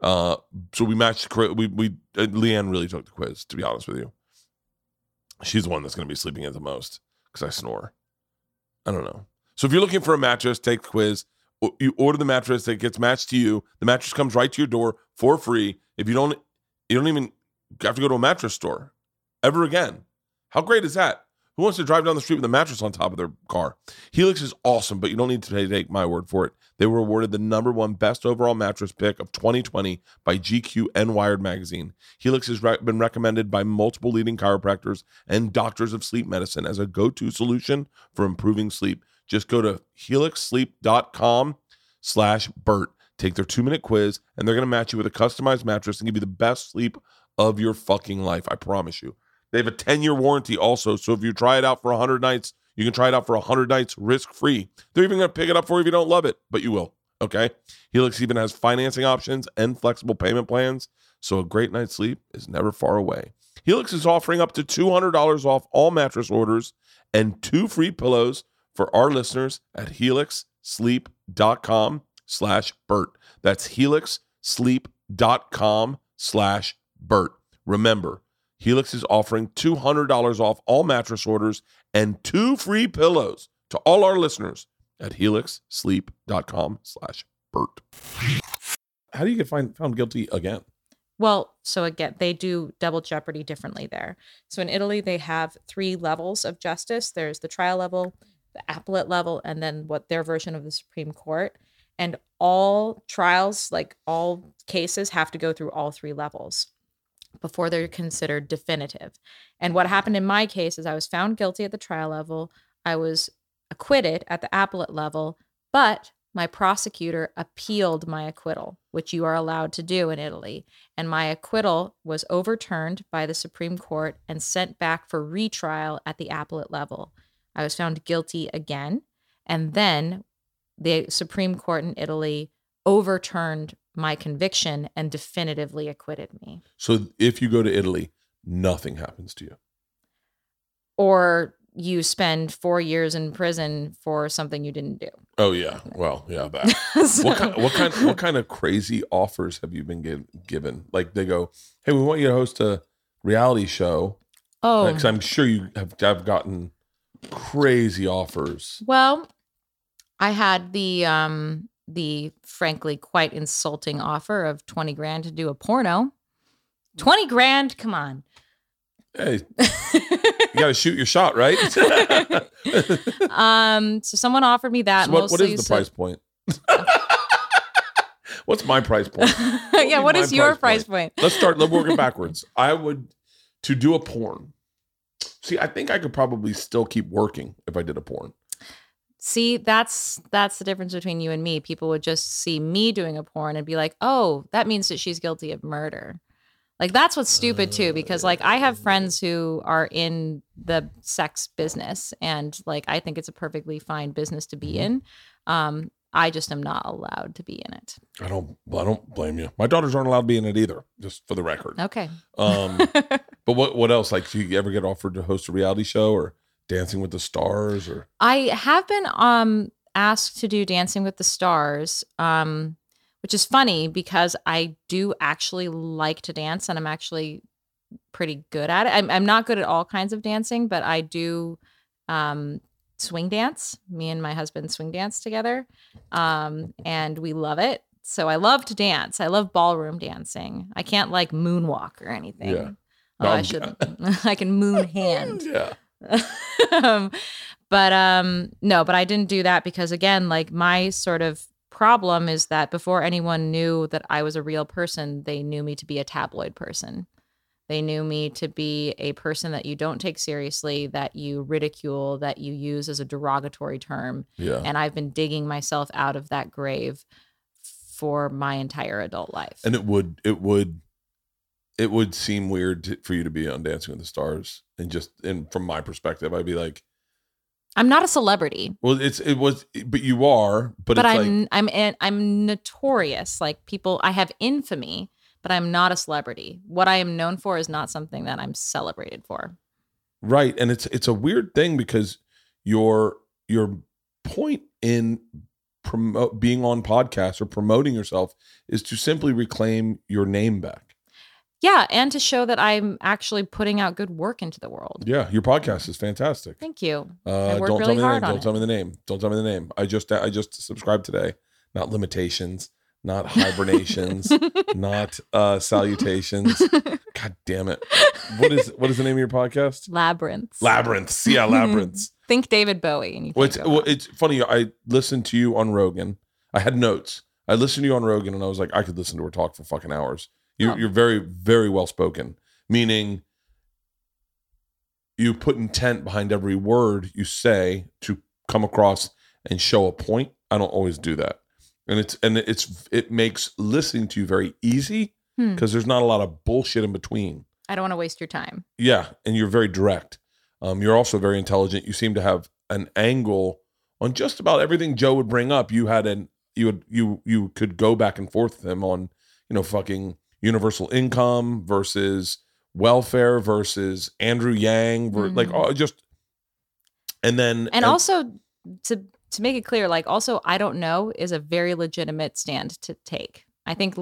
Uh, so we matched. We we uh, Leanne really took the quiz. To be honest with you, she's the one that's going to be sleeping it the most because I snore. I don't know. So if you're looking for a mattress, take the quiz. You order the mattress that gets matched to you. The mattress comes right to your door for free. If you don't, you don't even have to go to a mattress store ever again. How great is that? Who wants to drive down the street with a mattress on top of their car? Helix is awesome, but you don't need to take my word for it. They were awarded the number one best overall mattress pick of 2020 by GQ and Wired magazine. Helix has re- been recommended by multiple leading chiropractors and doctors of sleep medicine as a go-to solution for improving sleep. Just go to helixsleep.com slash Bert. Take their two-minute quiz, and they're going to match you with a customized mattress and give you the best sleep of your fucking life. I promise you. They have a 10-year warranty also, so if you try it out for 100 nights, you can try it out for 100 nights risk-free. They're even going to pick it up for you if you don't love it, but you will. Okay? Helix even has financing options and flexible payment plans, so a great night's sleep is never far away. Helix is offering up to $200 off all mattress orders and two free pillows for our listeners at helixsleep.com slash Bert. That's helixsleep.com slash Bert. Remember, Helix is offering $200 off all mattress orders and two free pillows to all our listeners at helixsleep.com slash Bert. How do you get find, found guilty again? Well, so again, they do double jeopardy differently there. So in Italy, they have three levels of justice there's the trial level, the appellate level, and then what their version of the Supreme Court. And all trials, like all cases, have to go through all three levels before they're considered definitive. And what happened in my case is I was found guilty at the trial level, I was acquitted at the appellate level, but my prosecutor appealed my acquittal, which you are allowed to do in Italy. And my acquittal was overturned by the Supreme Court and sent back for retrial at the appellate level. I was found guilty again. And then the Supreme Court in Italy overturned my conviction and definitively acquitted me. So if you go to Italy, nothing happens to you. Or you spend four years in prison for something you didn't do. Oh yeah, well yeah, that. So- what kind? What kind? What kind of crazy offers have you been giv given? Like they go, "Hey, we want you to host a reality show Oh, Because I'm sure you have, I've gotten crazy offers. Well, I had the um the frankly quite insulting offer of 20 grand to do a porno. 20 grand, come on. Hey, you got to shoot your shot, right? um so someone offered me that what, what mostly is the so- price point? What's my price point? yeah, what my your price price point? Let's start. Let's work it backwards. I would to do a porn. See, I think I could probably still keep working if I did a porn. See, that's that's the difference between you and me. People would just see me doing a porn and be like, "Oh, that means that she's guilty of murder." Like that's what's stupid too because like I have friends who are in the sex business and like I think it's a perfectly fine business to be in. Um I just am not allowed to be in it. I don't. I don't blame you. My daughters aren't allowed to be in it either. Just for the record. Okay. Um, but what what else? Like, do you ever get offered to host a reality show or Dancing with the Stars or? I have been um asked to do Dancing with the Stars, um, which is funny because I do actually like to dance and I'm actually pretty good at it. I'm, I'm not good at all kinds of dancing, but I do um, swing dance. Me and my husband swing dance together, um, and we love it. So I love to dance. I love ballroom dancing. I can't like moonwalk or anything. Yeah. Oh, I Um, should. I can moon hand Yeah. um, but um no but i didn't do that because again like my sort of problem is that before anyone knew that i was a real person they knew me to be a tabloid person they knew me to be a person that you don't take seriously that you ridicule that you use as a derogatory term Yeah. and i've been digging myself out of that grave for my entire adult life And it would it would it would seem weird to, for you to be on Dancing with the Stars and just and from my perspective, I'd be like, i'm not a celebrity well, it's it was, but you are, but, but, it's I'm like I'm I'm notorious. Like people, I have infamy, but I'm not a celebrity. What I am known for is not something that I'm celebrated for. right, and it's it's a weird thing because your your point in promote being on podcasts or promoting yourself is to simply reclaim your name back. Yeah, and to show that I'm actually putting out good work into the world. Yeah, your podcast is fantastic. Thank you. Uh, don't really tell me the name. Don't it. tell me the name. Don't tell me the name. I just I just subscribed today. Not limitations. Not hibernations. not uh salutations. God damn it. What is what is the name of your podcast? Labyrinths. Labyrinths. Yeah, labyrinths. Think David Bowie, and you. well, it's, well, it's funny. I listened to you on Rogan. I had notes. I listened to you on Rogan, and I was like, I could listen to her talk for fucking hours. You, Oh. You're very, very well spoken. Meaning, you put intent behind every word you say to come across and show a point. I don't always do that, and it's and it's it makes listening to you very easy Hmm. because there's not a lot of bullshit in between. I don't want to waste your time. Yeah, and you're very direct. Um, you're also very intelligent. You seem to have an angle on just about everything Joe would bring up. You had an you would you you could go back and forth with him on you know fucking universal income versus welfare versus Andrew Yang, ver- like oh, just and then And also to to make it clear, like also I don't know is a very legitimate stand to take. I think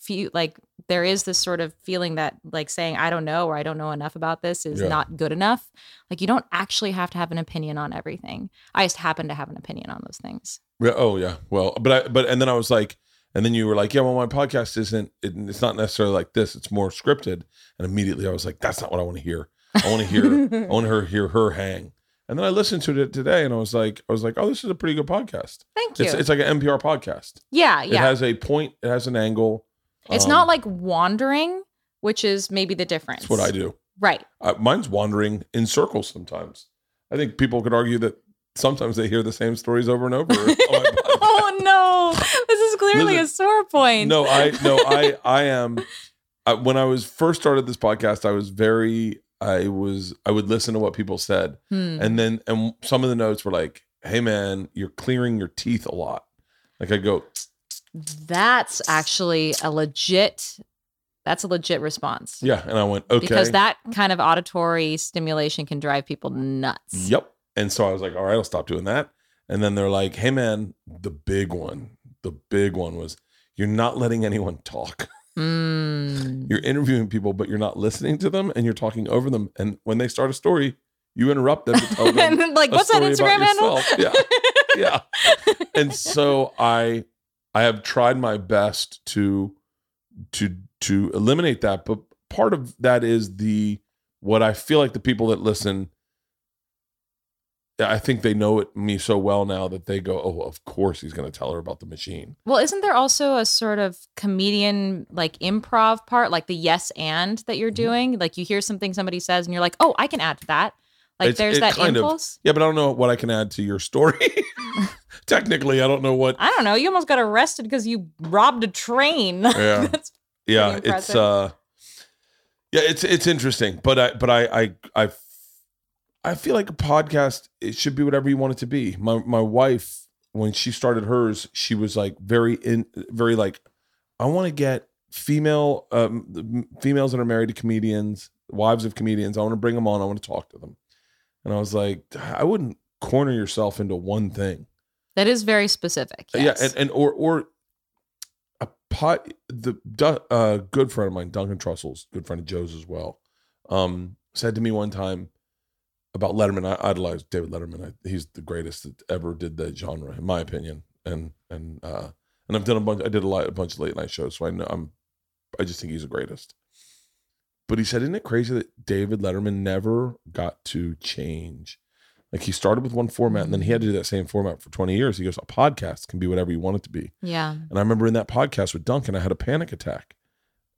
few like there is this sort of feeling that like saying I don't know or I don't know enough about this is Yeah. not good enough. Like you don't actually have to have an opinion on everything. I just happen to have an opinion on those things. Yeah, oh yeah. Well, but I but and then I was like, and then you were like, yeah, well, my podcast isn't. It, it's not necessarily like this. It's more scripted. And immediately I was like, that's not what I want to hear. I want to hear. I want her hear her hang. And then I listened to it today, and I was like, I was like, oh, this is a pretty good podcast. Thank you. It's it's like an NPR podcast. yeah, yeah. It has a point. It has an angle. it's Um, not like wandering, which is maybe the difference. That's what I do. Right. Uh, mine's wandering in circles sometimes. I think people could argue that sometimes they hear the same stories over and over. podcast. oh no. This is clearly Listen, a sore point. no i no i i am I, when i was first started this podcast i was very i was i would listen to what people said Hmm. and then and some of the notes were like hey man you're clearing your teeth a lot like i go That's actually a legit that's a legit response. yeah and i went okay Because that kind of auditory stimulation can drive people nuts. yep and so i was like all right i'll stop doing that and then they're like hey man the big one the big one was you're not letting anyone talk Mm. You're interviewing people, but you're not listening to them, and you're talking over them. And when they start a story, you interrupt them to tell them and like, what's that Instagram handle? Yeah, yeah. And so I, I have tried my best to, to to eliminate that. But part of that is the what I feel like the people that listen. I think they know it, me so well now that they go, "Oh, of course he's going to tell her about the machine." Well, isn't there also a sort of comedian like improv part, like the yes and that you're Mhm. doing? Like you hear something somebody says and you're like, oh, I can add to that. Like It's- there's it that kind of- impulse. Yeah, but I don't know what I can add to your story. Technically, I don't know what. I don't know. You almost got arrested because you robbed a train. Yeah. Yeah pretty it's uh yeah it's it's interesting but i but i i i i feel like a podcast it should be whatever you want it to be my my wife when she started hers she was like very in very like i want to get female um females that are married to comedians wives of comedians i want to bring them on i want to talk to them and i was like i wouldn't corner yourself into one thing that is very specific. Yes. yeah, and, and or or a pot the uh, good friend of mine, Duncan Trussell's good friend of Joe's as well, um, said to me one time about Letterman. I idolize David Letterman. I, he's the greatest that ever did that genre, in my opinion. And and uh, and I've done a bunch. I did a lot, a bunch of late night shows, so I know I'm. I just think he's the greatest. But he said, "Isn't it crazy that David Letterman never got to change?" Like he started with one format, and then he had to do that same format for 20 years. He goes, "A podcast can be whatever you want it to be." yeah. And I remember in that podcast with Duncan, I had a panic attack.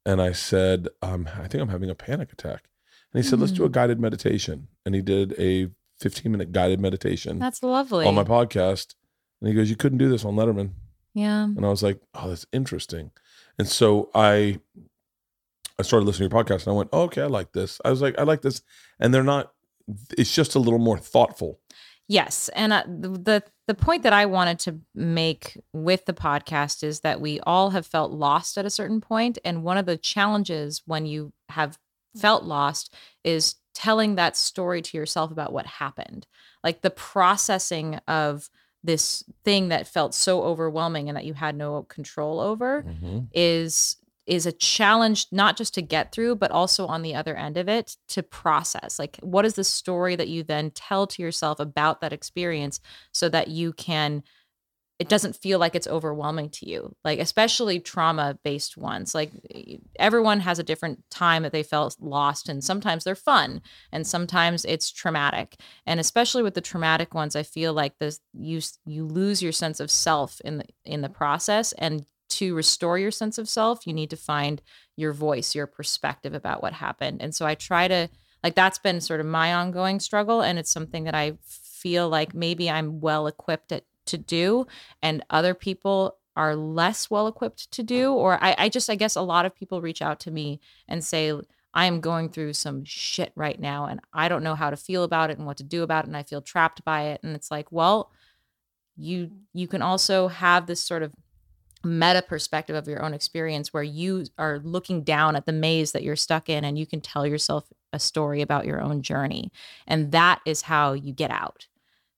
And I said, um, I think I'm having a panic attack. And he said, let's do a guided meditation. And he did a 15 minute guided meditation That's lovely. on my podcast. And he goes, You couldn't do this on Letterman. yeah. And I was like, Oh, that's interesting. And so I I started listening to your podcast and I went, oh, okay, I like this. I was like, I like this. And they're not, it's just a little more thoughtful. Yes, and uh, the- the point that I wanted to make with the podcast is that we all have felt lost at a certain point, and one of the challenges when you have felt lost is telling that story to yourself about what happened, like the processing of this thing that felt so overwhelming and that you had no control over mm-hmm. is is a challenge not just to get through but also on the other end of it to process. Like what is the story that you then tell to yourself about that experience so that you can it doesn't feel like it's overwhelming to you like especially trauma based ones like everyone has a different time that they felt lost and sometimes they're fun and sometimes it's traumatic and especially with the traumatic ones i feel like this you you lose your sense of self in the in the process and to restore your sense of self you need to find your voice your perspective about what happened and so i try to like that's been sort of my ongoing struggle and it's something that i feel like maybe i'm well equipped at, to do and other people are less well equipped to do or I, I just i guess a lot of people reach out to me and say i am going through some shit right now and i don't know how to feel about it and what to do about it and i feel trapped by it. And it's like well you you can also have this sort of meta perspective of your own experience where you are looking down at the maze that you're stuck in and you can tell yourself a story about your own journey. And that is how you get out.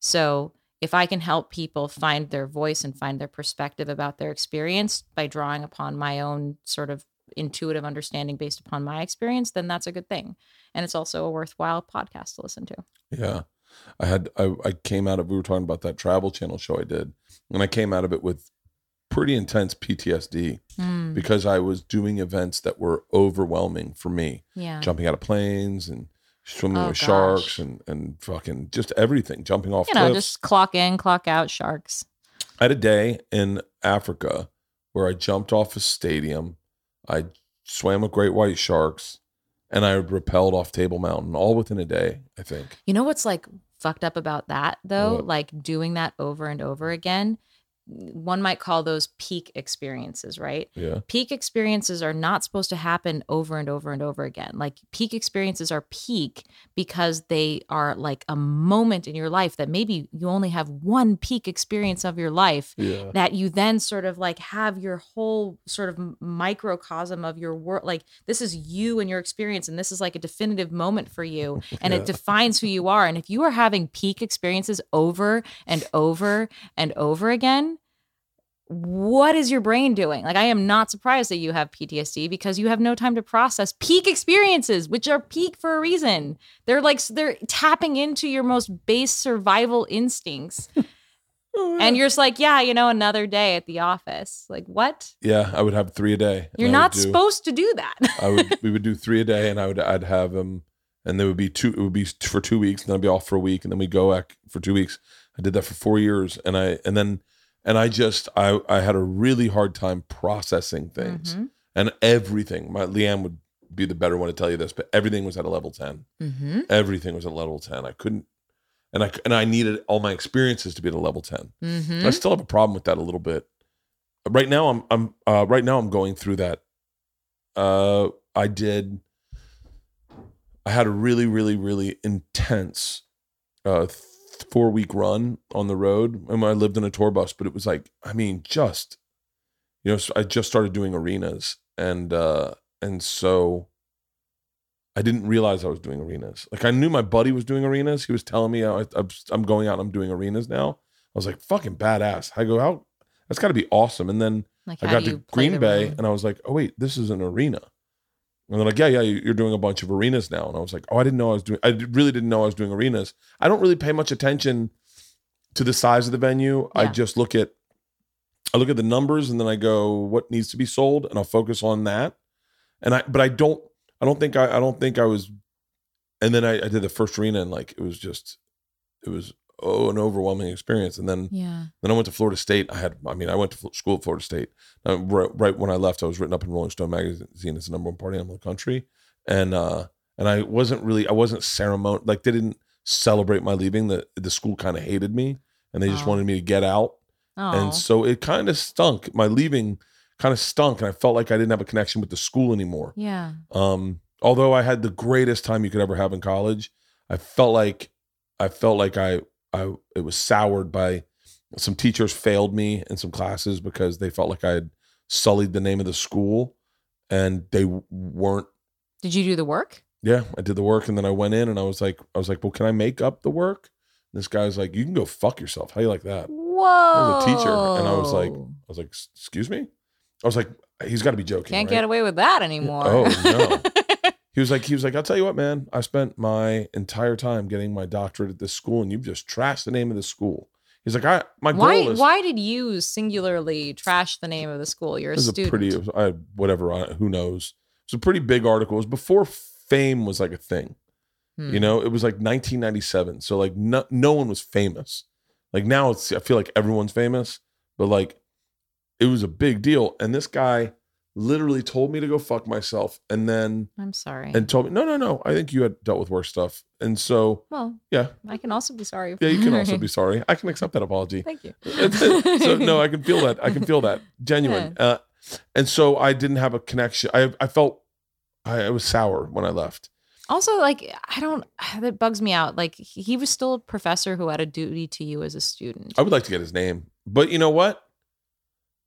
So if i can help people find their voice and find their perspective about their experience by drawing upon my own sort of intuitive understanding based upon my experience then that's a good thing and it's also a worthwhile podcast to listen to Yeah. I had I, I came out of we were talking about that travel channel show I did. And I came out of it with pretty intense PTSD Mm, because I was doing events that were overwhelming for me. yeah Jumping out of planes and swimming Oh, with gosh. sharks and and fucking just everything, jumping off you know cliffs. just clock in clock out sharks I had a day in Africa where I jumped off a stadium, I swam with great white sharks, and I rappelled off Table Mountain all within a day, I think. You know what's like fucked up about that though? What? Like doing that over and over again. One might call those peak experiences, right? Yeah. Peak experiences are not supposed to happen over and over and over again. Like peak experiences are peak because they are like a moment in your life that maybe you only have one peak experience of your life Yeah. that you then sort of like have your whole sort of microcosm of your world like this is you and your experience and this is like a definitive moment for you and Yeah. it defines who you are and if you are having peak experiences over and over and over again what is your brain doing? Like, I am not surprised that you have PTSD because you have no time to process peak experiences, which are peak for a reason. They're like, they're tapping into your most base survival instincts. Oh, and you're just like, yeah, you know, another day at the office. Like, what? Yeah, I would have three a day. You're not do- supposed to do that. I would we would do three a day, and I would I'd have them, and there would be two. It would be for two weeks, and then I'd be off for a week, and then we go back for two weeks. I did that for four years, and I and then and I just I I had a really hard time processing things Mhm. and everything. My Leanne would be the better one to tell you this, but everything was at a level ten. Mm-hmm. Everything was at level ten. I couldn't, and I and I needed all my experiences to be at a level ten. Mm-hmm. I still have a problem with that a little bit. Right now, I'm I'm uh, right now I'm going through that. Uh, I did. I had a really, really, really intense uh, four week run on the road. I, mean, I lived in a tour bus, but it was like, I mean, just you know, I just started doing arenas, and uh, and so I didn't realize I was doing arenas. Like I knew my buddy was doing arenas. He was telling me I, I'm- I'm going out. and I'm doing arenas now. I was like, fucking badass. I go, how? That's got to be awesome. And then Like, I got to Green Bay, role? and I was like, oh wait, this is an arena. And they're like, yeah, yeah, you- you're doing a bunch of arenas now. And I was like, oh, I didn't know I was doing. I really didn't know I was doing arenas. I don't really pay much attention to the size of the venue. I just look at, I look at the numbers, and then I go, what needs to be sold, and I'll focus on that. And I, but I don't, I don't think I, I don't think I was. And then I, I did the first arena, and like it was just, it was oh an overwhelming experience. And then Yeah. then I went to Florida State. I had, I mean, I went to school at Florida State. Uh, right, right when I left, I was written up in Rolling Stone magazine as the number one party animal in the country, and uh, and I wasn't really, I wasn't ceremonial. Like they didn't celebrate my leaving. The the school kind of hated me, and they just Oh. wanted me to get out. Oh. And so it kind of stunk. My leaving kind of stunk, and I felt like I didn't have a connection with the school anymore. yeah. Um, although I had the greatest time you could ever have in college, I felt like I felt like I I it was soured by some teachers failed me in some classes because they felt like I had sullied the name of the school, and they weren't. Did you do the work? Yeah, I did the work, and then I went in, and I was like, I was like, well, can I make up the work? And this guy's like, you can go fuck yourself. How you like that? Whoa. was a teacher, and I was like, I was like, excuse me. I was like, he's got to be joking. can't right? get away with that anymore. Oh, no. He was like, he was like, I'll tell you what, man. I spent my entire time getting my doctorate at this school, and you've just trashed the name of the school. He's like, I my goal why? is Why did you singularly trash the name of the school? You're a it was student. a pretty, I whatever, I, who knows? It was a pretty big article. It was before fame was like a thing. Hmm. You know, it was like 1997, so like no, no one was famous. Like now, it's I feel like everyone's famous, but like it was a big deal. And this guy literally told me to go fuck myself, and then I'm sorry. and told me, no, no, no, I think you had dealt with worse stuff. And so, well, yeah, I can also be sorry. yeah, you can also be sorry. I can accept that apology. Thank you. so no, I can feel that. I can feel that genuine. Uh, and so I didn't have a connection. I I felt I, I was sour when I left. Also, like, I don't. That bugs me out. Like, he was still a professor who had a duty to you as a student. I would like to get his name, but you know what?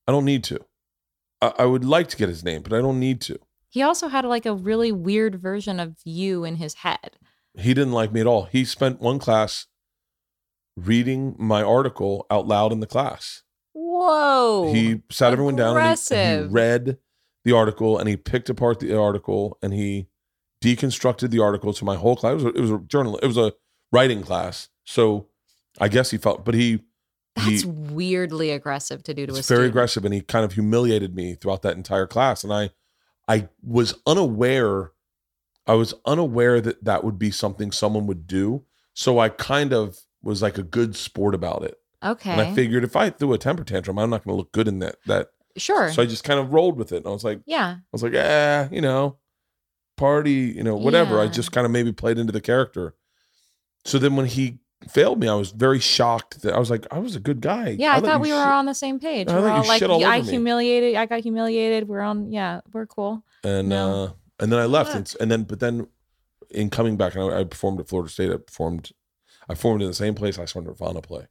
I don't need to. I, I would like to get his name, but I don't need to. He also had like a really weird version of you in his head. He didn't like me at all. He spent one class reading my article out loud in the class. Whoa. he sat everyone down and he, and he read the article and he picked apart the article and he deconstructed the article to my whole class. It was a, it was a journal. It was a writing class. So I guess he felt, but he That's he weirdly aggressive to do to a very student. aggressive and he kind of humiliated me throughout that entire class. And I, I was unaware, I was unaware that that would be something someone would do. So I kind of was like a good sport about it. Okay. And I figured if I threw a temper tantrum, I'm not going to look good in that. That sure. so I just kind of rolled with it. And I was like, yeah. I was like, yeah, you know, party, you know, whatever. I just kind of maybe played into the character. So then when he failed me, I was very shocked that I was like, I was a good guy. Yeah, I, let thought we were on the same page. I we're all like, all I me. humiliated. I got humiliated. We're on. Yeah, we're cool. and No. uh and then I left and, and then but then in coming back and I, I performed at Florida State. I performed I performed in the same place I saw Nirvana play.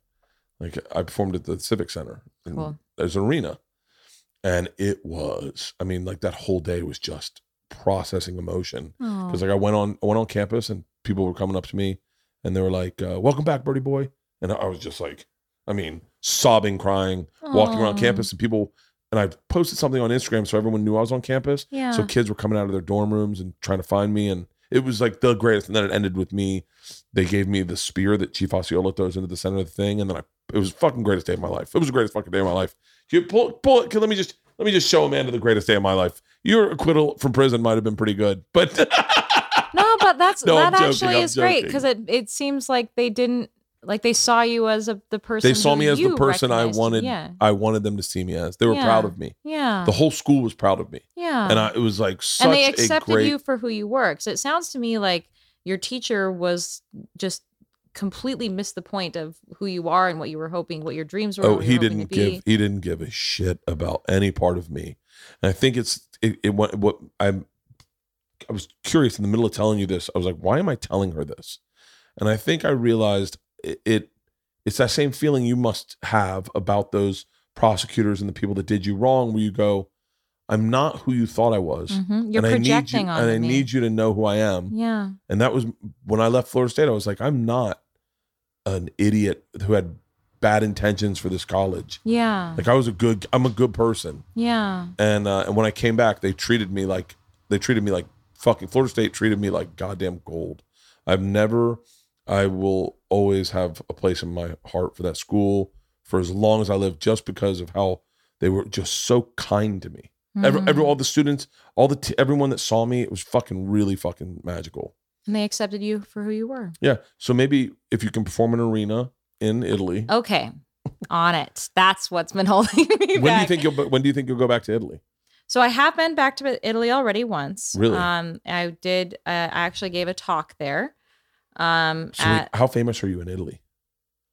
Like I performed at the Civic Center. Cool. There's an arena. And it was, I mean, like that whole day was just processing emotion. Because like I went on I went on campus and people were coming up to me and they were like, uh, "Welcome back, Birdie Boy," and I was just like, I mean, sobbing, crying, walking around campus, and people. And I posted something on Instagram so everyone knew I was on campus. Yeah. So kids were coming out of their dorm rooms and trying to find me, and it was like the greatest. And then it ended with me. They gave me the spear that Chief Osceola throws into the center of the thing, and then I. It was fucking greatest day of my life. It was the greatest fucking day of my life. You pull, pull it. Let me just let me just show Amanda the greatest day of my life. Your acquittal from prison might have been pretty good, but No, but that's No, I'm that joking, actually I'm is great joking. because it it seems like they didn't like they saw you as a the person. they saw who me as the you person I recognized wanted. Yeah, I wanted them to see me as. They were Yeah. proud of me. yeah, The whole school was proud of me, yeah. and I, it was like such and they a accepted great. you for who you were. Because it sounds to me like your teacher was just completely missed the point of who you are and what you were hoping, what your dreams were. Oh, what you he were hoping didn't to be. give he didn't give a shit about any part of me, and I think it's it. it what, what I'm. I was curious in the middle of telling you this. I was like, why am I telling her this? And I think I realized it. it it's that same feeling you must have about those prosecutors and the people that did you wrong, where you go, I'm not who you thought I was. Mhm. You're and I need you, projecting on me. and I need you to know who I am. Yeah, And that was when I left Florida State. I was like, I'm not an idiot who had bad intentions for this college. yeah, Like I was a good, I'm a good person. yeah. And uh, and when I came back, they treated me like they treated me like fucking Florida State treated me like goddamn gold. I've never, I will always have a place in my heart for that school for as long as I live, just because of how they were just so kind to me. Every, every Mhm. all the students, all the t- everyone that saw me, it was fucking really fucking magical. and they accepted you for who you were. Yeah. So maybe if you can perform an arena in Italy, Okay, on it. That's what's been holding me when do you think you'll when do you think you'll go back to Italy? So I have been back to Italy already once. Really? Um, I did. Uh, I actually gave a talk there. Um, So at, how famous are you in Italy?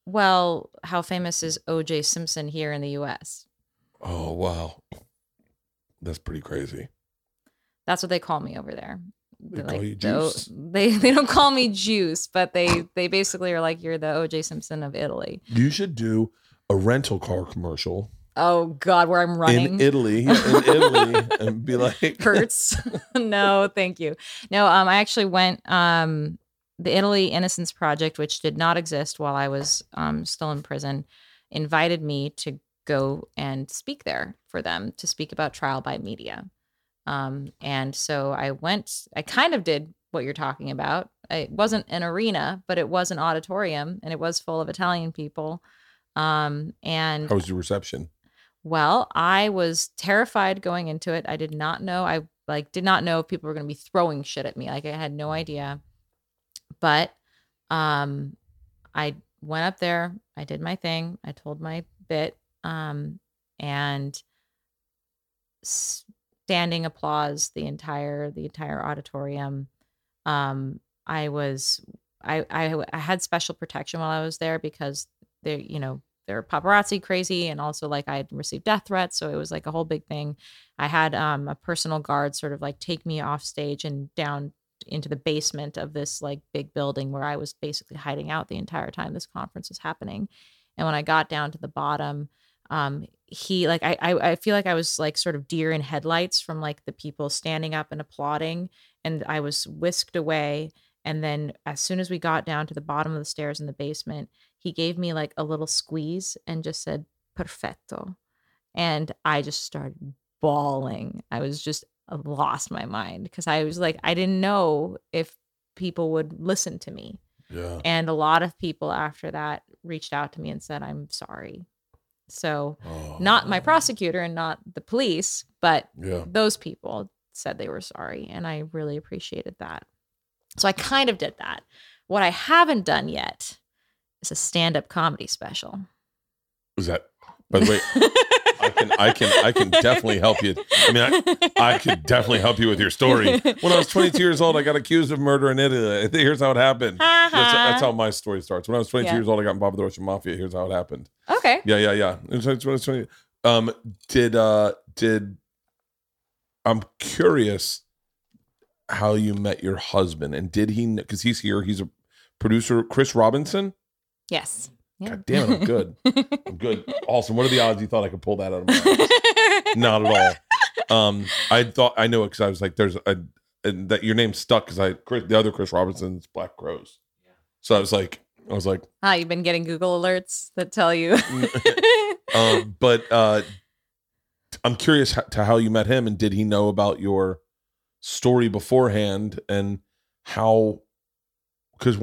well, how famous is O.J. Simpson here in the U.S.? Oh wow, that's pretty crazy. That's what they call me over there. They call you the they they don't call me Juice, but they they basically are like you're the O.J. Simpson of Italy. You should do a rental car commercial Oh God, where I'm running. in Italy, in Italy, and be like, hurts. no, thank you. No, um, I actually went um the Italy Innocence Project, which did not exist while I was um still in prison, invited me to go and speak there for them to speak about trial by media. Um, and so I went, I kind of did what you're talking about. It wasn't an arena, but it was an auditorium and it was full of Italian people. Um, and How was your reception? Well, I was terrified going into it. I did not know. I like did not know if people were going to be throwing shit at me. Like I had no idea. But um I went up there, I did my thing, I told my bit um and standing applause the entire the entire auditorium. Um I was I I, I had special protection while I was there because there you know they're paparazzi crazy and also like I had received death threats so it was like a whole big thing. I had um a personal guard sort of like take me off stage and down into the basement of this like big building where I was basically hiding out the entire time this conference was happening. And when I got down to the bottom, um he like I, I I feel like I was like sort of deer in headlights from like the people standing up and applauding and I was whisked away and then as soon as we got down to the bottom of the stairs in the basement he gave me like a little squeeze and just said perfetto and i just started bawling i was just I lost my mind because i was like i didn't know if people would listen to me Yeah. and a lot of people after that reached out to me and said i'm sorry so Oh. not my oh. prosecutor and not the police but Yeah. those people said they were sorry and i really appreciated that so i kind of did that what i haven't done yet is a stand-up comedy special Was that? By the way, I can, I can, I can definitely help you. I mean, I, I could definitely help you with your story. When I was 22 years old, I got accused of murder in Italy. Here's how it happened. That's, that's how my story starts. When I was 22 Uh-huh. Yeah. years old, I got involved with the Russian mafia. Here's how it happened. okay Yeah, yeah, yeah. It was- it was when I was 20. Um, did uh, did I'm curious how you met your husband and did he because he's here? He's a producer, Chris Robinson. Yes yeah. God damn it, I'm good. I'm good. Awesome. What are the odds you thought I could pull that out of my ass? Not at all. Um, I thought I know it because I was like, "There's a and that your name stuck because I Chris, the other Chris Robinson's Black Crowes." So I was like, I was like, Ah, you've been getting Google alerts that tell you. um, but uh, I'm curious to how you met him, and did he know about your story beforehand, and how? Because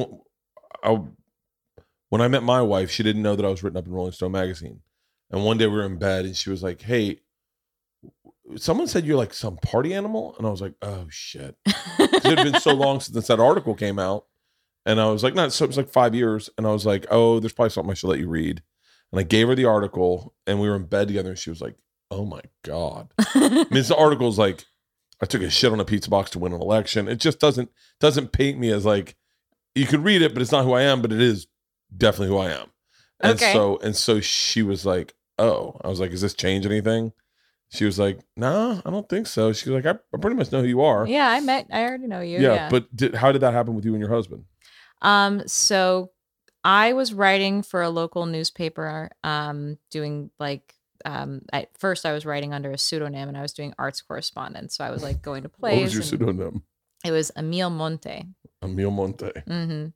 I, when I met my wife, she didn't know that I was written up in Rolling Stone magazine, and one day we were in bed, and she was like, "Hey." Someone said you're like some party animal, and I was like, "Oh shit. it had been so long since that article came out, and I was like, "Not so." It was like five years, and I was like, "Oh, there's probably something I should let you read." And I gave her the article, and we were in bed together, and she was like, "Oh my god!" I mean, this article's like, I took a shit on a pizza box to win an election. It just doesn't doesn't paint me as like you could read it, but it's not who I am. But it is definitely who I am. And Okay. so and so she was like, "Oh," I was like, "Does this change anything?" She was like, "No, I don't think so." She was like, "I, I pretty much know who you are." yeah, I met. I already know you. yeah, Yeah. but did, how did that happen with you and your husband? Um, so I was writing for a local newspaper, um, doing like um at first I was writing under a pseudonym and I was doing arts correspondence. So I was like going to plays. What was your pseudonym? It was Emile Monte. Emil Monte. hmm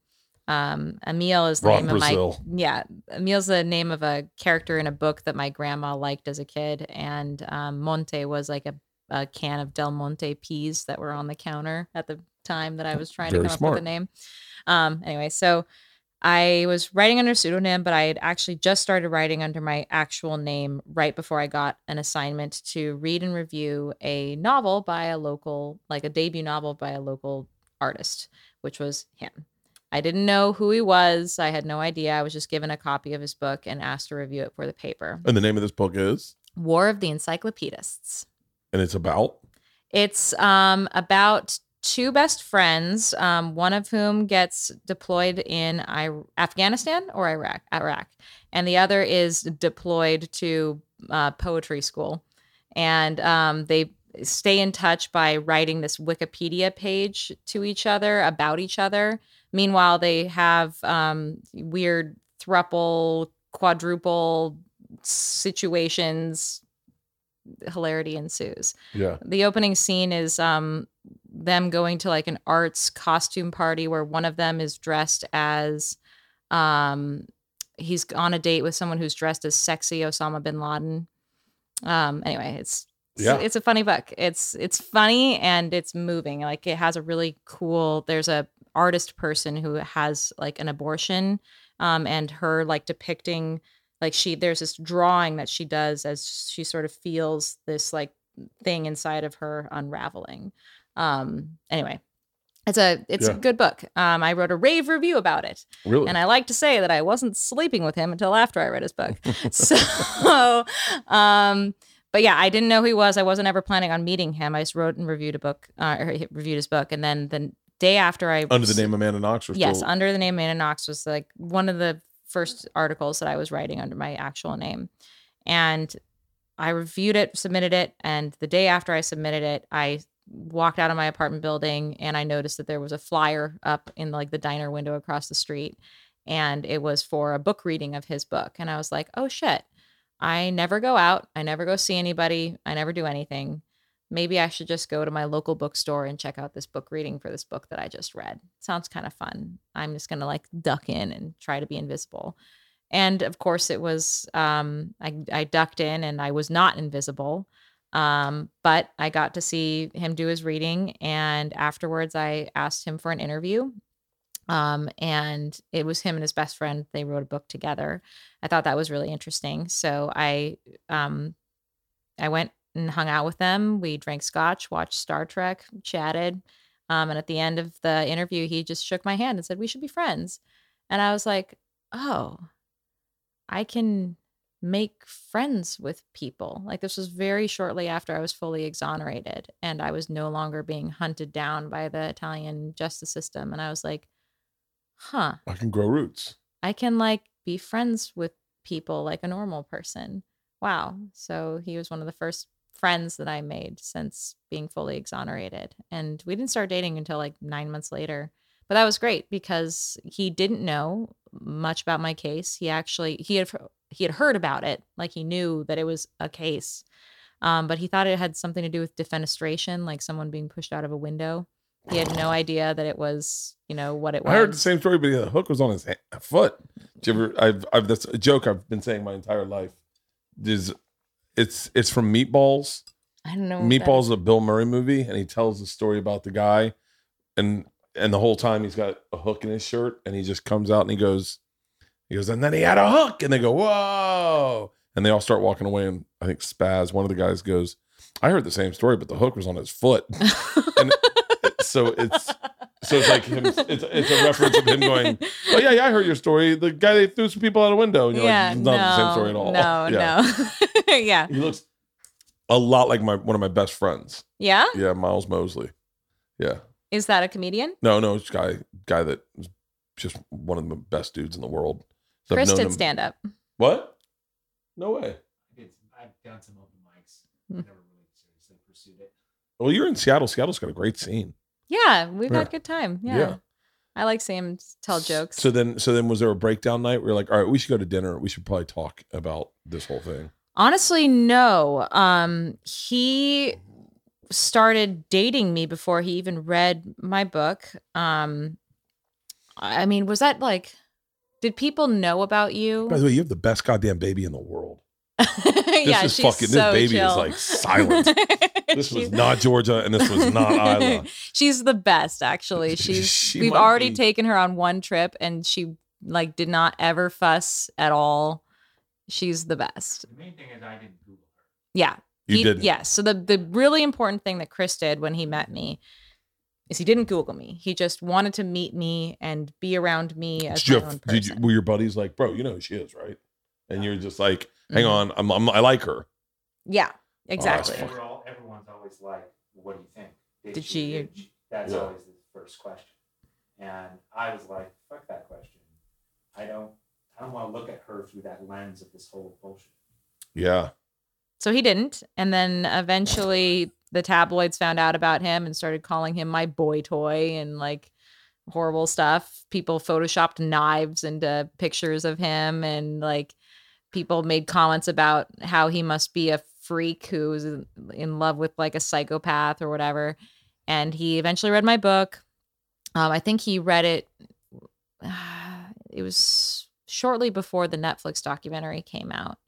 Um, Emile is the Ron name Brazil. of my yeah. Emile's the name of a character in a book that my grandma liked as a kid, and um, Monte was like a, a can of Del Monte peas that were on the counter at the time that I was trying Very to come smart. up with a name. Um, anyway, so I was writing under pseudonym, but I had actually just started writing under my actual name right before I got an assignment to read and review a novel by a local, like a debut novel by a local artist, which was him. I didn't know who he was. I had no idea. I was just given a copy of his book and asked to review it for the paper. And the name of this book is, War of the Encyclopaedists. and it's about. It's um, about two best friends, um, one of whom gets deployed in I- Afghanistan or Iraq, Iraq, and the other is deployed to uh, poetry school, and um, they stay in touch by writing this Wikipedia page to each other about each other. Meanwhile, they have um, weird thruple, quadruple situations. Hilarity ensues Yeah. the opening scene is um them going to like an arts costume party where one of them is dressed as um he's on a date with someone who's dressed as sexy Osama bin Laden. Um anyway, it's it's- Yeah. it's a funny book. It's it's funny and it's moving. Like it has a really cool there's a artist person who has like an abortion um and her like depicting like she there's this drawing that she does as she sort of feels this like thing inside of her unraveling. Um anyway it's a it's a good book. Um i wrote a rave review about it. Really? and i like to say that i wasn't sleeping with him until after i read his book. So um but yeah i didn't know who he was. I wasn't ever planning on meeting him. I just wrote and reviewed a book uh, or reviewed his book and then the day after i Under the name Amanda Knox or yes still- under the name Amanda Knox was like one of the first articles that I was writing under my actual name. And I reviewed it, submitted it, and the day after I submitted it, I walked out of my apartment building and I noticed that there was a flyer up in like the diner window across the street and it was for a book reading of his book and I was like, "Oh shit. I never go out. I never go see anybody. I never do anything. Maybe I should just go to my local bookstore and check out this book reading for this book that I just read. Sounds kind of fun. I'm just going to like duck in and try to be invisible." And of course it was um I I ducked in and I was not invisible. Um, but I got to see him do his reading, and afterwards, I asked him for an interview. Um, and it was him and his best friend. They wrote a book together. I thought that was really interesting. So I, um, I went and hung out with them. We drank scotch, watched Star Trek, chatted. Um, and at the end of the interview, he just shook my hand and said, "We should be friends." And I was like, "Oh, I can make friends with people. Like this was very shortly after I was fully exonerated and I was no longer being hunted down by the Italian justice system. And I was like, huh, I can grow roots. I can like be friends with people like a normal person. Wow. So he was one of the first friends that I made since being fully exonerated. And we didn't start dating until like nine months later. But that was great because he didn't know much about my case. He actually he had he had heard about it, like he knew that it was a case. Um, but he thought it had something to do with defenestration, like someone being pushed out of a window. He had no idea that it was, you know, what it was. I heard the same story, but the hook was on his hand, foot. Did you ever? I've, I've that's a joke I've been saying my entire life. Is it's it's from Meatballs. I don't know. Meatballs is a Bill Murray movie, and he tells the story about the guy, and and the whole time he's got a hook in his shirt, and he just comes out and he goes, he goes, and then he had a hook, and they go, whoa, and they all start walking away, and I think Spaz, one of the guys, goes, I heard the same story, but the hook was on his foot, and so it's so it's like him, it's it's a reference of him going, oh yeah, yeah, I heard your story. The guy they threw some people out a window, and you're yeah, like, it's not no, the same story at all. No, yeah. no. yeah. He looks a lot like my one of my best friends. Yeah. Yeah, Miles Mosley. Yeah. Is that a comedian? No, no, it's guy guy that was just one of the best dudes in the world. So Chris did him- stand up. What? No way. It's, I've done some open mics. Hmm. Never really seriously pursued it. Well, you're in Seattle. Seattle's got a great scene. Yeah, we've Yeah. had good time. Yeah. Yeah. I like seeing him tell jokes. So then, so then, was there a breakdown night? where you're like, all right, we should go to dinner. We should probably talk about this whole thing. Honestly, no. Um, he started dating me before he even read my book. Um, I mean, was that like, did people know about you? By the way, you have the best goddamn baby in the world. yeah, is she's fucking- this so baby is, like, silent. This was not Georgia, and this was not Isla. She's the best, actually. She's She we've already be- taken her on one trip, and she like did not ever fuss at all. She's the best. The main thing is I didn't Google her. Yeah, You he, didn't. Yes. So the the really important thing that Chris did when he met me is he didn't Google me. He just wanted to meet me and be around me as Did you, my own have, person. did you, were your buddies like, bro, you know who she is, right? And you're just like, hang Mhm. on, I'm, I'm, I like her. yeah, exactly. fuck- They everyone's always like, what do you think? Did she- did she?" That's Yeah. always the first question. And I was like, fuck that question. I don't, I don't want to look at her through that lens of this whole bullshit. Yeah. So he didn't. And then eventually the tabloids found out about him and started calling him my boy toy and like horrible stuff. People photoshopped knives into pictures of him and like people made comments about how he must be a freak who's in- in love with like a psychopath or whatever. And he eventually read my book. Um, I think he read it. It was shortly before the Netflix documentary came out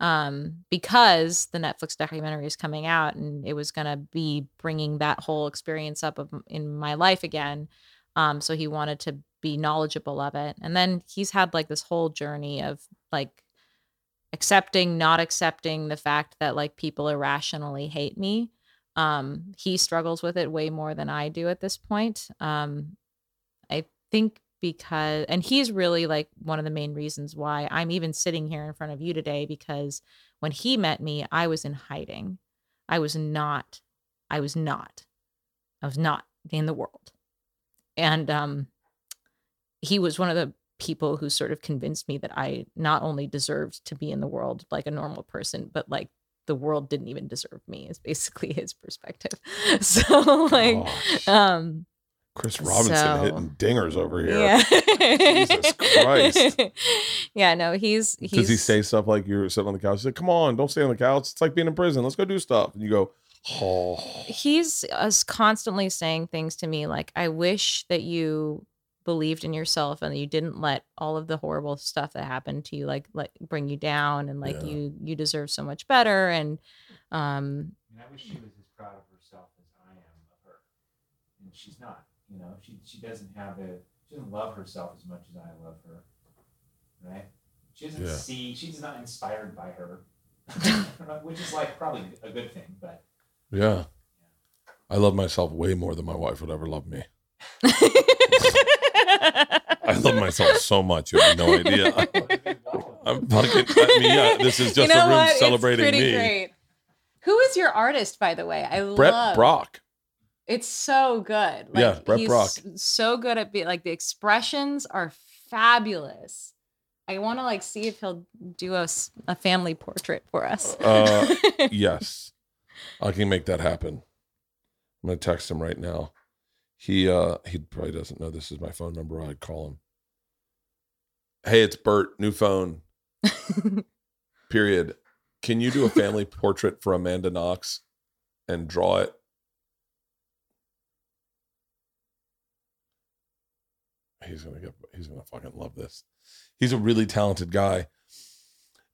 um, because the Netflix documentary is coming out and it was going to be bringing that whole experience up of, in my life again. Um, so he wanted to be knowledgeable of it. And then he's had like this whole journey of like accepting, not accepting the fact that like people irrationally hate me. Um, he struggles with it way more than I do at this point. Um, I think because and he's really like one of the main reasons why I'm even sitting here in front of you today because when he met me I was in hiding. I was not I was not I was not in the world. And um he was one of the people who sort of convinced me that I not only deserved to be in the world like a normal person but like the world didn't even deserve me is basically his perspective. So like Gosh. um Chris Robinson So- hitting dingers over here. yeah. Jesus Christ. yeah, no, he's he's Does he say stuff like you're sitting on the couch? He's like, come on, don't stay on the couch. It's like being in prison. Let's go do stuff. And you go, oh. he's us constantly saying things to me like I wish that you believed in yourself and you didn't let all of the horrible stuff that happened to you like let bring you down and like Yeah. you you deserve so much better and um I mean, I wish she was as proud of herself as I am of her. And she's not. You know, she she doesn't have a she doesn't love herself as much as I love her. Right? She doesn't Yeah. see she's not inspired by her. Which is like probably a good thing, but Yeah. I love myself way more than my wife would ever love me. I love myself so much. You have no idea. I'm fucking, I mean, yeah, this is just you know a room what? It's celebrating pretty me. Great. Who is your artist, by the way? I Brett love Brock. It's so good. Like, Yeah, Brett he's Brock. So good at being like the expressions are fabulous. I want to like see if he'll do us a family portrait for us. Uh, yes. I can make that happen. I'm gonna text him right now. He uh he probably doesn't know this is my phone number. I'd call him. Hey, it's Bert, new phone. Period. Can you do a family portrait for Amanda Knox and draw it? he's gonna get he's gonna fucking love this. He's a really talented guy,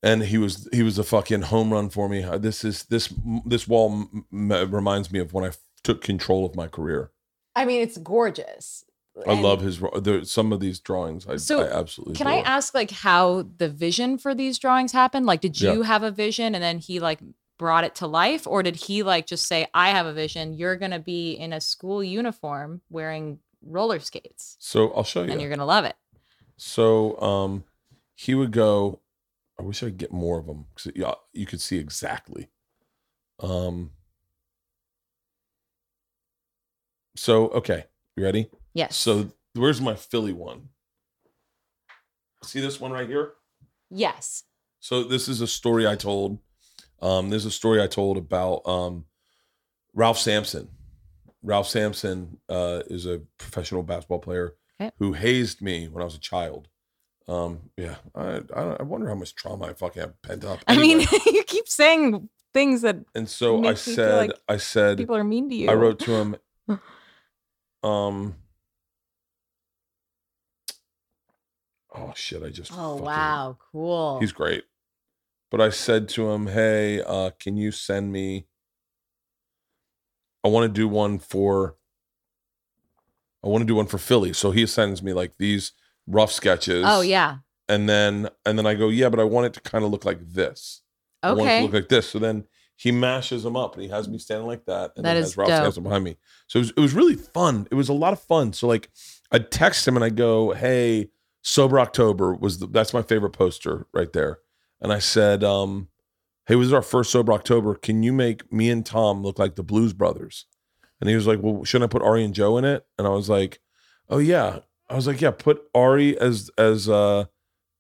and he was he was a fucking home run for me. Uh, This is this this wall m- m- reminds me of when I took control of my career. I mean, it's gorgeous. I And love his there, some of these drawings. I, So, I absolutely Can I ask like how the vision for these drawings happened? Like, did Yeah. you have a vision and then he like brought it to life, or did he like just say, "I have a vision. You're gonna be in a school uniform wearing roller skates, So I'll show you. and you're gonna love it." So um, he would go. I wish I could get more of them because yeah, you could see exactly. Um. So okay, you ready? Yes. So where's my Philly one? See this one right here? yes. So this is a story I told. Um, there's a story I told about um, Ralph Sampson. Ralph Sampson uh, is a professional basketball player Okay. who hazed me when I was a child. Um, yeah, I, I I wonder how much trauma I fucking have pent up. I mean, you keep saying things that and so I makes me feel said, like I said, people are mean to you. I wrote to him. Um. Oh shit! I just. Oh fucking- wow, cool. He's great. But I said to him, "Hey, uh, can you send me? I want to do one for. I want to do one for Philly." So he sends me like these rough sketches. Oh yeah. and then and then I go, "Yeah, but I want it to kind of look like this. I want it to Okay. look like this." So then he mashes them up, and he has me standing like that, and That then is has Ralph dope. Sampson behind me. So it was, it was really fun. It was a lot of fun. So like, I text him and I go, "Hey, Sober October was the, that's my favorite poster right there." And I said, um, "Hey, this is our first Sober October. Can you make me and Tom look like the Blues Brothers?" And he was like, "Well, shouldn't I put Ari and Joe in it?" And I was like, "Oh yeah." I was like, "Yeah, put Ari as as uh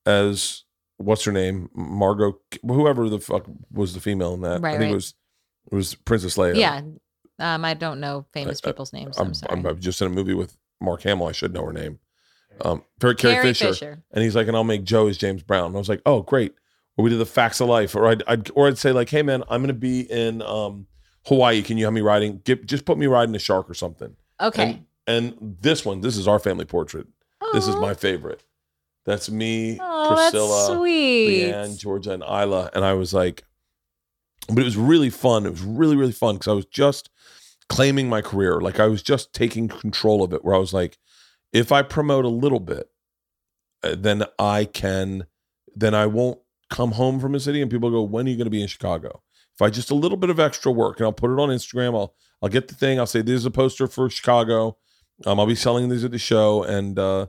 as what's her name, Margot, whoever the fuck was the female in that. Right, I think right. it was it was Princess Leia. Yeah. Um, I don't know famous I- people's names. I'm, I'm, sorry. I'm, just in a movie with Mark Hamill. I should know her name. Um, Carrie, Carrie, Fisher. Fisher. And he's like, and I'll make Joe as James Brown. And I was like, oh, great. Or we did the facts of life. Or I'd, I'd or I'd say like, hey man, I'm gonna be in um, Hawaii. Can you have me riding? Get, just put me riding a shark or something. Okay. And this one, this is our family portrait. This is my favorite. That's me, Oh, Priscilla, that's sweet. Leanne, Georgia, and Isla. And I was like, but it was really fun. It was really, really fun because I was just claiming my career. Like I was just taking control of it, where I was like, if I promote a little bit, uh, then I can, then I won't come home from a city and people go, when are you going to be in Chicago? If I just a little bit of extra work and I'll put it on Instagram, I'll, I'll get the thing. I'll say, this is a poster for Chicago. Um, I'll be selling these at the show. And, uh,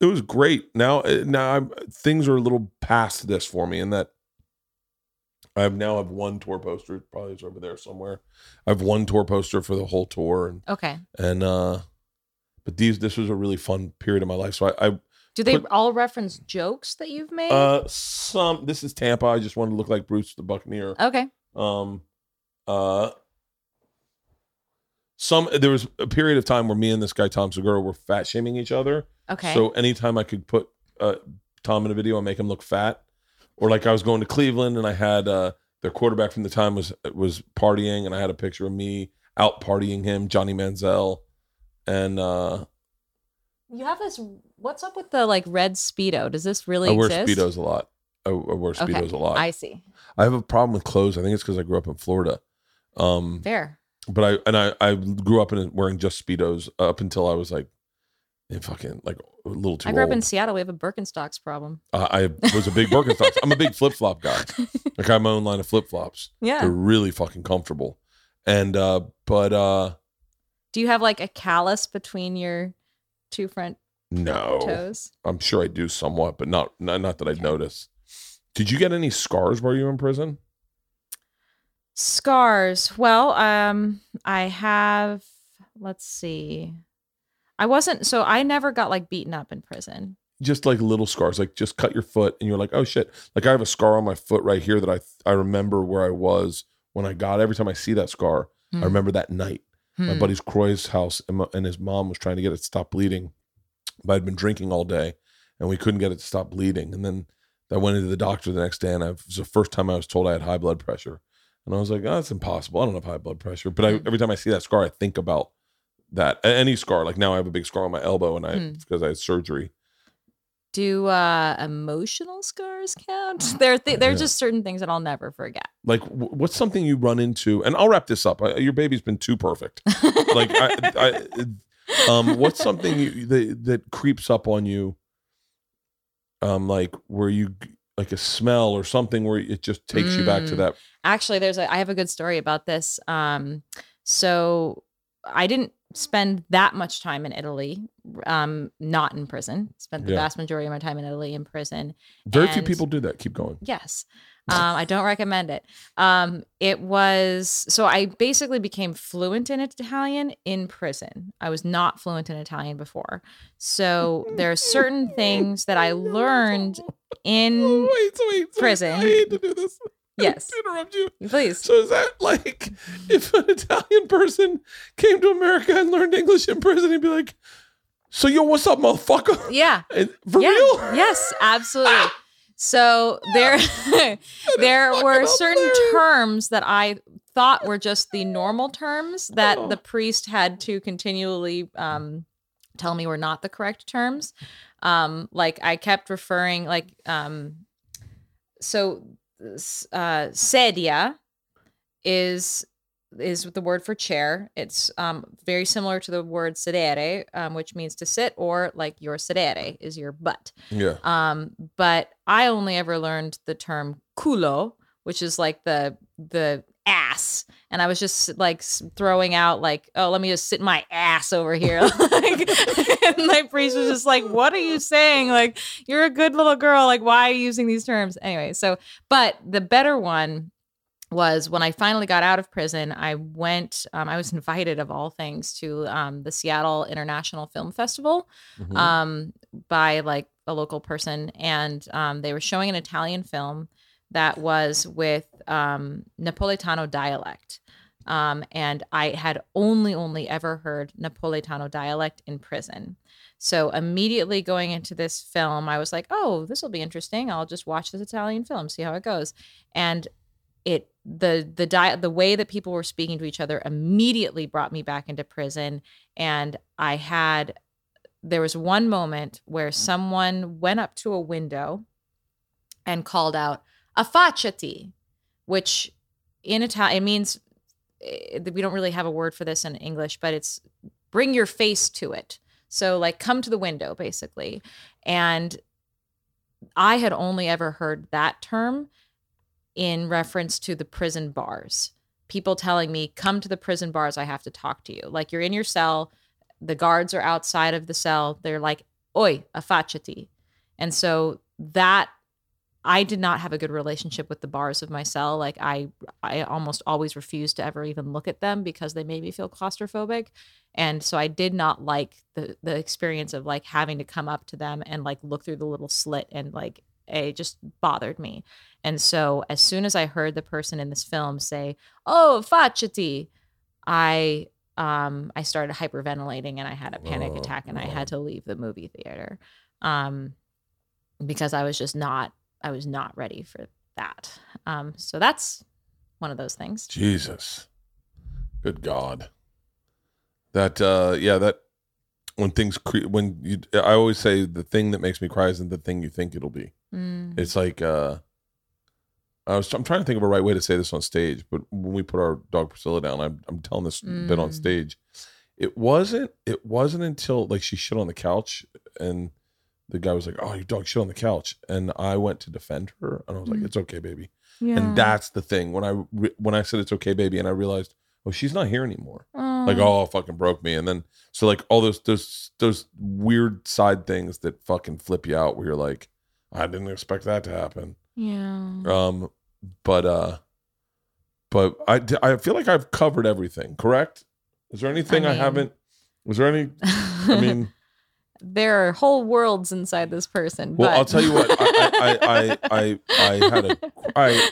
it was great. Now, uh, now I'm, things are a little past this for me in that I now have one tour poster. It Probably is over there somewhere. I have one tour poster for the whole tour, and okay. and uh, but these this was a really fun period of my life. So I, I Do they Put- all reference jokes that you've made? uh some this is Tampa. I just wanted to look like Bruce the Buccaneer. okay. Um, uh, some there was a period of time where me and this guy Tom Segura were fat shaming each other. Okay. So anytime I could put uh, Tom in a video and make him look fat, or like I was going to Cleveland and I had uh, their quarterback from the time was was partying, and I had a picture of me out partying him, Johnny Manziel, and uh, you have this. What's up with the like red speedo? Does this really I wear exist? speedos a lot. I, I wear Okay, speedos a lot. I see. I, have a problem with clothes. I think it's because I grew up in Florida. Um, Fair. But I and I I grew up in wearing just speedos up until I was like, in fucking like a little too I grew old. up in Seattle. We have a Birkenstocks problem. Uh, I was a big Birkenstocks. I'm a big flip flop guy. Like I have my own line of flip flops. Yeah. They're really fucking comfortable. And uh but uh Do you have like a callus between your two front no. toes? I'm sure I do somewhat, but not not, not that I'd notice. Did you get any scars while you were in prison? Scars. Well, um, I have. Let's see. I wasn't. So I never got like beaten up in prison. Just like little scars, like just cut your foot and you're like, oh shit. Like I have a scar on my foot right here that I I remember where I was when I got. Every time I see that scar, I Hmm. remember that night. my Hmm. buddy's Croy's house, and, my, and his mom was trying to get it to stop bleeding, but I'd been drinking all day, and we couldn't get it to stop bleeding. And then I went into the doctor the next day, and I, it was the first time I was told I had high blood pressure, and I was like, "Oh, that's impossible. I don't have high blood pressure." But I, Mm. every time I see that scar, I think about that any scar. Like now I have a big scar on my elbow, and I Hmm. because I had surgery. Do uh, emotional scars count? There, th- there are Yeah. just certain things that I'll never forget. Like wh- what's something you run into? And I'll wrap this up. I, your baby's been too perfect. like I, I um what's something you, that that creeps up on you um like where you like a smell or something where it just takes you back to Mm. that Actually, there's a I have a good story about this. Um, so I didn't spend that much time in Italy, um, not in prison. Spent the Yeah. vast majority of my time in Italy in prison. very few people do that keep going Yes. Um, I don't recommend it. Um, it was so I basically became fluent in Italian in prison. I was not fluent in Italian before. So there are certain things that I learned in wait so wait so prison. i hate to do this Yes. interrupt you please. so is that like if an italian person came to america and learned english in prison he'd be like so yo what's up motherfucker Yeah. And- for yeah. real Yes, absolutely. So there there were certain hilarious. terms that I thought were just the normal terms that Oh. the priest had to continually um, tell me were not the correct terms. Um, like I kept referring like um, so uh, sedia is is the word for chair. It's um, very similar to the word sedere, um, which means to sit, or like your sedere is your butt. yeah Um, but I only ever learned the term culo, which is like the the ass, and I was just like throwing out like, oh, let me just sit my ass over here. like, and my priest was just like, what are you saying? Like, you're a good little girl. Like, why are you using these terms? Anyway, so but the better one was when I finally got out of prison, I went, um, I was invited of all things to um, the Seattle International Film Festival Mhm. um, by like a local person, and um, they were showing an Italian film that was with um, Napolitano dialect. Um, and I had only, only ever heard Napolitano dialect in prison. So immediately going into this film, I was like, oh, this will be interesting. I'll just watch this Italian film, see how it goes. And it the the di- the way that people were speaking to each other immediately brought me back into prison and I had there was one moment where someone went up to a window and called out affacciati which in Italian it means eh, we don't really have a word for this in English but it's bring your face to it. So like come to the window basically. And I had only ever heard that term in reference to the prison bars. People telling me, come to the prison bars, I have to talk to you. Like you're in your cell, the guards are outside of the cell. They're like, oi, affacciati. And so that I did not have a good relationship with the bars of my cell. Like I I almost always refused to ever even look at them because they made me feel claustrophobic. And so I did not like the the experience of like having to come up to them and like look through the little slit and like it just bothered me. And so as soon as I heard the person in this film say, "Oh, facciati," I um I started hyperventilating and I had a panic Oh, attack and I had to leave the movie theater. Um because I was just not I was not ready for that. Um so that's one of those things. Jesus. Good God. That uh yeah, that when things cre- when you I always say the thing that makes me cry isn't the thing you think it'll be. Mm. It's like uh I was I'm trying to think of a right way to say this on stage, but when we put our dog Priscilla down, I'm I'm telling this bit on Mm. stage. It wasn't it wasn't until like she shit on the couch and the guy was like, "Oh, your dog shit on the couch," and I went to defend her, and I was like, Mm. "It's okay, baby." Yeah. And that's the thing when I re- when I said it's okay, baby, and I realized, oh, she's not here anymore. Like, oh, fucking broke me. And then so like all those those those weird side things that fucking flip you out, where you're like, I didn't expect that to happen. yeah. Um, but uh, but i i feel like I've covered everything. Correct? Is there anything I, mean- haven't? Was there any? I mean, there are whole worlds inside this person. well, but... I'll tell you what. I I I I, I had a I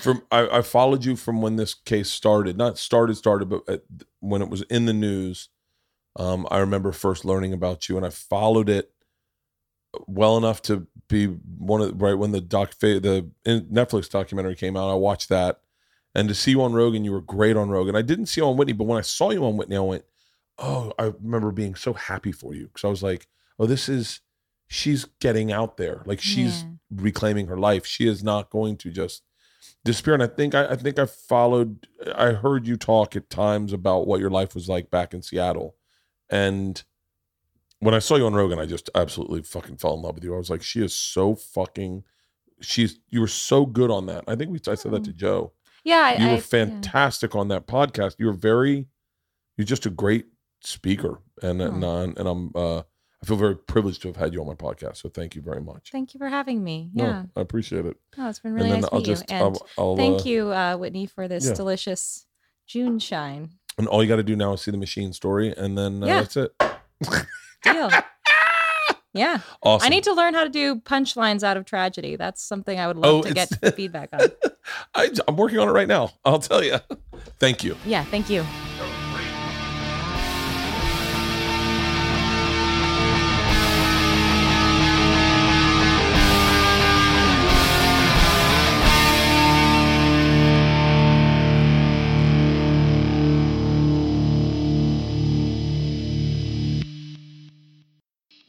from I, I followed you from when this case started. Not started started, but at, when it was in the news. Um, I remember first learning about you, and I followed it well enough to be one of right when the doc the Netflix documentary came out. I watched that, and to see you on Rogan, you were great on Rogan. I didn't see you on Whitney, but when I saw you on Whitney, I went, oh, I remember being so happy for you because I was like, oh, this is she's getting out there, like she's Yeah. reclaiming her life. She is not going to just disappear. And I think I, I think I followed. I heard you talk at times about what your life was like back in Seattle, and when I saw you on Rogan, I just absolutely fucking fell in love with you. I was like, she is so fucking. She's you were so good on that. I think we I said that to Joe Yeah, you I- were yeah. fantastic on that podcast. You were very, you're just a great speaker, and and, Oh. uh, and I'm uh, I feel very privileged to have had you on my podcast. So thank you very much. Thank you for having me. No, Yeah, I appreciate it. Oh, it's been really and nice to I'll meet just you. And I'll, I'll thank uh, you, uh, Whitney, for this yeah. delicious June shine. And all you got to do now is see the machine story, and then uh, Yeah. that's it. Deal. yeah, Awesome. I need to learn how to do punchlines out of tragedy. That's something I would love Oh, to get feedback on. I, I'm working on it right now. I'll tell you. Thank you. Yeah, thank you.